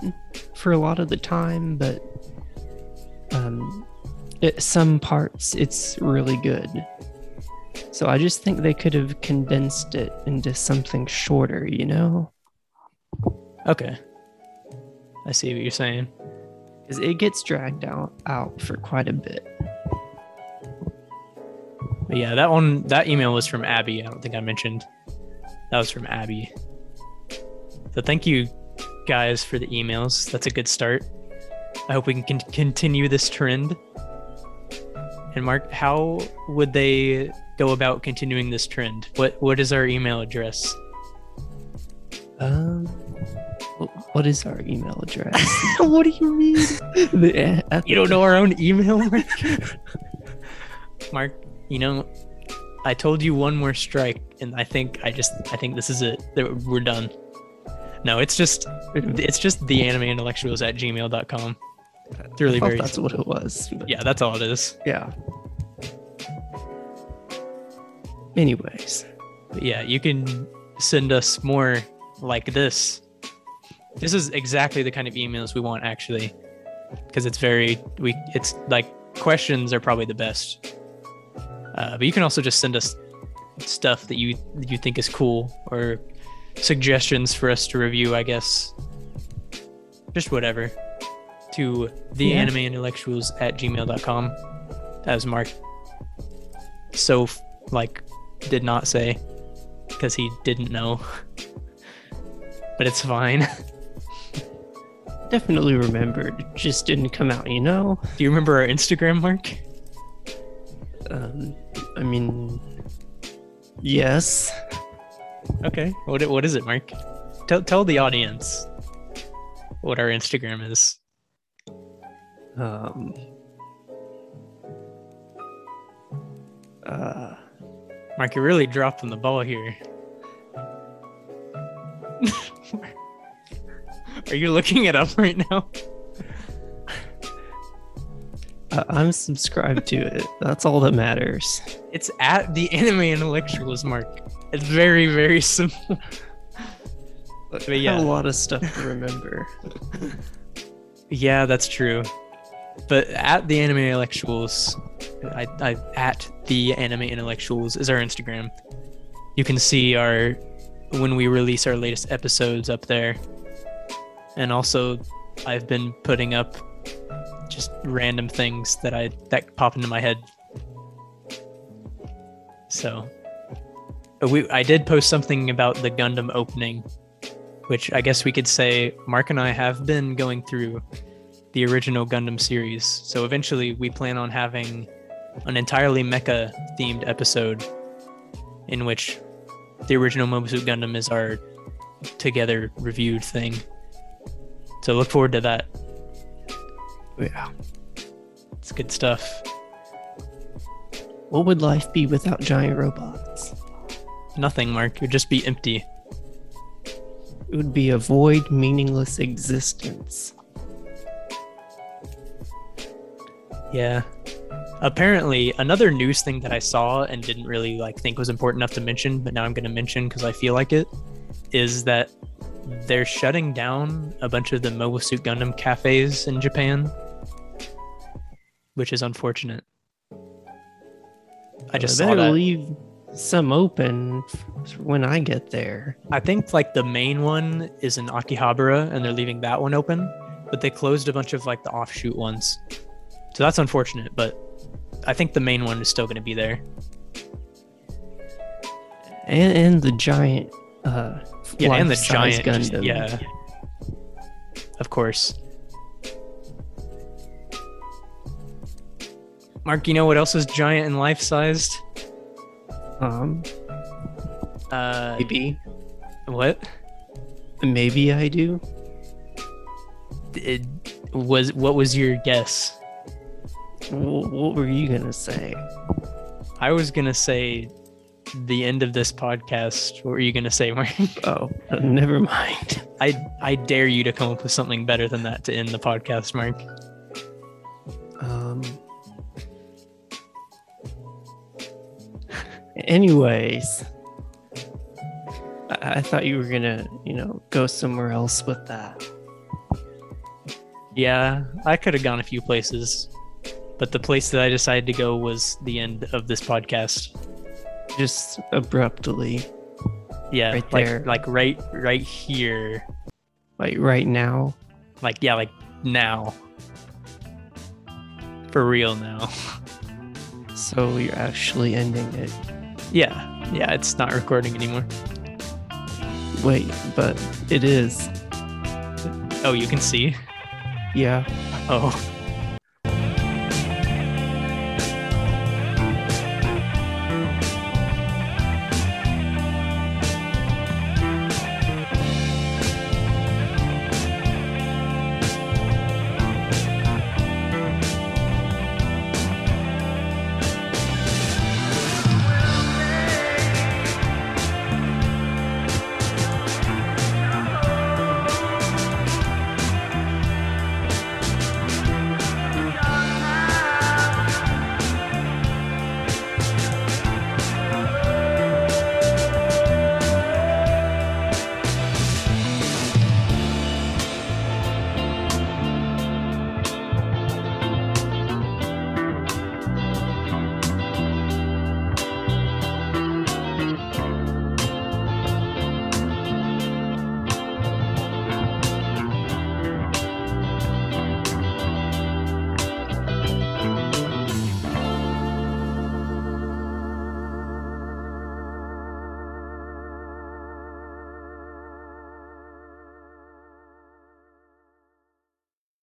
for a lot of the time, but um, it, some parts it's really good. So I just think they could have condensed it into something shorter, you know? Okay. I see what you're saying. Because it gets dragged out, out for quite a bit. But yeah, that one that email was from Abby. I don't think I mentioned. That was from Abby. So thank you guys for the emails. That's a good start. I hope we can con- continue this trend. And Mark, how would they go about continuing this trend? What what is our email address? Um, what is our email address? what do you mean? The- uh, You don't know our own email, Mark? Mark, you know, I told you one more strike, and I think I just I think this is it. We're done. No, it's just it's just the anime intellectuals at gmail.com. It's really very that's what it was. but yeah, that's all it is. yeah. Anyways, But yeah, you can send us more like this. This is exactly the kind of emails we want actually. Because it's very we it's like questions are probably the best. Uh, but you can also just send us stuff that you you think is cool or suggestions for us to review, I guess. Just whatever. To the Yeah. anime intellectuals at gmail.com as Mark so like did not say because he didn't know. but it's fine. Definitely remembered. It just didn't come out, you know? Do you remember our Instagram, Mark? Um, I mean, yes. Okay. What what is it, Mark? Tell tell the audience what our Instagram is. Um, uh, Mark, you're really dropping the ball here. Are you looking it up right now? I'm subscribed to it. That's all that matters. It's at the anime intellectuals, Mark. It's very, very simple. But yeah. a lot of stuff to remember. Yeah, that's true. But at the anime intellectuals, I, I at the anime intellectuals is our Instagram. You can see our when we release our latest episodes up there. And also I've been putting up just random things that I that pop into my head. So uh, we I did post something about the Gundam opening, which I guess we could say Mark and I have been going through the original Gundam series. So eventually we plan on having an entirely mecha themed episode in which the original Mobile Suit Gundam is our together reviewed thing. So look forward to that. Yeah. It's good stuff. What would life be without giant robots? Nothing, Mark. It would just be empty. It would be a void, meaningless existence. Yeah. Apparently, another news thing that I saw and didn't really like think was important enough to mention, but now I'm going to mention because I feel like it, is that they're shutting down a bunch of the Mobile Suit Gundam cafes in Japan, which is unfortunate. I just They saw better leave some open when I get there. I think like the main one is in Akihabara, and they're leaving that one open, but they closed a bunch of like the offshoot ones. So that's unfortunate, but I think the main one is still going to be there. And, and the giant uh Yeah, and the giant, just- Gundam. yeah, of course. Mark, you know what else is giant and life-sized? Um Uh, maybe what? maybe I do. It was what was your guess? Wh- what were you gonna say? I was gonna say the end of this podcast. What were you gonna say, Mark? Oh, never mind. I I dare you to come up with something better than that to end the podcast, Mark. Um. Anyways, I, I thought you were gonna, you know, go somewhere else with that. Yeah, I could have gone a few places, but the place that I decided to go was the end of this podcast. Just abruptly, Yeah, Right like there. like right right here. like right now. Like yeah, like now. For real now. So you're actually ending it. Yeah, yeah, it's not recording anymore. Wait, but it is. Oh, you can see. Yeah. Oh,